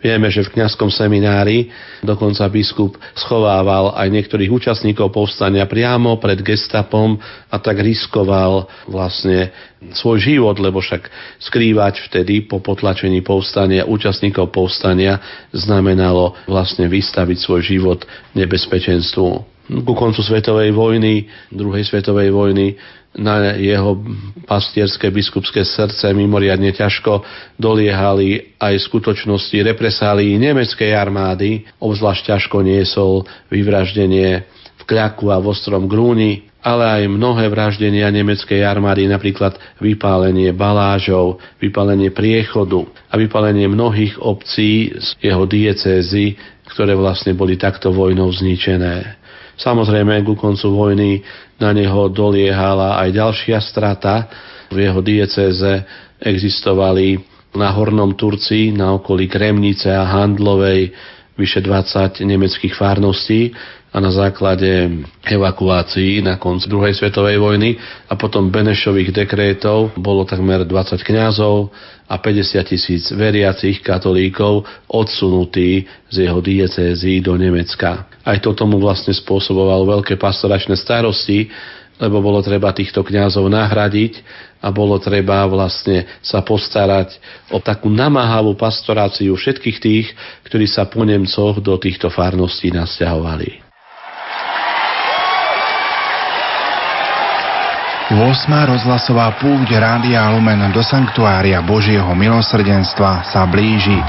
Vieme, že v kňazskom seminári dokonca biskup schovával aj niektorých účastníkov povstania priamo pred gestapom a tak riskoval vlastne svoj život, lebo však skrývať vtedy po potlačení povstania účastníkov povstania znamenalo vlastne vystaviť svoj život nebezpečenstvu. Ku koncu svetovej vojny, druhej svetovej vojny na jeho pastierské biskupské srdce mimoriadne ťažko doliehali aj skutočnosti represálií nemeckej armády, obzvlášť ťažko niesol vyvraždenie v Kľaku a v Ostrom Grúni, ale aj mnohé vraždenia nemeckej armády, napríklad vypálenie balážov, vypálenie priechodu a vypálenie mnohých obcí z jeho diecézy, ktoré vlastne boli takto vojnou zničené. Samozrejme, ku koncu vojny na neho doliehala aj ďalšia strata. V jeho diecéze existovali na Hornom Turci, na okolí Kremnice a Handlovej vyše 20 nemeckých farností a na základe evakuácií na konci druhej svetovej vojny a potom Benešových dekrétov bolo takmer 20 kňazov a 50 tisíc veriacich katolíkov odsunutí z jeho diecézy do Nemecka. Aj toto mu vlastne spôsobovalo veľké pastoračné starosti, lebo bolo treba týchto kňazov nahradiť a bolo treba vlastne sa postarať o takú namáhavú pastoráciu všetkých tých, ktorí sa po Nemcoch do týchto farností nasťahovali. 8. rozhlasová púť Rádia Lumen do Sanktuária Božieho milosrdenstva sa blíži.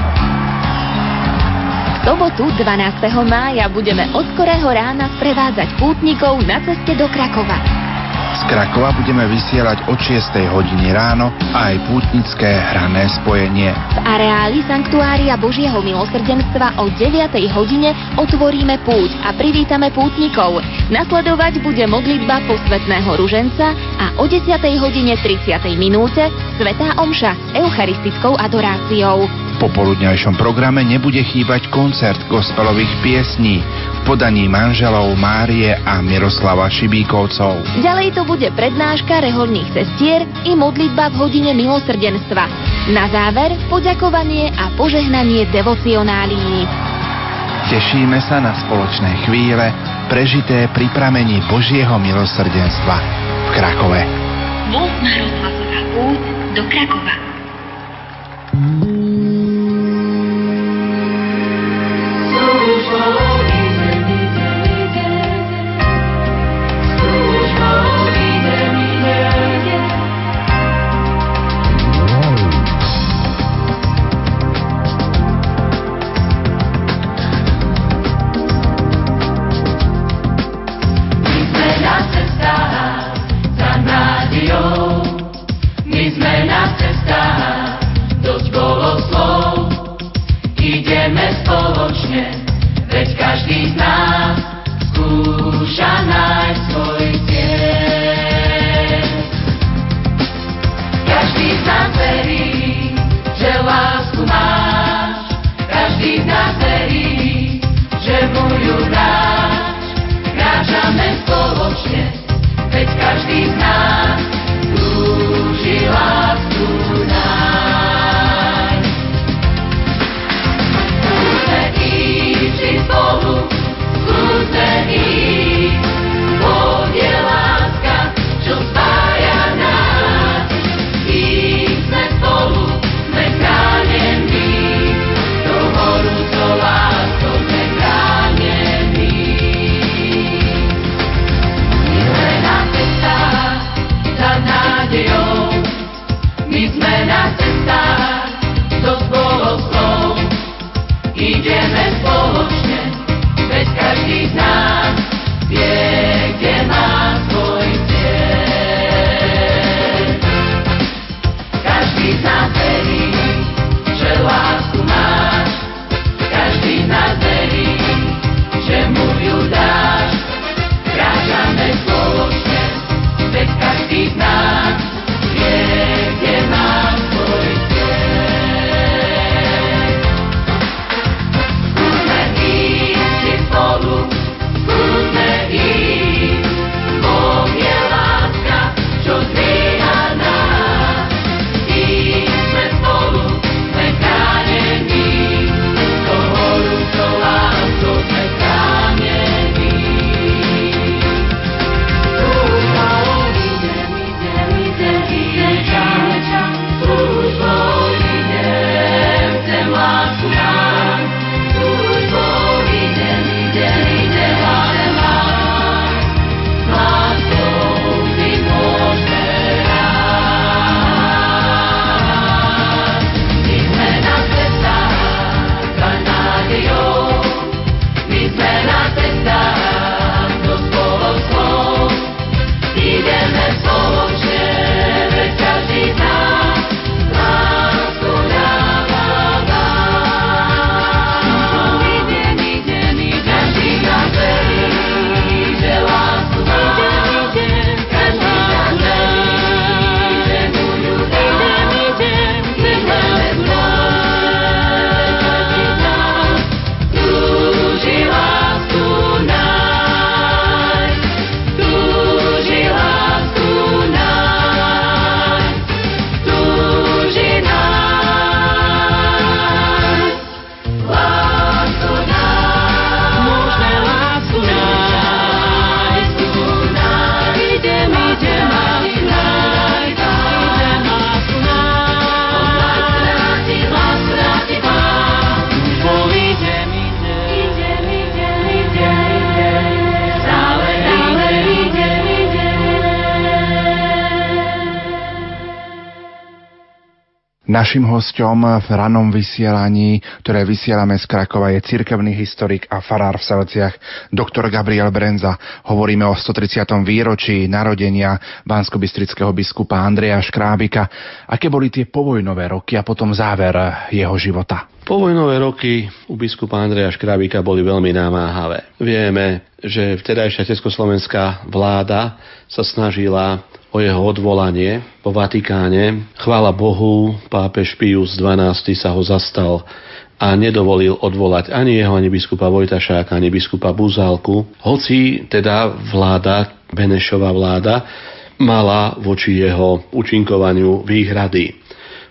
V sobotu 12. mája budeme od skorého rána sprevádzať pútnikov na ceste do Krakova. Z Krakova budeme vysielať od 6. hodiny ráno aj pútnické hrané spojenie. V areáli Sanktuária Božieho milosrdenstva o 9. hodine otvoríme púť a privítame pútnikov. Nasledovať bude modlitba posvetného ruženca a o 10. hodine 30. minúte Svetá Omša s eucharistickou adoráciou popoludňajšom programe nebude chýbať koncert gospelových piesní v podaní manželov Márie a Miroslava Šibíkovcov. Ďalej to bude prednáška reholných cestier i modlitba v hodine milosrdenstva. Na záver poďakovanie a požehnanie devocionálií. Tešíme sa na spoločné chvíle, prežité pri pramení Božieho milosrdenstva v Krakove. 8. rozhlasová púť do Krakova. Ideme spoločne, Našim hostom v ranom vysielaní, ktoré vysielame z Krakova, je cirkevný historik a farár v Selciach, doktor Gabriel Brenza. Hovoríme o 130. výročí narodenia banskobistrického biskupa Andreja Škrábika. Aké boli tie povojnové roky a potom záver jeho života? Povojnové roky u biskupa Andreja Škrábika boli veľmi námáhavé. Vieme, že vtedajšia československá vláda sa snažila o jeho odvolanie po Vatikáne. Chvála Bohu, pápež Pius XII sa ho zastal a nedovolil odvolať ani jeho, ani biskupa Vojtašáka, ani biskupa Buzálku. Hoci teda vláda, Benešová vláda, mala voči jeho účinkovaniu výhrady.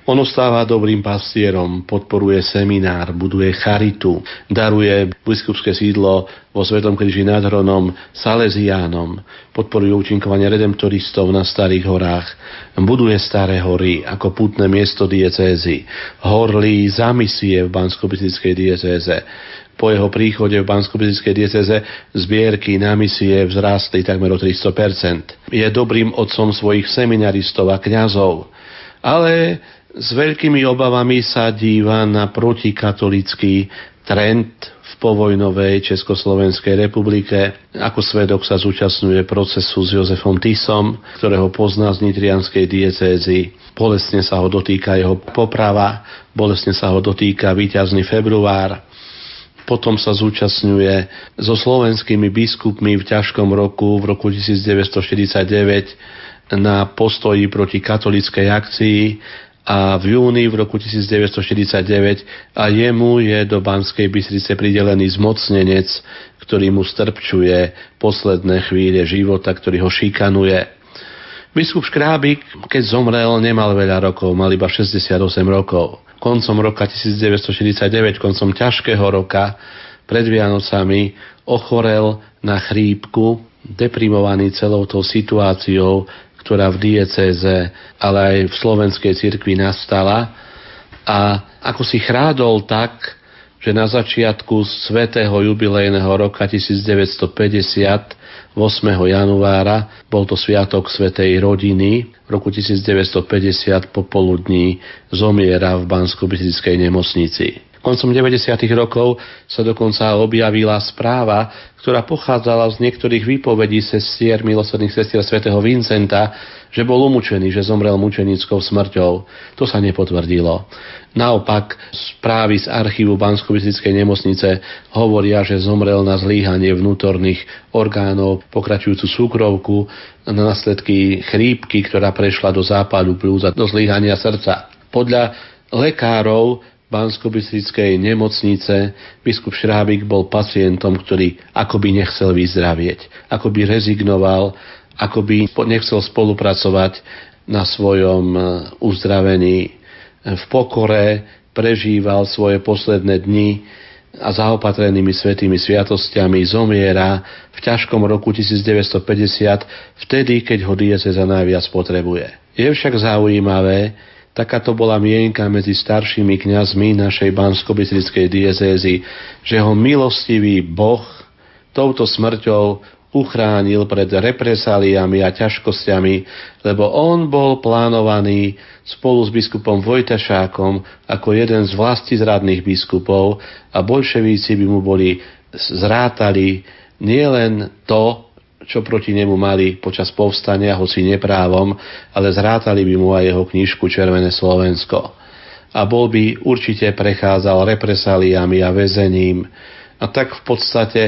On ostáva dobrým pastierom, podporuje seminár, buduje charitu, daruje biskupské sídlo vo Svetom kríži nad Hronom Salesiánom, podporuje účinkovanie redemptoristov na Starých horách, buduje Staré hory ako putné miesto diecézy, horlí za misie v bansko diecéze. Po jeho príchode v bansko diecéze zbierky na misie vzrástli takmer o 300%. Je dobrým otcom svojich seminaristov a kňazov, ale s veľkými obavami sa díva na protikatolický trend v povojnovej Československej republike. Ako svedok sa zúčastňuje procesu s Jozefom Tisom, ktorého pozná z Nitrianskej diecézy. Bolestne sa ho dotýka jeho poprava, bolestne sa ho dotýka víťazný február. Potom sa zúčastňuje so slovenskými biskupmi v ťažkom roku, v roku 1949 na postoji proti katolickej akcii a v júni v roku 1949 a jemu je do Banskej Bystrice pridelený zmocnenec, ktorý mu strpčuje posledné chvíle života, ktorý ho šikanuje. Biskup Škrábik, keď zomrel, nemal veľa rokov, mal iba 68 rokov. Koncom roka 1949, koncom ťažkého roka, pred Vianocami, ochorel na chrípku, deprimovaný celou tou situáciou, ktorá v diecéze, ale aj v slovenskej cirkvi nastala. A ako si chrádol tak, že na začiatku svetého jubilejného roka 1950 8. januára, bol to sviatok Svetej rodiny, v roku 1950 popoludní zomiera v bansko nemocnici. Koncom 90. rokov sa dokonca objavila správa, ktorá pochádzala z niektorých výpovedí sestier milosrdných sestier svätého Vincenta, že bol umúčený, že zomrel mučenickou smrťou. To sa nepotvrdilo. Naopak, správy z archívu bansko nemocnice hovoria, že zomrel na zlíhanie vnútorných orgánov, pokračujúcu súkrovku, na následky chrípky, ktorá prešla do zápalu plúza, do zlíhania srdca. Podľa lekárov bansko nemocnice biskup Šrábik bol pacientom, ktorý akoby nechcel vyzdravieť, akoby rezignoval, akoby nechcel spolupracovať na svojom e, uzdravení. V pokore prežíval svoje posledné dni a zaopatrenými svetými sviatosťami zomiera v ťažkom roku 1950, vtedy, keď ho dieceza najviac potrebuje. Je však zaujímavé, Takáto bola mienka medzi staršími kňazmi našej bansko diecézy, že ho milostivý Boh touto smrťou uchránil pred represáliami a ťažkosťami, lebo on bol plánovaný spolu s biskupom Vojtašákom ako jeden z vlastizradných biskupov a bolševíci by mu boli zrátali nielen to, čo proti nemu mali počas povstania, hoci neprávom, ale zrátali by mu aj jeho knižku Červené Slovensko. A bol by určite prechádzal represáliami a väzením. A tak v podstate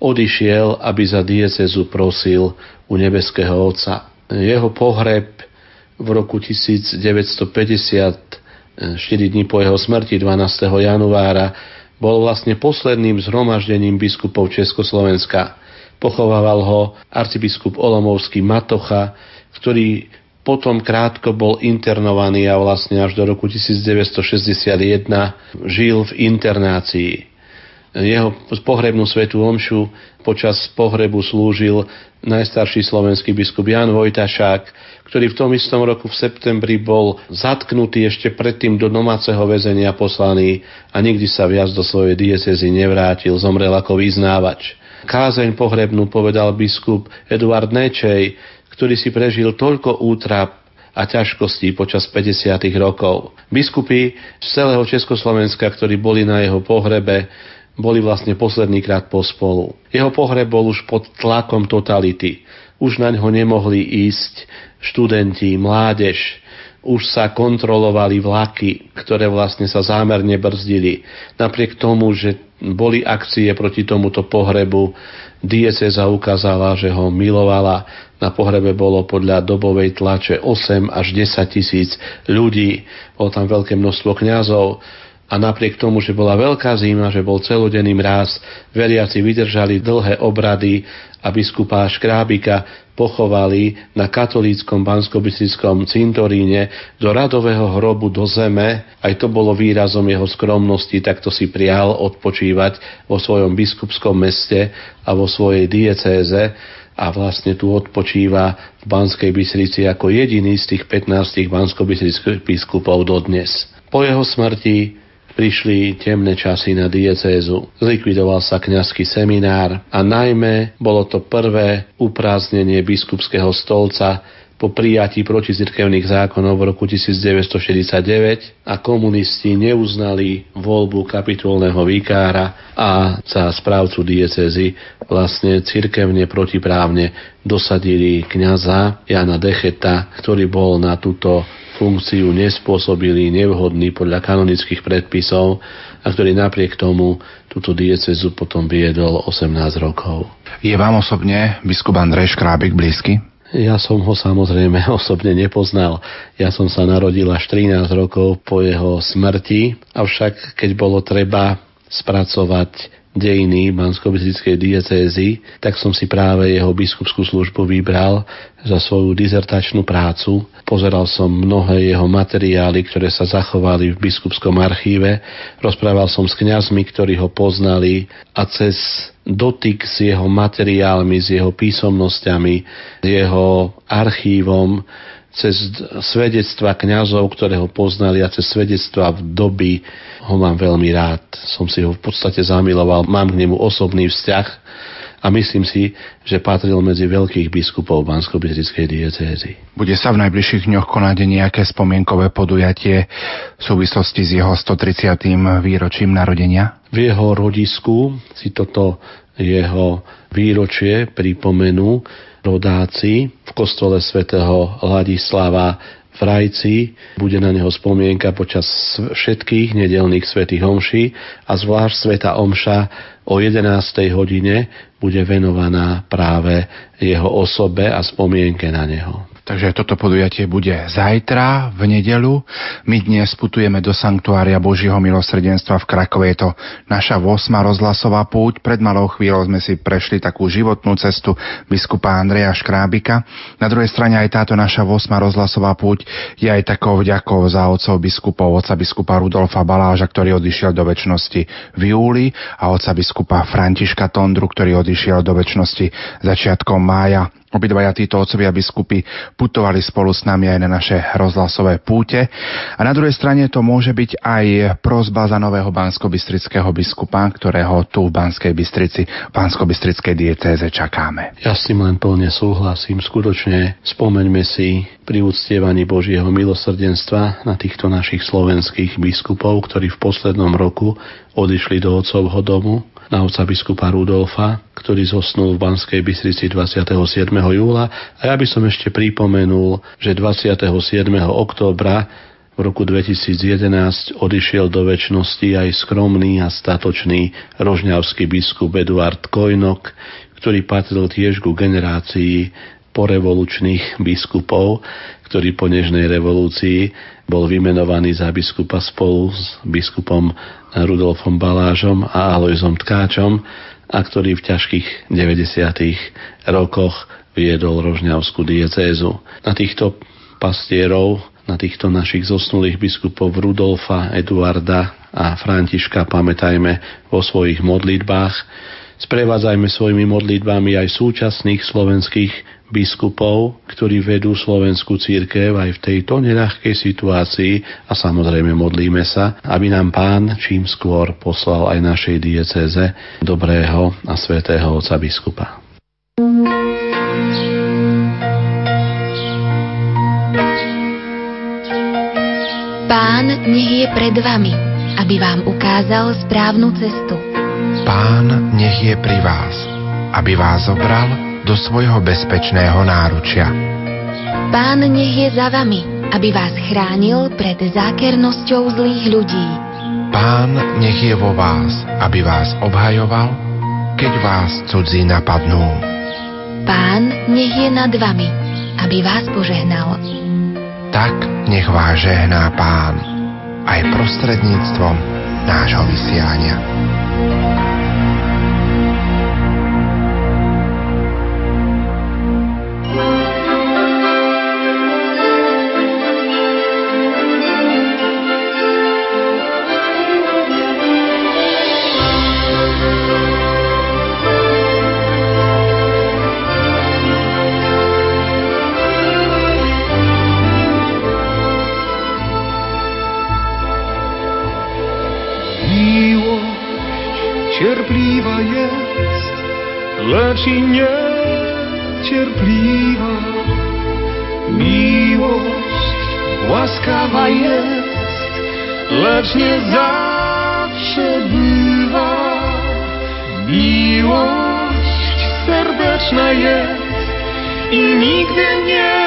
odišiel, aby za diecezu prosil u nebeského Otca. Jeho pohreb v roku 1950, 4 dní po jeho smrti 12. januára, bol vlastne posledným zhromaždením biskupov Československa Pochovával ho arcibiskup Olomovský Matocha, ktorý potom krátko bol internovaný a vlastne až do roku 1961 žil v internácii. Jeho pohrebnú svetú omšu počas pohrebu slúžil najstarší slovenský biskup Jan Vojtašák, ktorý v tom istom roku v septembri bol zatknutý ešte predtým do domáceho väzenia poslaný a nikdy sa viac do svojej diecezy nevrátil, zomrel ako vyznávač. Kázeň pohrebnú povedal biskup Eduard Nečej, ktorý si prežil toľko útrap a ťažkostí počas 50. rokov. Biskupy z celého Československa, ktorí boli na jeho pohrebe, boli vlastne posledný krát pospolu. Jeho pohreb bol už pod tlakom totality. Už na ňo nemohli ísť študenti, mládež, už sa kontrolovali vlaky, ktoré vlastne sa zámerne brzdili. Napriek tomu, že boli akcie proti tomuto pohrebu, dieceza ukázala, že ho milovala. Na pohrebe bolo podľa dobovej tlače 8 až 10 tisíc ľudí. Bolo tam veľké množstvo kňazov a napriek tomu, že bola veľká zima, že bol celodenný mráz, veriaci vydržali dlhé obrady a biskupa Škrábika pochovali na katolíckom bansko cintoríne do radového hrobu do zeme. Aj to bolo výrazom jeho skromnosti, takto si prial odpočívať vo svojom biskupskom meste a vo svojej diecéze a vlastne tu odpočíva v Banskej Bystrici ako jediný z tých 15 bansko biskupov dodnes. Po jeho smrti prišli temné časy na diecézu. Zlikvidoval sa kňazský seminár a najmä bolo to prvé uprázdnenie biskupského stolca po prijatí protizirkevných zákonov v roku 1949 a komunisti neuznali voľbu kapitulného vikára a za správcu diecezy vlastne cirkevne protiprávne dosadili kňaza Jana Decheta, ktorý bol na túto funkciu nespôsobili nevhodný podľa kanonických predpisov a ktorý napriek tomu túto diecezu potom viedol 18 rokov. Je vám osobne biskup Andrej Škrábik blízky? Ja som ho samozrejme *laughs* osobne nepoznal. Ja som sa narodil až 13 rokov po jeho smrti, avšak keď bolo treba spracovať dejiny bansko diecézy, tak som si práve jeho biskupskú službu vybral za svoju dizertačnú prácu. Pozeral som mnohé jeho materiály, ktoré sa zachovali v biskupskom archíve. Rozprával som s kňazmi, ktorí ho poznali a cez dotyk s jeho materiálmi, s jeho písomnosťami, s jeho archívom cez svedectva kňazov, ktoré ho poznali a cez svedectva v doby ho mám veľmi rád. Som si ho v podstate zamiloval, mám k nemu osobný vzťah a myslím si, že patril medzi veľkých biskupov bansko diecézy. Bude sa v najbližších dňoch konať nejaké spomienkové podujatie v súvislosti s jeho 130. výročím narodenia? V jeho rodisku si toto jeho výročie pripomenú rodáci v kostole svätého Ladislava v Rajci. Bude na neho spomienka počas všetkých nedelných svätých omší a zvlášť sveta omša o 11. hodine bude venovaná práve jeho osobe a spomienke na neho. Takže toto podujatie bude zajtra v nedelu. My dnes putujeme do Sanktuária Božího milosrdenstva v Krakove. Je to naša 8. rozhlasová púť. Pred malou chvíľou sme si prešli takú životnú cestu biskupa Andreja Škrábika. Na druhej strane aj táto naša 8. rozhlasová púť je aj takou vďakou za otcov biskupov, otca biskupa Rudolfa Baláža, ktorý odišiel do väčšnosti v júli a otca biskupa Františka Tondru, ktorý odišiel do väčšnosti začiatkom mája. Obidvaja títo otcovia biskupy putovali spolu s nami aj na naše rozhlasové púte. A na druhej strane to môže byť aj prozba za nového bansko-bystrického biskupa, ktorého tu v Banskej Bystrici, v bansko-bystrickej diecéze čakáme. Ja s tým len plne súhlasím. Skutočne spomeňme si pri uctievaní Božieho milosrdenstva na týchto našich slovenských biskupov, ktorí v poslednom roku odišli do otcovho domu na otca biskupa Rudolfa, ktorý zosnul v Banskej Bystrici 27. júla. A ja by som ešte pripomenul, že 27. októbra v roku 2011 odišiel do väčšnosti aj skromný a statočný rožňavský biskup Eduard Kojnok, ktorý patril tiež ku generácii porevolučných biskupov, ktorý po nežnej revolúcii bol vymenovaný za biskupa spolu s biskupom Rudolfom Balážom a Alojzom Tkáčom a ktorý v ťažkých 90. rokoch viedol Rožňavskú diecézu. Na týchto pastierov, na týchto našich zosnulých biskupov Rudolfa, Eduarda a Františka pamätajme vo svojich modlitbách. Sprevádzajme svojimi modlitbami aj súčasných slovenských biskupov, ktorí vedú slovenskú církev aj v tejto neľahkej situácii a samozrejme modlíme sa, aby nám pán čím skôr poslal aj našej diecéze dobrého a svetého oca biskupa. Pán nech je pred vami, aby vám ukázal správnu cestu. Pán nech je pri vás, aby vás zobral do svojho bezpečného náručia. Pán nech je za vami, aby vás chránil pred zákernosťou zlých ľudí. Pán nech je vo vás, aby vás obhajoval, keď vás cudzí napadnú. Pán nech je nad vami, aby vás požehnal. Tak nech vás žehná Pán, aj prostredníctvom nášho vysiania. Lecz i niecierpliwa. Miłość łaskawa jest, lecz nie zawsze bywa. Miłość serdeczna jest i nigdy nie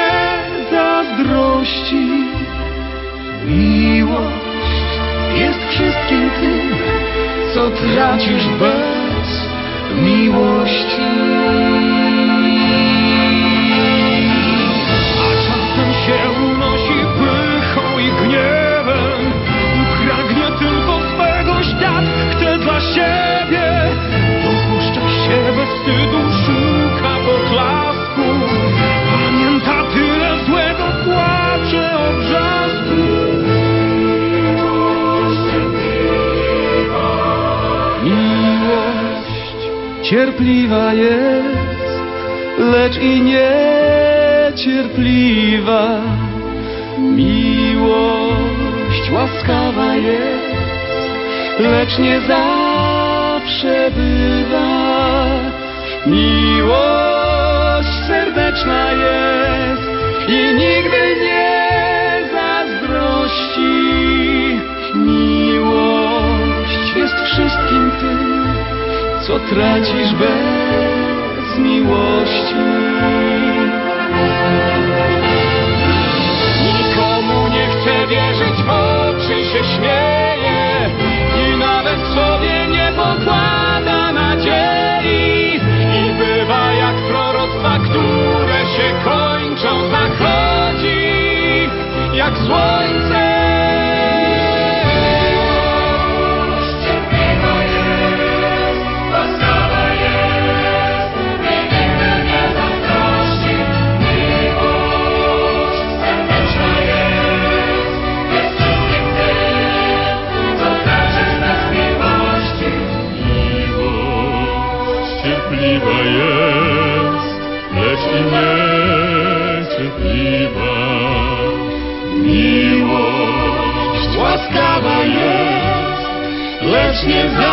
zazdrości. Miłość jest wszystkim tym, co tracisz bez miłości. cierpliwa jest, lecz i niecierpliwa. Miłość łaskawa jest, lecz nie zawsze bywa. Miłość serdeczna jest. Co tracisz bez miłości. Nikomu nie chcę wierzyć, w oczy się śmieje i nawet sobie nie pokłada nadziei. I bywa jak proroctwa, które się kończą, zachodzi jak słońce. Cierpliwa jest, lecz i niecierpliwa. Miłość łaskawa jest, lecz nie zawsze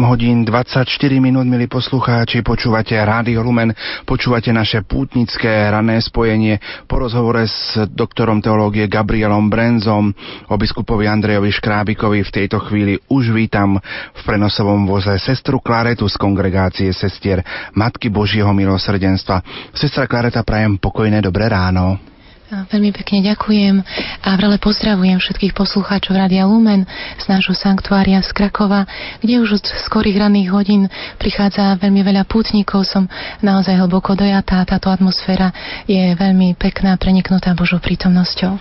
hodín 24 minút, milí poslucháči, počúvate Rádio Lumen, počúvate naše pútnické rané spojenie po rozhovore s doktorom teológie Gabrielom Brenzom o biskupovi Andrejovi Škrábikovi. V tejto chvíli už vítam v prenosovom voze sestru Klaretu z kongregácie sestier Matky Božieho milosrdenstva. Sestra Klareta, prajem pokojné dobré ráno. Veľmi pekne ďakujem a vrele pozdravujem všetkých poslucháčov Radia Lumen z nášho sanktuária z Krakova, kde už od skorých ranných hodín prichádza veľmi veľa pútnikov. Som naozaj hlboko dojatá. Táto atmosféra je veľmi pekná, preniknutá Božou prítomnosťou.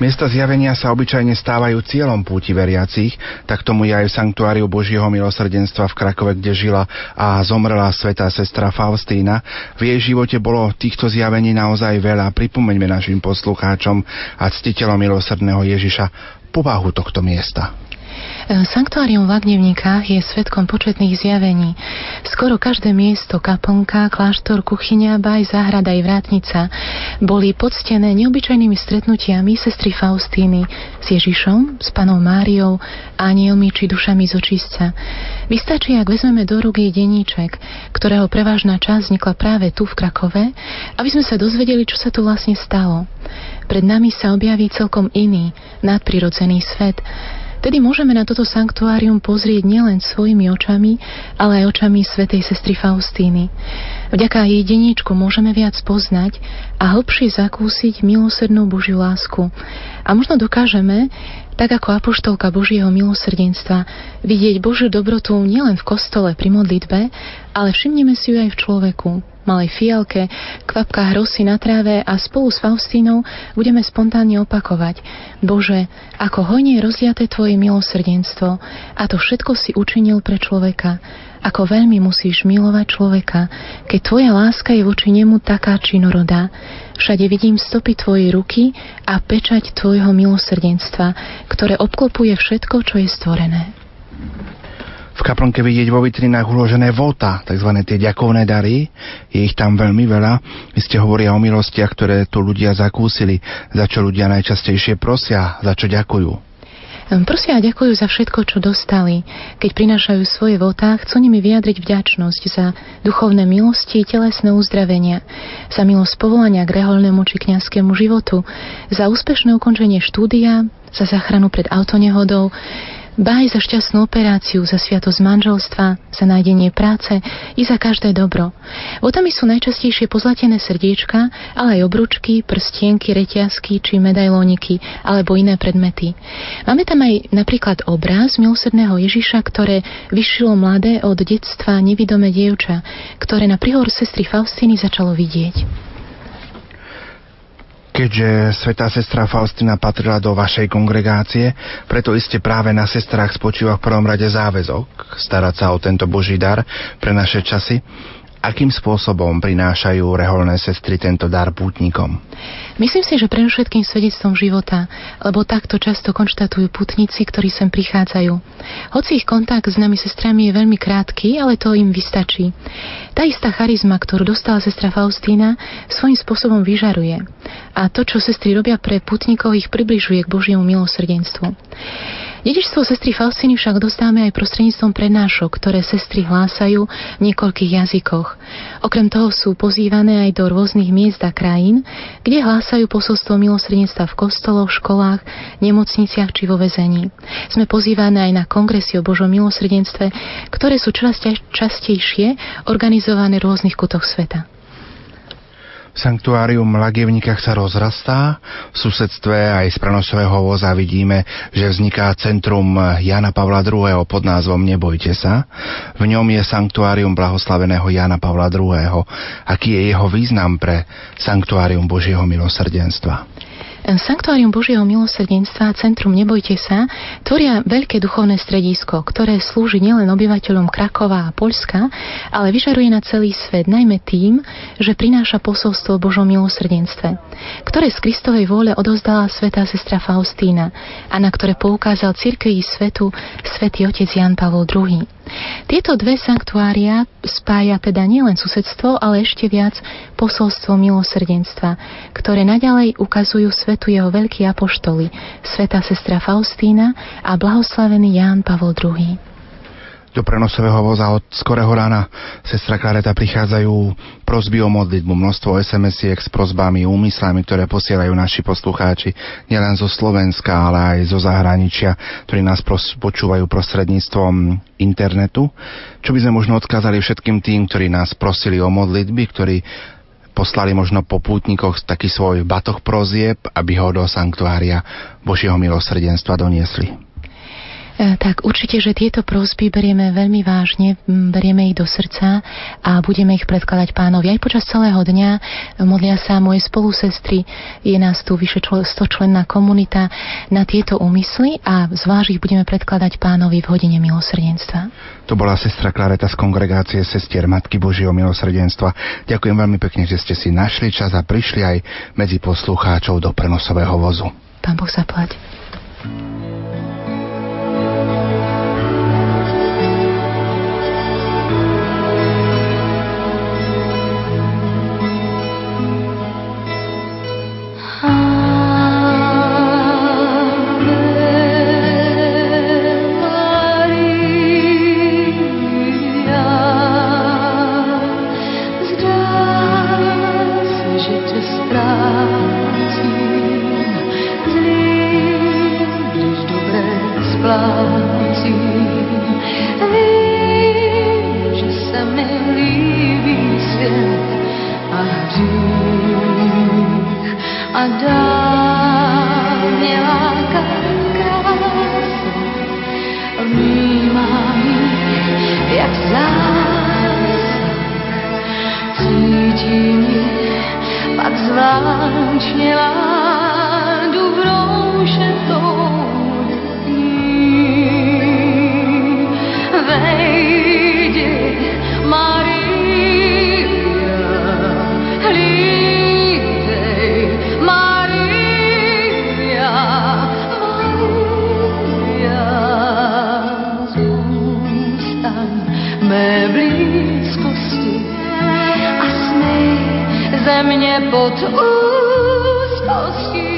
Miesta zjavenia sa obyčajne stávajú cieľom púti veriacich, tak tomu je aj v Sanktuáriu Božieho milosrdenstva v Krakove, kde žila a zomrela svetá sestra Faustína. V jej živote bolo týchto zjavení naozaj veľa. Pripomeňme našim poslucháčom a ctiteľom milosrdného Ježiša povahu tohto miesta. E, Sanktuárium v Agnevníkach je svetkom početných zjavení. Skoro každé miesto, kaplnka, kláštor, kuchyňa, ba aj záhrada aj vrátnica boli poctené neobyčajnými stretnutiami sestry Faustíny s Ježišom, s panou Máriou, anielmi či dušami z očistca. Vystačí, ak vezmeme do rúk jej deníček, ktorého prevážna časť vznikla práve tu v Krakove, aby sme sa dozvedeli, čo sa tu vlastne stalo. Pred nami sa objaví celkom iný, nadprirodzený svet, Tedy môžeme na toto sanktuárium pozrieť nielen svojimi očami, ale aj očami svätej sestry Faustíny. Vďaka jej deníčku môžeme viac poznať a hlbšie zakúsiť milosrdnú Božiu lásku. A možno dokážeme, tak ako apoštolka Božieho milosrdenstva, vidieť Božiu dobrotu nielen v kostole pri modlitbe, ale všimneme si ju aj v človeku, malej fialke, kvapkách rosy na tráve a spolu s Faustínou budeme spontánne opakovať Bože, ako hojne je rozliaté Tvoje milosrdenstvo a to všetko si učinil pre človeka. Ako veľmi musíš milovať človeka, keď Tvoja láska je voči nemu taká činorodá. Všade vidím stopy Tvojej ruky a pečať Tvojho milosrdenstva, ktoré obklopuje všetko, čo je stvorené. V kaplnke vidieť vo vitrinách uložené vota, tzv. tie ďakovné dary. Je ich tam veľmi veľa. Vy ste hovoria o milostiach, ktoré tu ľudia zakúsili, za čo ľudia najčastejšie prosia, za čo ďakujú. Prosia a ďakujú za všetko, čo dostali. Keď prinášajú svoje votá, chcú nimi vyjadriť vďačnosť za duchovné milosti, telesné uzdravenia, za milosť povolania k reholnému či kňazskému životu, za úspešné ukončenie štúdia, za záchranu pred autonehodou, ba aj za šťastnú operáciu, za sviatosť manželstva, za nájdenie práce i za každé dobro. Votami sú najčastejšie pozlatené srdiečka, ale aj obručky, prstienky, reťazky či medailóniky alebo iné predmety. Máme tam aj napríklad obraz milosrdného Ježiša, ktoré vyšilo mladé od detstva nevidomé dievča, ktoré na prihor sestry Faustiny začalo vidieť. Keďže svetá sestra Faustina patrila do vašej kongregácie, preto iste práve na sestrách spočíva v prvom rade záväzok starať sa o tento Boží dar pre naše časy. Akým spôsobom prinášajú reholné sestry tento dar pútnikom? Myslím si, že pre všetkým svedectvom života, lebo takto často konštatujú putníci, ktorí sem prichádzajú. Hoci ich kontakt s nami sestrami je veľmi krátky, ale to im vystačí. Tá istá charizma, ktorú dostala sestra Faustína, svojím spôsobom vyžaruje. A to, čo sestry robia pre putníkov, ich približuje k Božiemu milosrdenstvu. Dedičstvo sestry Faustiny však dostávame aj prostredníctvom prednášok, ktoré sestry hlásajú v niekoľkých jazykoch. Okrem toho sú pozývané aj do rôznych miest a krajín, kde hlásajú posolstvo milosrdenstva v kostoloch, školách, nemocniciach či vo vezení. Sme pozývané aj na kongresy o Božom milosrdenstve, ktoré sú čoraz častejšie organizované v rôznych kutoch sveta. Sanktuárium v Lagievnikách sa rozrastá. V susedstve aj z prenosového voza vidíme, že vzniká centrum Jana Pavla II. pod názvom Nebojte sa. V ňom je sanktuárium blahoslaveného Jana Pavla II. Aký je jeho význam pre sanktuárium Božieho milosrdenstva? Sanktuárium Božieho milosrdenstva Centrum Nebojte sa tvoria veľké duchovné stredisko, ktoré slúži nielen obyvateľom Krakova a Poľska, ale vyžaruje na celý svet, najmä tým, že prináša posolstvo Božom milosrdenstve, ktoré z Kristovej vôle odozdala svetá sestra Faustína a na ktoré poukázal cirkvi svetu svätý otec Jan Pavol II. Tieto dve sanktuária spája teda nielen susedstvo, ale ešte viac posolstvo milosrdenstva, ktoré naďalej ukazujú svetu jeho veľkí apoštoli, sveta sestra Faustína a blahoslavený Ján Pavol II do prenosového voza od skorého rána sestra Klareta prichádzajú prosby o modlitbu, množstvo SMS-iek s prosbami, úmyslami, ktoré posielajú naši poslucháči nielen zo Slovenska, ale aj zo zahraničia, ktorí nás pros- počúvajú prostredníctvom internetu. Čo by sme možno odkázali všetkým tým, ktorí nás prosili o modlitby, ktorí poslali možno po pútnikoch taký svoj batoh prozieb, aby ho do sanktuária Božieho milosrdenstva doniesli. E, tak určite, že tieto prosby berieme veľmi vážne, berieme ich do srdca a budeme ich predkladať pánovi. Aj počas celého dňa modlia sa moje spolusestry, je nás tu vyše 100 členná komunita na tieto úmysly a zvlášť ich budeme predkladať pánovi v hodine milosrdenstva. To bola sestra Klareta z kongregácie sestier Matky Božieho milosrdenstva. Ďakujem veľmi pekne, že ste si našli čas a prišli aj medzi poslucháčov do prenosového vozu. Pán Boh zaplať. me blieb. Pod úzkostí.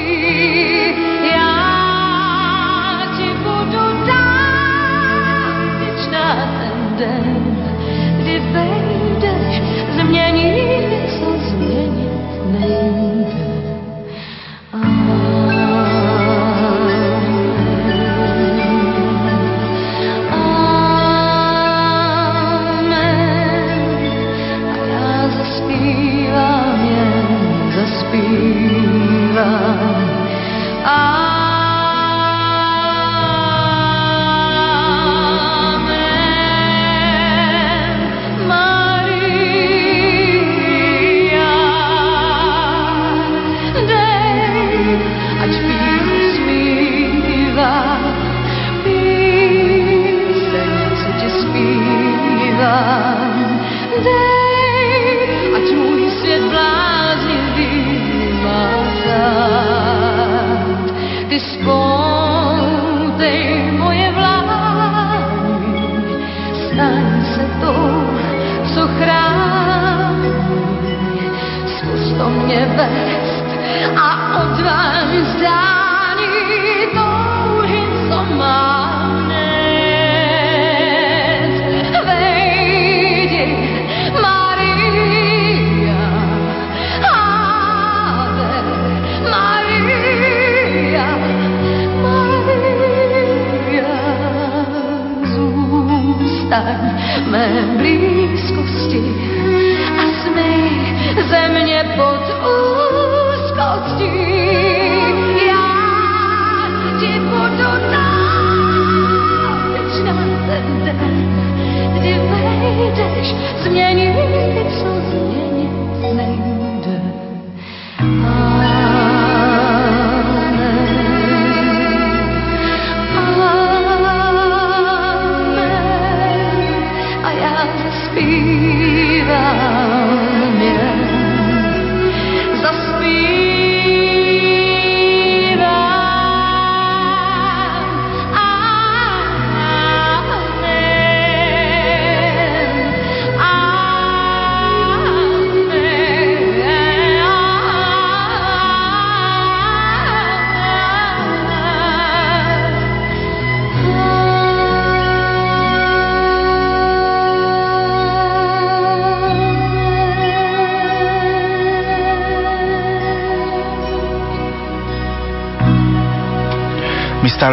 Já ti budu dát na ten den, kdy vejdeš, změnit, co změnit nejde.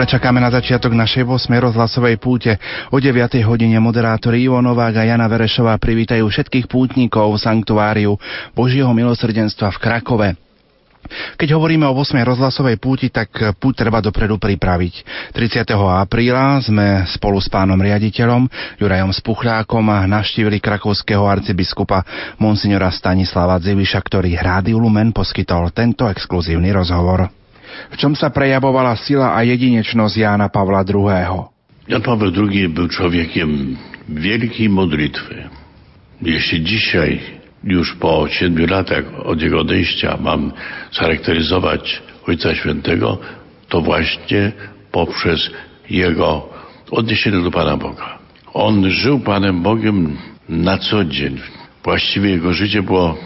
Stále čakáme na začiatok našej 8. rozhlasovej púte. O 9. hodine moderátori Ivo Novák a Jana Verešová privítajú všetkých pútnikov v sanktuáriu Božieho milosrdenstva v Krakove. Keď hovoríme o 8. rozhlasovej púti, tak púť treba dopredu pripraviť. 30. apríla sme spolu s pánom riaditeľom Jurajom Spuchľákom navštívili krakovského arcibiskupa monsignora Stanislava Dziviša, ktorý Rádiu Lumen poskytol tento exkluzívny rozhovor. V čom sa prejavovala sila a jedinečnosť Jána Pavla II. Jan Paweł II był człowiekiem wielkiej modlitwy. Jeśli dzisiaj, już po siedmiu latach od jego odejścia, mam charakteryzować Ojca Świętego, to właśnie poprzez jego odniesienie do Pana Boga. On żył Panem Bogiem na co dzień. Właściwie jego życie było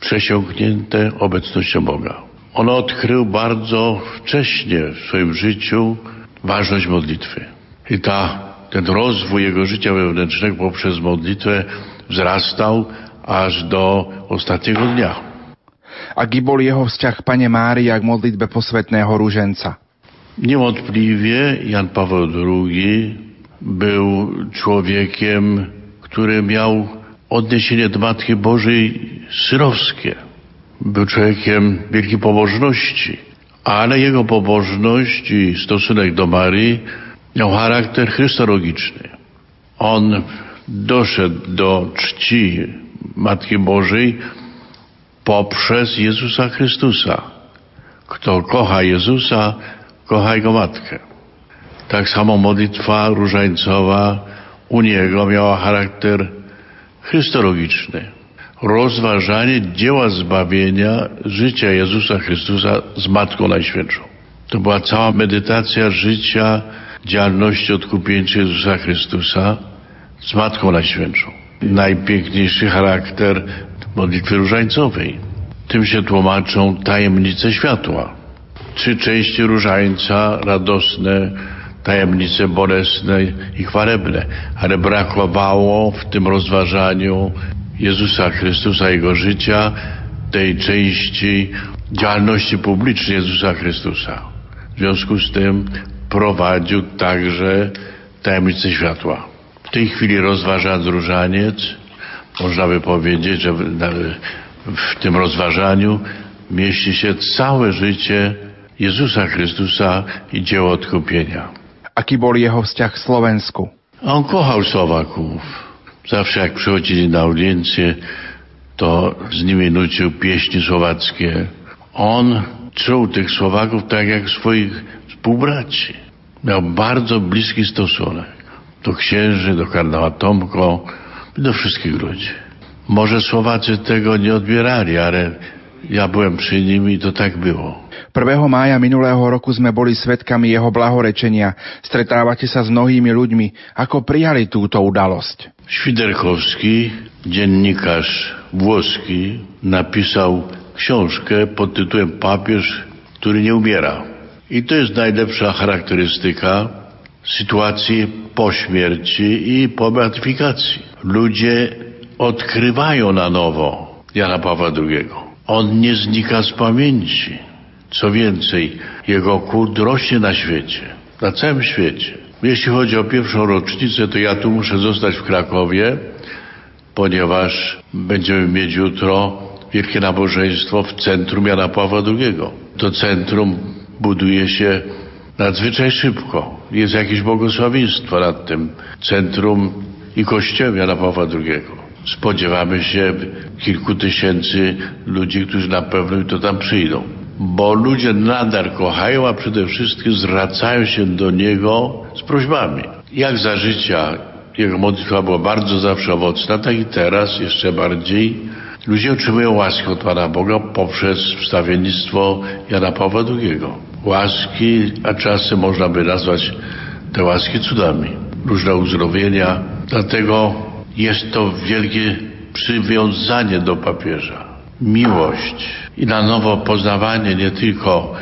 przesiąknięte obecnością Boga. On odkrył bardzo wcześnie w swoim życiu ważność modlitwy. I ta, ten rozwój jego życia wewnętrznego poprzez modlitwę wzrastał aż do ostatniego dnia. Aký bol jeho vzťah k Pane Márii a k modlitbe posvetného ruženca? Niewątpliwie Jan Paweł II był człowiekiem, który miał odniesienie do Matki Bożej syrowskie. Był człowiekiem wielkiej pobożności, ale jego pobożność i stosunek do Marii miał charakter chrystologiczny. On doszedł do czci Matki Bożej poprzez Jezusa Chrystusa. Kto kocha Jezusa, kocha Jego Matkę. Tak samo modlitwa różańcowa u Niego miała charakter chrystologiczny. Rozważanie dzieła zbawienia życia Jezusa Chrystusa z Matką Najświętszą. To była cała medytacja życia, działalności odkupieńczej Jezusa Chrystusa z Matką Najświętszą. Najpiękniejszy charakter modlitwy różańcowej. Tym się tłumaczą tajemnice światła. Trzy części różańca, radosne, tajemnice bolesne i chwalebne, ale brakowało w tym rozważaniu Jezusa Chrystusa, Jego życia, tej części działalności publicznej Jezusa Chrystusa. W związku z tym prowadził także tajemnicę światła. W tej chwili rozważając różaniec, można by powiedzieć, że w, tym rozważaniu mieści się całe życie Jezusa Chrystusa i dzieło odkupienia. Aký bol jeho vzťah k Slovensku? On kochał Słowaków. Zawsze jak przychodzili na audiencję, to z nimi nucił pieśni słowackie. On czuł tych Słowaków tak jak swoich współbraci. Miał bardzo bliski stosunek do księży, do kardynała Tomko i do wszystkich ludzi. Może Słowacy tego nie odbierali, ale ja byłem przy nim i to tak było. 1. mája minulého roku sme boli svetkami jeho blahorečenia. Stretávate sa s mnohými ľuďmi. Ako prijali túto udalosť? Świderkowski, dziennikarz włoski, napisał książkę pod tytułem Papież, który nie umiera. I to jest najlepsza charakterystyka sytuacji po śmierci i po beatyfikacji. Ludzie odkrywają na nowo Jana Pawła II. On nie znika z pamięci. Co więcej, jego kult rośnie na świecie, na całym świecie. Jeśli chodzi o pierwszą rocznicę, to ja tu muszę zostać w Krakowie, ponieważ będziemy mieć jutro wielkie nabożeństwo w centrum Jana Pawła II. To centrum buduje się nadzwyczaj szybko. Jest jakieś błogosławieństwo nad tym centrum i kościołem Jana Pawła II. Spodziewamy się kilku tysięcy ludzi, którzy na pewno jutro tam przyjdą. Bo ludzie nadal kochają, a przede wszystkim zwracają się do Niego z prośbami. Jak za życia Jego modlitwa była bardzo zawsze owocna, tak i teraz jeszcze bardziej. Ludzie otrzymują łaskę od Pana Boga poprzez wstawiennictwo Jana Pawła II. Łaski, a czasem można by nazwać te łaski cudami. Różne uzdrowienia. Dlatego jest to wielkie przywiązanie do papieża. Miłość i na nowo poznawanie nie tylko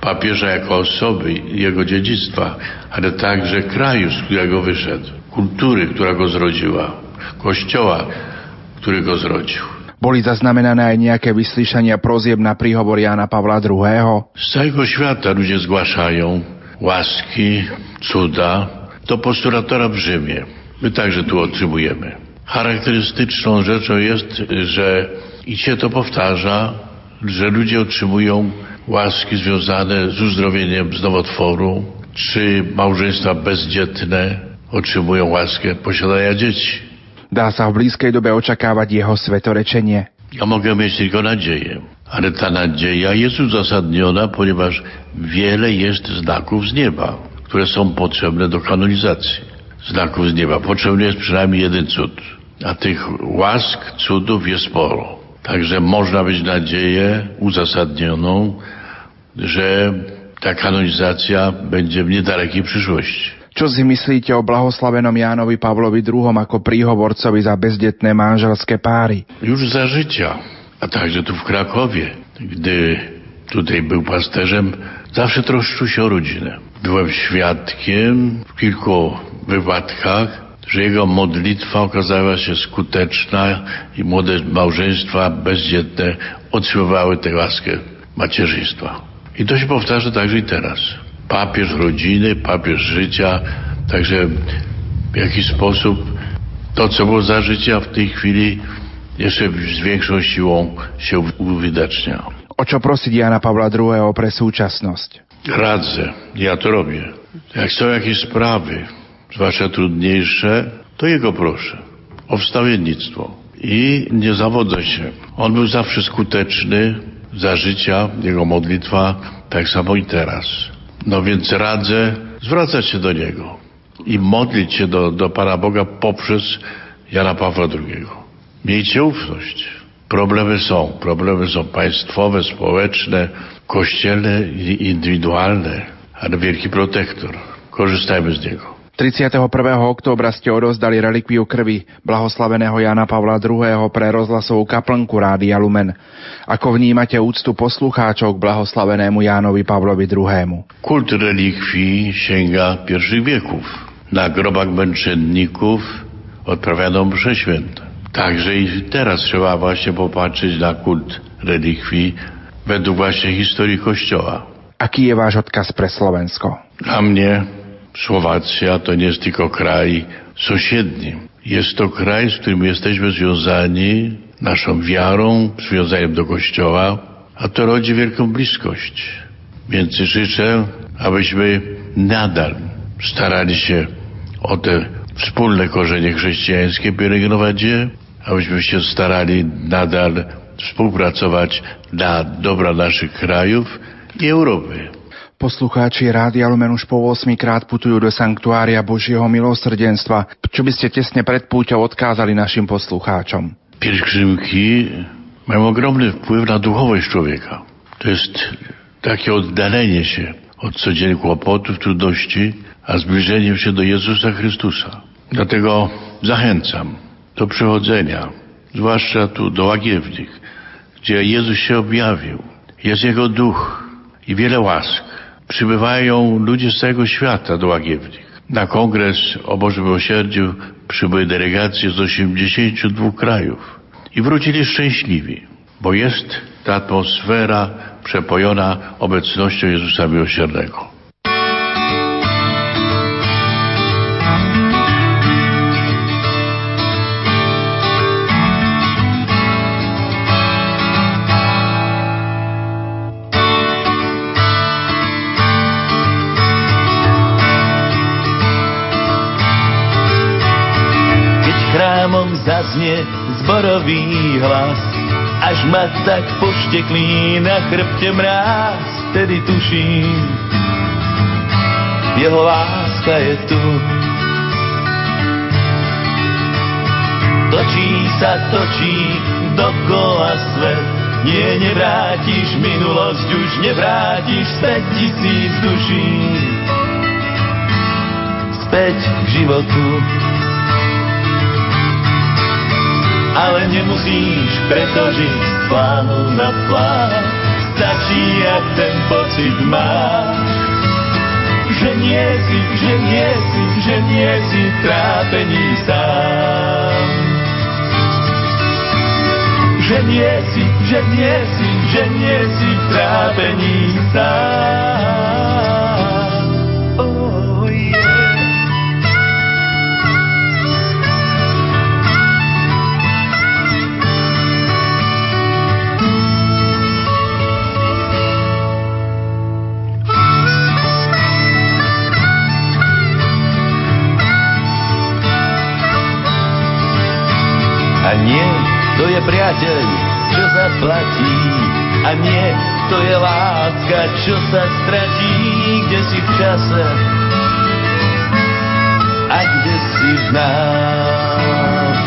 papieża jako osoby i jego dziedzictwa, ale także kraju, z którego wyszedł, kultury, która go zrodziła, kościoła, który go zrodził. Boli zaznamenané aj nejaké vyslyšania prozieb na príhovor Jana Pavla II. Z całego świata ludzie zgłaszają łaski, cuda do postulatora w Rzymie. My także tu otrzymujemy. Charakterystyczną rzeczą jest, że i się to powtarza, że ludzie otrzymują łaski związane z uzdrowieniem z nowotworu, czy małżeństwa bezdzietne otrzymują łaskę posiadania dzieci. Dá sa v blízkej dobe očakávať jeho svetorečenie. Ja mogę mieć tylko nadzieję, ale ta nadzieja jest uzasadniona, ponieważ wiele jest znaków z nieba, które są potrzebne do kanonizacji. Znaków z nieba. Potrzebny jest przynajmniej jeden cud, a tych łask, cudów jest sporo. Także można mieć nadzieję uzasadnioną, że ta kanonizacja będzie w niedalekiej przyszłości. Čo si myslíte o blahoslavenom Jánovi Pavlovi II ako príhovorcovi za bezdetné manželské páry? Już za życia, a także tu w Krakowie, gdy tutaj był pasterzem, zawsze troszczył się o rodzinę. Byłem świadkiem w kilku wypadkach, że jego modlitwa okazała się skuteczna i młode małżeństwa bezdzietne otrzymywały tę łaskę macierzyństwa. I to się powtarza także i teraz. Papież rodziny, papież życia, także w jakiś sposób to, co było za życia w tej chwili jeszcze z większą siłą się uwidacznia. O čo prosiť Jana Pavla II pre súčasnosť? Radzę, ja to robię. Jak są jakieś sprawy, zwłaszcza trudniejsze, to jego proszę o wstawiennictwo. I nie zawodzę się. On był zawsze skuteczny za życia, jego modlitwa, tak samo i teraz. No więc radzę zwracać się do niego i modlić się do, do Pana Boga poprzez Jana Pawła II. Miejcie ufność. Problemy są. Problemy są państwowe, społeczne, kościelne i indywidualne, ale wielki protektor. Korzystajmy z niego. 31. októbra ste odozdali relikviu krvi blahoslaveného Jana Pavla II. pre rozhlasovú kaplnku Rádia Lumen. Ako vnímate úctu poslucháčov k blahoslavenému Jánovi Pavlovi II? Kult relikwii sięga pierwszych wieków. Na grobach męczenników odprawiano msze święte. Także i teraz trzeba właśnie popatrzeć na kult relikwii według właśnie historii Kościoła. Aký je váš odkaz pre Slovensko? Dla mnie Słowacja to nie jest tylko kraj sąsiedni. Jest to kraj, z którym jesteśmy związani naszą wiarą, przywiązaniem do Kościoła, a to rodzi wielką bliskość. Więc życzę, abyśmy nadal starali się o te wspólne korzenie chrześcijańskie pielęgnować je, abyśmy się starali nadal współpracować dla dobra naszych krajów i Europy. Poslucháči Rádia Lumen už po 8 krát putujú do Sanktuária Božieho milosrdenstva. Čo by ste tesne pred púťou odkázali našim poslucháčom? Pielgrzymki mają ogromny wpływ na duchowość człowieka. To jest takie oddalenie się od codziennych kłopotów, trudności, a zbliżeniem się do Jezusa Chrystusa. Dlatego zachęcam do przychodzenia, zwłaszcza tu do Łagiewnik, gdzie Jezus się objawił. Jest Jego duch i wiele łask. Przybywają ludzie z całego świata do Łagiewnik. Na kongres o Bożym Miłosierdziu przybyły delegacje z 82 krajów i wrócili szczęśliwi, bo jest ta atmosfera przepojona obecnością Jezusa Miłosiernego. Zaznie zborový hlas, až ma tak pošteklí na chrbte mráz, tedy tuším, jeho láska je tu. Točí sa, točí dokola svet, nie, nevrátiš minulosť, už nevrátiš späť tisíc duší. Späť k životu, ale nemusíš preto žiť z plánu na plán. Stačí, ak ten pocit máš, že nie si, že nie si, že nie si trápení sám. Že nie si, že nie si, že nie si trápení sám. A nie, to je priateľ, čo zaplatí. A nie, to je láska, čo sa stratí, kde si v čase a kde si v nás.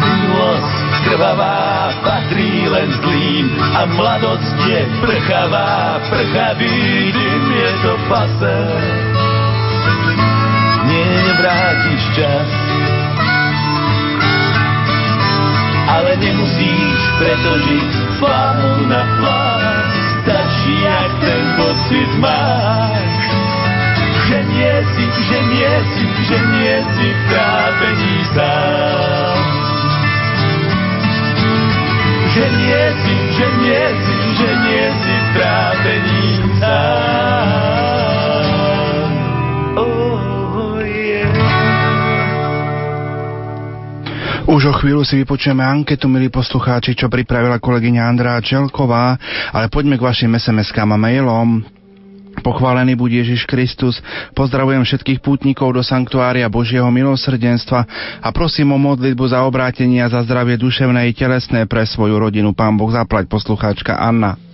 Minulosť krvavá patrí len zlým a mladosť je prchavá, prchavý dym je to pase. Nie, nevrátiš čas, ale nemusíš preto žiť plánu na plán. Stačí, ak ten pocit máš, že nie si, že nie si, že nie si v trápení sám. Že nie si, že nie si, že nie si v trápení sám. Už o chvíľu si vypočujeme anketu, milí poslucháči, čo pripravila kolegyňa Andrá Čelková, ale poďme k vašim SMS-kám a mailom. Pochválený buď Ježiš Kristus. Pozdravujem všetkých pútnikov do Sanktuária Božieho milosrdenstva a prosím o modlitbu za obrátenie a za zdravie duševné i telesné pre svoju rodinu. Pán Boh zaplať poslucháčka Anna.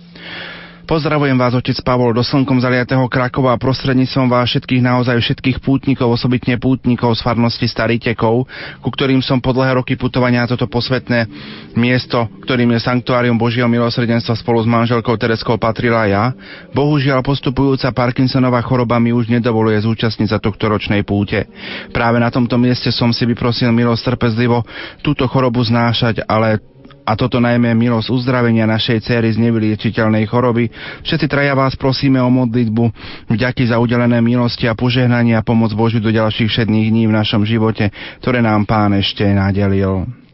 Pozdravujem vás, otec Pavol, do slnkom zaliatého Krakova a prostredníctvom vás všetkých naozaj všetkých pútnikov, osobitne pútnikov z farnosti Staritekov, ku ktorým som po dlhé roky putovania na toto posvetné miesto, ktorým je Sanktuárium Božieho milosrdenstva spolu s manželkou Tereskou patrila ja. Bohužiaľ postupujúca Parkinsonová choroba mi už nedovoluje zúčastniť sa tohto ročnej púte. Práve na tomto mieste som si vyprosil milosť trpezlivo túto chorobu znášať, ale a toto najmä milosť uzdravenia našej céry z nevyliečiteľnej choroby. Všetci traja vás prosíme o modlitbu, vďaky za udelené milosti a požehnanie a pomoc Božiu do ďalších všetných dní v našom živote, ktoré nám Pán ešte nadelil.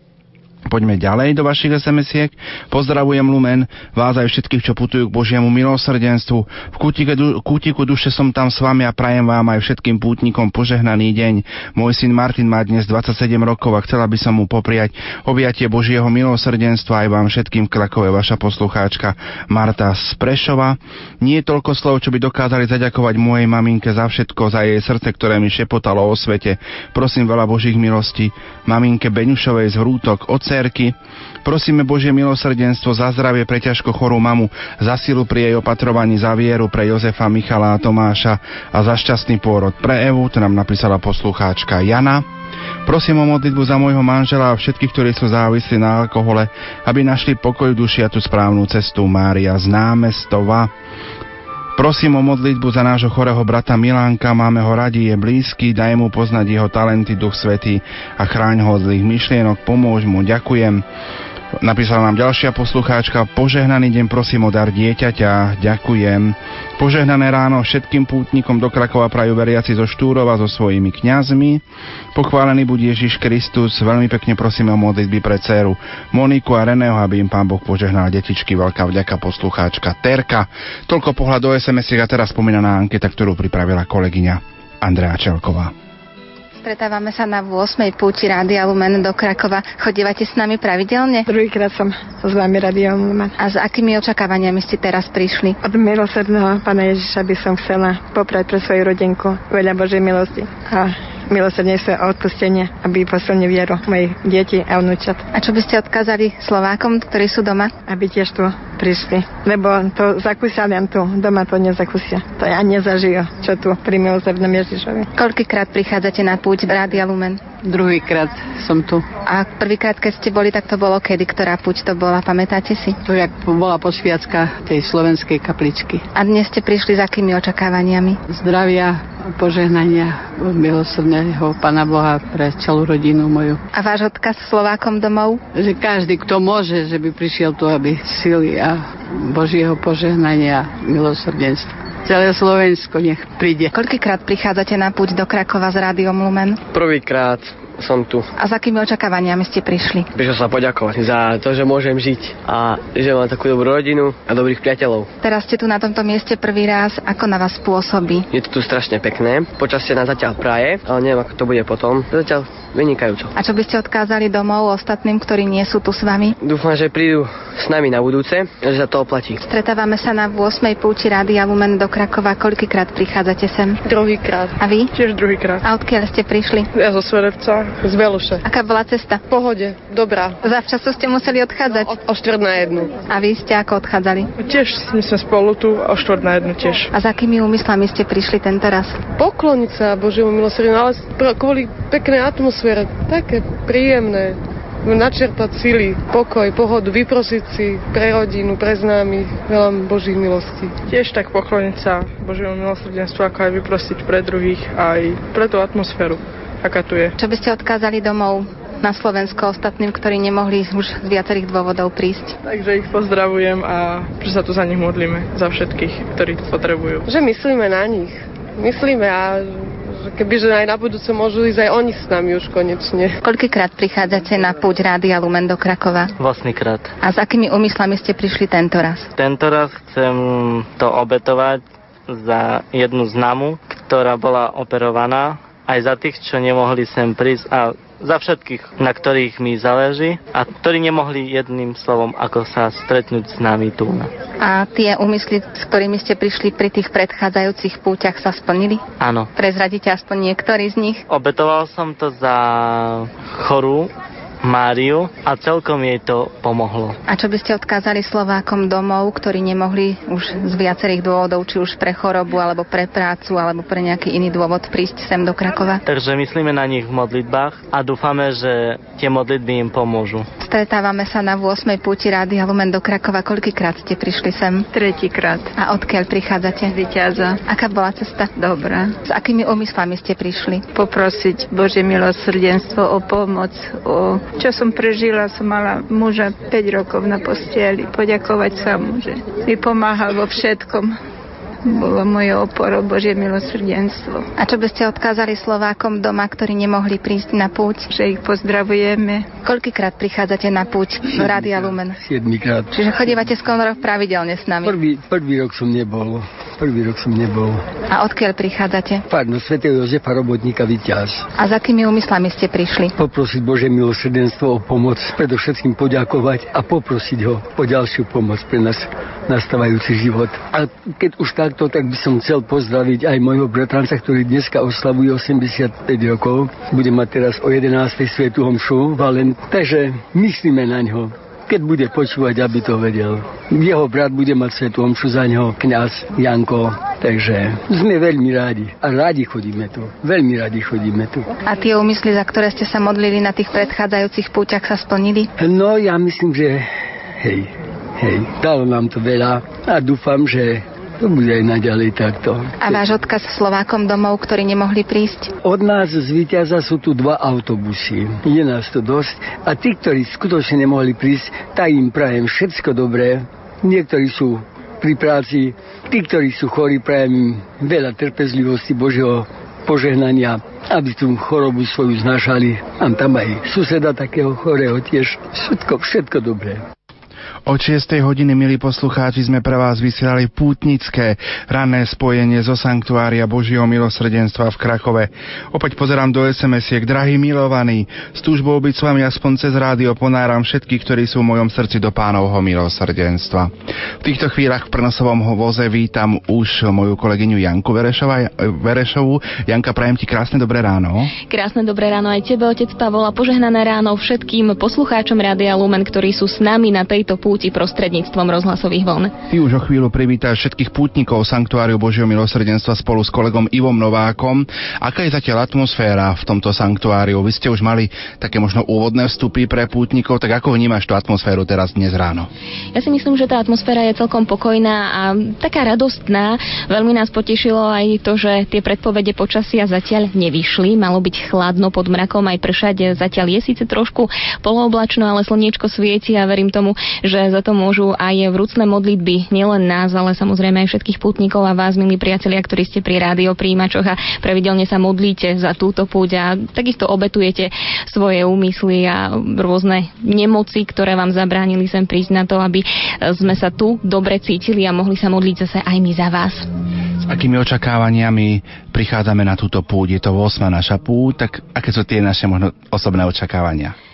Poďme ďalej do vašich SMS-iek. Pozdravujem Lumen, vás aj všetkých, čo putujú k Božiemu milosrdenstvu. V kútiku, du- kútiku duše som tam s vami a prajem vám aj všetkým pútnikom požehnaný deň. Môj syn Martin má dnes 27 rokov a chcela by som mu popriať objatie Božieho milosrdenstva aj vám všetkým v Krakove vaša poslucháčka Marta z. Nie je toľko slov, čo by dokázali zaďakovať mojej maminke za všetko, za jej srdce, ktoré mi šepotalo o svete. Prosím veľa Božích milostí. Maminke Beňušovej z Hrútok, od cerky. Prosíme Božie milosrdenstvo za zdravie pre ťažko chorú mamu, za silu pri jej opatrovaní, za vieru pre Jozefa, Michala a Tomáša a za šťastný pôrod pre Evu, to nám napísala poslucháčka Jana. Prosím o modlitbu za môjho manžela a všetkých, ktorí sú závislí na alkohole, aby našli pokoj duši a tú správnu cestu Mária z námestova. Prosím o modlitbu za nášho chorého brata Milánka, máme ho radi, je blízky, daj mu poznať jeho talenty, Duch Svetý a chráň ho od zlých myšlienok, pomôž mu, ďakujem. Napísala nám ďalšia poslucháčka, požehnaný deň prosím o dar dieťaťa, ďakujem. Požehnané ráno všetkým pútnikom do Krakova prajú veriaci zo Štúrova so svojimi kňazmi. Pochválený buď Ježiš Kristus, veľmi pekne prosíme o modlitby pre dceru Moniku a Reného, aby im Pán Boh požehnal detičky, veľká vďaka poslucháčka Terka. Toľko pohľad do sms a teraz spomínaná anketa, ktorú pripravila kolegyňa Andrea Čelková. Stretávame sa na 8. púti Rádia Lumen do Krakova. Chodívate s nami pravidelne? Druhýkrát som s vami Rádia Lumen. A s akými očakávaniami ste teraz prišli? Od milosrdného Pána Ježiša by som chcela poprať pre svoju rodinku veľa Božej milosti a milosrdnejšie odpustenie, aby posilnili vieru mojich detí a vnúčat. A čo by ste odkázali Slovákom, ktorí sú doma? Aby tiež tu prišli, lebo to zakúsia len tu, doma to nezakúsia. To ja nezažijú, čo tu pri milosrdnom Ježišovi. Koľkýkrát prichádzate na púť v Rádia Lumen? Druhýkrát som tu. A prvýkrát, keď ste boli, tak to bolo kedy? Ktorá púť to bola? Pamätáte si? To jak bola posviacka tej slovenskej kapličky. A dnes ste prišli s akými očakávaniami? Zdravia, požehnania milosrdného Pana Boha pre celú rodinu moju. A váš odkaz Slovákom domov? Že každý, kto môže, že by prišiel tu, aby sily a Božieho požehnania milosrdenstva. Celé Slovensko nech príde. Koľkýkrát prichádzate na púť do Krakova s Rádiom Lumen? Prvýkrát som tu. A s akými očakávaniami ste prišli? Prišiel sa poďakovať za to, že môžem žiť a že mám takú dobrú rodinu a dobrých priateľov. Teraz ste tu na tomto mieste prvý raz. Ako na vás pôsobí? Je to tu strašne pekné. Počasie nás zatiaľ praje, ale neviem, ako to bude potom. Zatiaľ vynikajúco. A čo by ste odkázali domov ostatným, ktorí nie sú tu s vami? Dúfam, že prídu s nami na budúce, že sa to oplatí. Stretávame sa na 8. púti Rádia Lumen do Krakova. Koľkýkrát prichádzate sem? Druhýkrát. A vy? Tiež druhýkrát. A odkiaľ ste prišli? Ja zo Svedevca, z Veluše. Aká bola cesta? V pohode, dobrá. Zavčasu ste museli odchádzať? O, o štvrt na jednu. A vy ste ako odchádzali? Tiež my sme spolu tu o štvrt na jednu tiež. A s akými úmyslami ste prišli tento raz? Pokloniť sa Božiemu milosrdenú, ale kvôli peknej atmosfére. Také príjemné načerpať sily, pokoj, pohodu, vyprosiť si pre rodinu, pre známych veľa Božích milostí. Tiež tak pokloniť sa Božiemu milosrdenstvu, ako aj vyprosiť pre druhých, aj pre tú atmosféru, aká tu je. Čo by ste odkázali domov na Slovensko ostatným, ktorí nemohli už z viacerých dôvodov prísť? Takže ich pozdravujem a že sa tu za nich modlíme, za všetkých, ktorí to potrebujú. Že myslíme na nich. Myslíme a kebyže aj na budúce môžu ísť aj oni s nami už konečne. Koľkýkrát prichádzate na púť Rádia Lumen do Krakova? Vlastnýkrát. A s akými úmyslami ste prišli tento raz? Tento raz chcem to obetovať za jednu známu, ktorá bola operovaná, aj za tých, čo nemohli sem prísť a za všetkých, na ktorých mi záleží a ktorí nemohli jedným slovom ako sa stretnúť s nami tu. A tie úmysly, s ktorými ste prišli pri tých predchádzajúcich púťach sa splnili? Áno. Prezradíte aspoň niektorý z nich? Obetoval som to za chorú Máriu a celkom jej to pomohlo. A čo by ste odkázali Slovákom domov, ktorí nemohli už z viacerých dôvodov, či už pre chorobu, alebo pre prácu, alebo pre nejaký iný dôvod prísť sem do Krakova? Takže myslíme na nich v modlitbách a dúfame, že tie modlitby im pomôžu. Stretávame sa na 8. púti Rádia Lumen do Krakova. Koľkýkrát ste prišli sem? Tretíkrát. A odkiaľ prichádzate? Z Vyťaza. Aká bola cesta? Dobrá. S akými úmyslami ste prišli? Poprosiť Bože milosrdenstvo o pomoc. O... Čo som prežila, som mala muža 5 rokov na postieli. Poďakovať sa mu, že mi pomáhal vo všetkom bolo moje oporo Božie milosrdenstvo. A čo by ste odkázali Slovákom doma, ktorí nemohli prísť na púť? Že ich pozdravujeme. Koľkýkrát prichádzate na púť do Rádia Lumen? Siedmikrát. Čiže chodívate s Konorov pravidelne s nami? Prvý, prvý rok som nebol. Prvý rok som nebol. A odkiaľ prichádzate? Farno svätého Jozefa Robotníka Vyťaz. A za akými úmyslami ste prišli? Poprosiť Bože milosrdenstvo o pomoc, predovšetkým poďakovať a poprosiť ho o ďalšiu pomoc pre nás nastávajúci život. A keď už takto, tak by som chcel pozdraviť aj môjho bratranca, ktorý dneska oslavuje 85 rokov. Bude mať teraz o 11. svetu homšu, Valen. Takže myslíme na ňo keď bude počúvať, aby to vedel. Jeho brat bude mať svetu omšu za ňo, kňaz Janko. Takže sme veľmi rádi. A rádi chodíme tu. Veľmi rádi chodíme tu. A tie úmysly, za ktoré ste sa modlili na tých predchádzajúcich púťach, sa splnili? No, ja myslím, že hej, hej, dalo nám to veľa a dúfam, že to bude aj naďalej takto. A váš odkaz Slovákom domov, ktorí nemohli prísť? Od nás z Vyťaza sú tu dva autobusy. Je nás to dosť. A tí, ktorí skutočne nemohli prísť, tak im prajem všetko dobré. Niektorí sú pri práci, tí, ktorí sú chorí, prajem im veľa trpezlivosti Božieho požehnania, aby tú chorobu svoju znášali. Mám tam aj suseda takého chorého tiež. Všetko, všetko dobré. Od 6. hodiny, milí poslucháči, sme pre vás vysielali pútnické ranné spojenie zo Sanktuária Božieho milosrdenstva v Krakove. Opäť pozerám do SMS-iek. Drahí milovaní, s túžbou byť s vami aspoň cez rádio ponáram všetkých, ktorí sú v mojom srdci do pánovho milosrdenstva. V týchto chvíľach v prenosovom voze vítam už moju kolegyňu Janku Verešova, Verešovu. Janka, prajem ti krásne dobré ráno. Krásne dobré ráno aj tebe, otec Pavol, a požehnané ráno všetkým poslucháčom Rádia Lumen, ktorí sú s nami na tejto púti prostredníctvom rozhlasových vln. Ty už o chvíľu privítaš všetkých pútnikov Sanktuáriu Božieho milosrdenstva spolu s kolegom Ivom Novákom. Aká je zatiaľ atmosféra v tomto sanktuáriu? Vy ste už mali také možno úvodné vstupy pre pútnikov, tak ako vnímaš tú atmosféru teraz dnes ráno? Ja si myslím, že tá atmosféra je celkom pokojná a taká radostná. Veľmi nás potešilo aj to, že tie predpovede počasia zatiaľ nevyšli. Malo byť chladno pod mrakom aj pršať. Zatiaľ je síce trošku polooblačno, ale slniečko svieti a verím tomu, že za to môžu aj vrúcne modlitby nielen nás, ale samozrejme aj všetkých putníkov a vás, milí priatelia, ktorí ste pri rádio príjimačoch a pravidelne sa modlíte za túto púť a takisto obetujete svoje úmysly a rôzne nemoci, ktoré vám zabránili sem prísť na to, aby sme sa tu dobre cítili a mohli sa modliť zase aj my za vás. S akými očakávaniami prichádzame na túto púť? Je to 8. naša púť, tak aké sú tie naše možno osobné očakávania?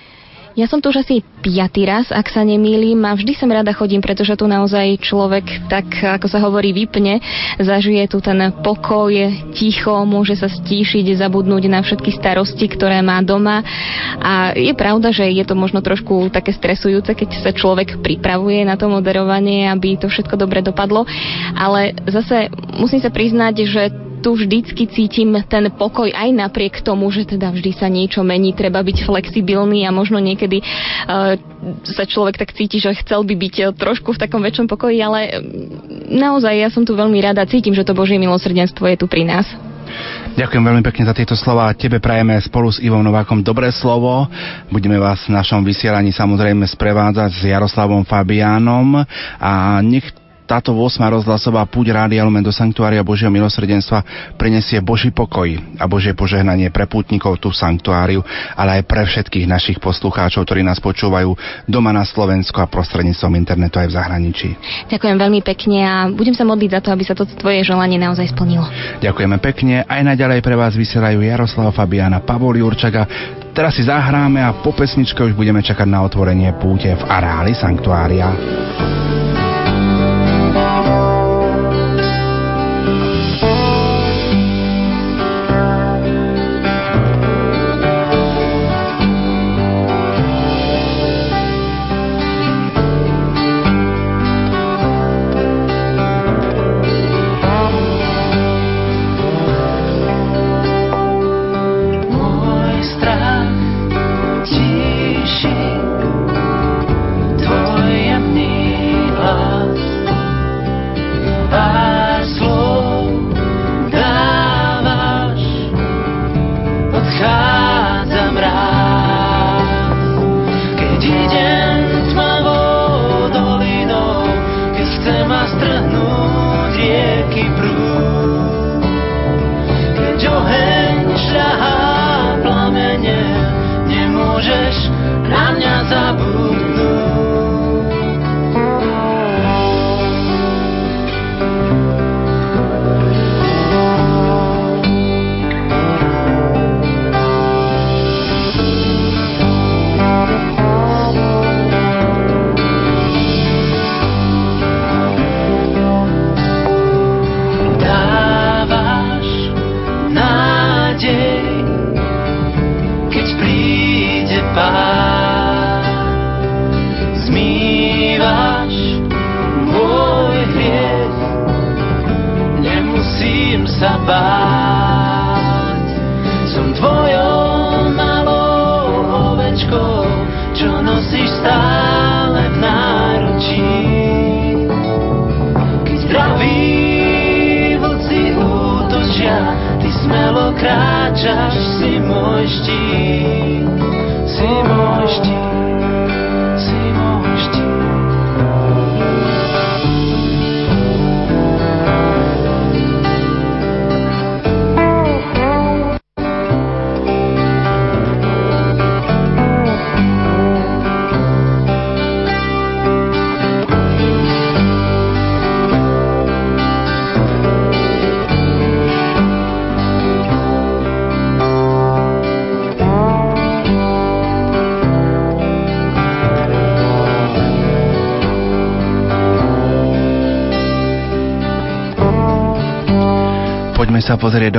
Ja som tu už asi piatý raz, ak sa nemýlim a vždy sem rada chodím, pretože tu naozaj človek, tak ako sa hovorí, vypne, zažije tu ten pokoj, ticho, môže sa stíšiť, zabudnúť na všetky starosti, ktoré má doma. A je pravda, že je to možno trošku také stresujúce, keď sa človek pripravuje na to moderovanie, aby to všetko dobre dopadlo, ale zase musím sa priznať, že tu vždycky cítim ten pokoj aj napriek tomu, že teda vždy sa niečo mení, treba byť flexibilný a možno niekedy uh, sa človek tak cíti, že chcel by byť trošku v takom väčšom pokoji, ale naozaj ja som tu veľmi rada, cítim, že to Božie milosrdenstvo je tu pri nás. Ďakujem veľmi pekne za tieto slova. Tebe prajeme spolu s Ivom Novákom dobré slovo. Budeme vás v našom vysielaní samozrejme sprevádzať s Jaroslavom Fabiánom a nech táto 8. rozhlasová púť Rádia Lumen do Sanktuária Božieho milosrdenstva prinesie Boží pokoj a Božie požehnanie pre pútnikov tu v Sanktuáriu, ale aj pre všetkých našich poslucháčov, ktorí nás počúvajú doma na Slovensku a prostredníctvom internetu aj v zahraničí. Ďakujem veľmi pekne a budem sa modliť za to, aby sa to tvoje želanie naozaj splnilo. Ďakujeme pekne. Aj naďalej pre vás vysielajú Jaroslav Fabiana, Pavol Jurčaga. Teraz si zahráme a po pesničke už budeme čakať na otvorenie púte v areáli Sanktuária.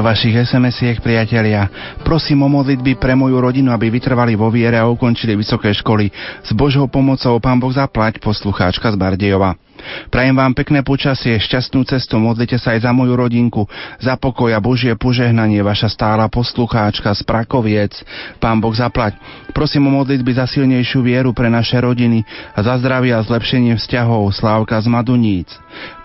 Vašich SMS-iek, priatelia. Prosím o modlitby pre moju rodinu, aby vytrvali vo viere a ukončili vysoké školy. S Božou pomocou Pán Boh zaplať, poslucháčka z Bardejova. Prajem vám pekné počasie, šťastnú cestu, modlite sa aj za moju rodinku, za pokoj a Božie požehnanie, vaša stála poslucháčka z Prakoviec. Pán Boh zaplať. Prosím o modlitby za silnejšiu vieru pre naše rodiny a za zdravie a zlepšenie vzťahov Slávka z Maduníc.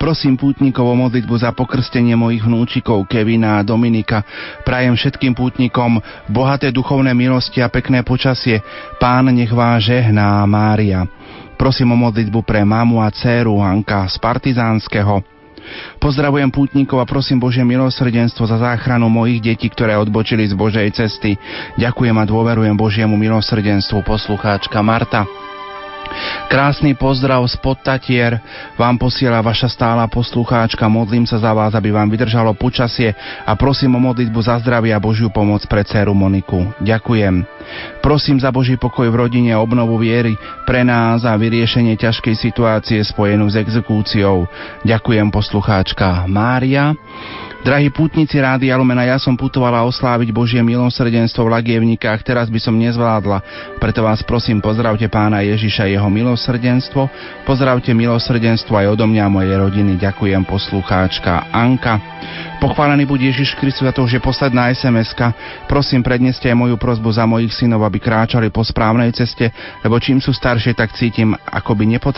Prosím pútnikov o modlitbu za pokrstenie mojich vnúčikov Kevina a Dominika. Prajem všetkým pútnikom bohaté duchovné milosti a pekné počasie. Pán nech vás žehná, Mária. Prosím o modlitbu pre mamu a dceru Anka z Partizánskeho. Pozdravujem pútnikov a prosím Božie milosrdenstvo za záchranu mojich detí, ktoré odbočili z Božej cesty. Ďakujem a dôverujem Božiemu milosrdenstvu poslucháčka Marta. Krásny pozdrav z Podtatier vám posiela vaša stála poslucháčka. Modlím sa za vás, aby vám vydržalo počasie a prosím o modlitbu za zdravie a Božiu pomoc pre dceru Moniku. Ďakujem. Prosím za Boží pokoj v rodine a obnovu viery pre nás a vyriešenie ťažkej situácie spojenú s exekúciou. Ďakujem poslucháčka Mária. Drahí pútnici Rádia Lumena, ja som putovala osláviť Božie milosrdenstvo v Lagievnikách, teraz by som nezvládla, preto vás prosím, pozdravte pána Ježiša jeho milosrdenstvo, pozdravte milosrdenstvo aj odo mňa mojej rodiny, ďakujem poslucháčka Anka. Pochválený buď Ježiš Kristus za to, že posledná sms Prosím, predneste aj moju prozbu za mojich synov, aby kráčali po správnej ceste, lebo čím sú staršie, tak cítim, ako by nepotrebovali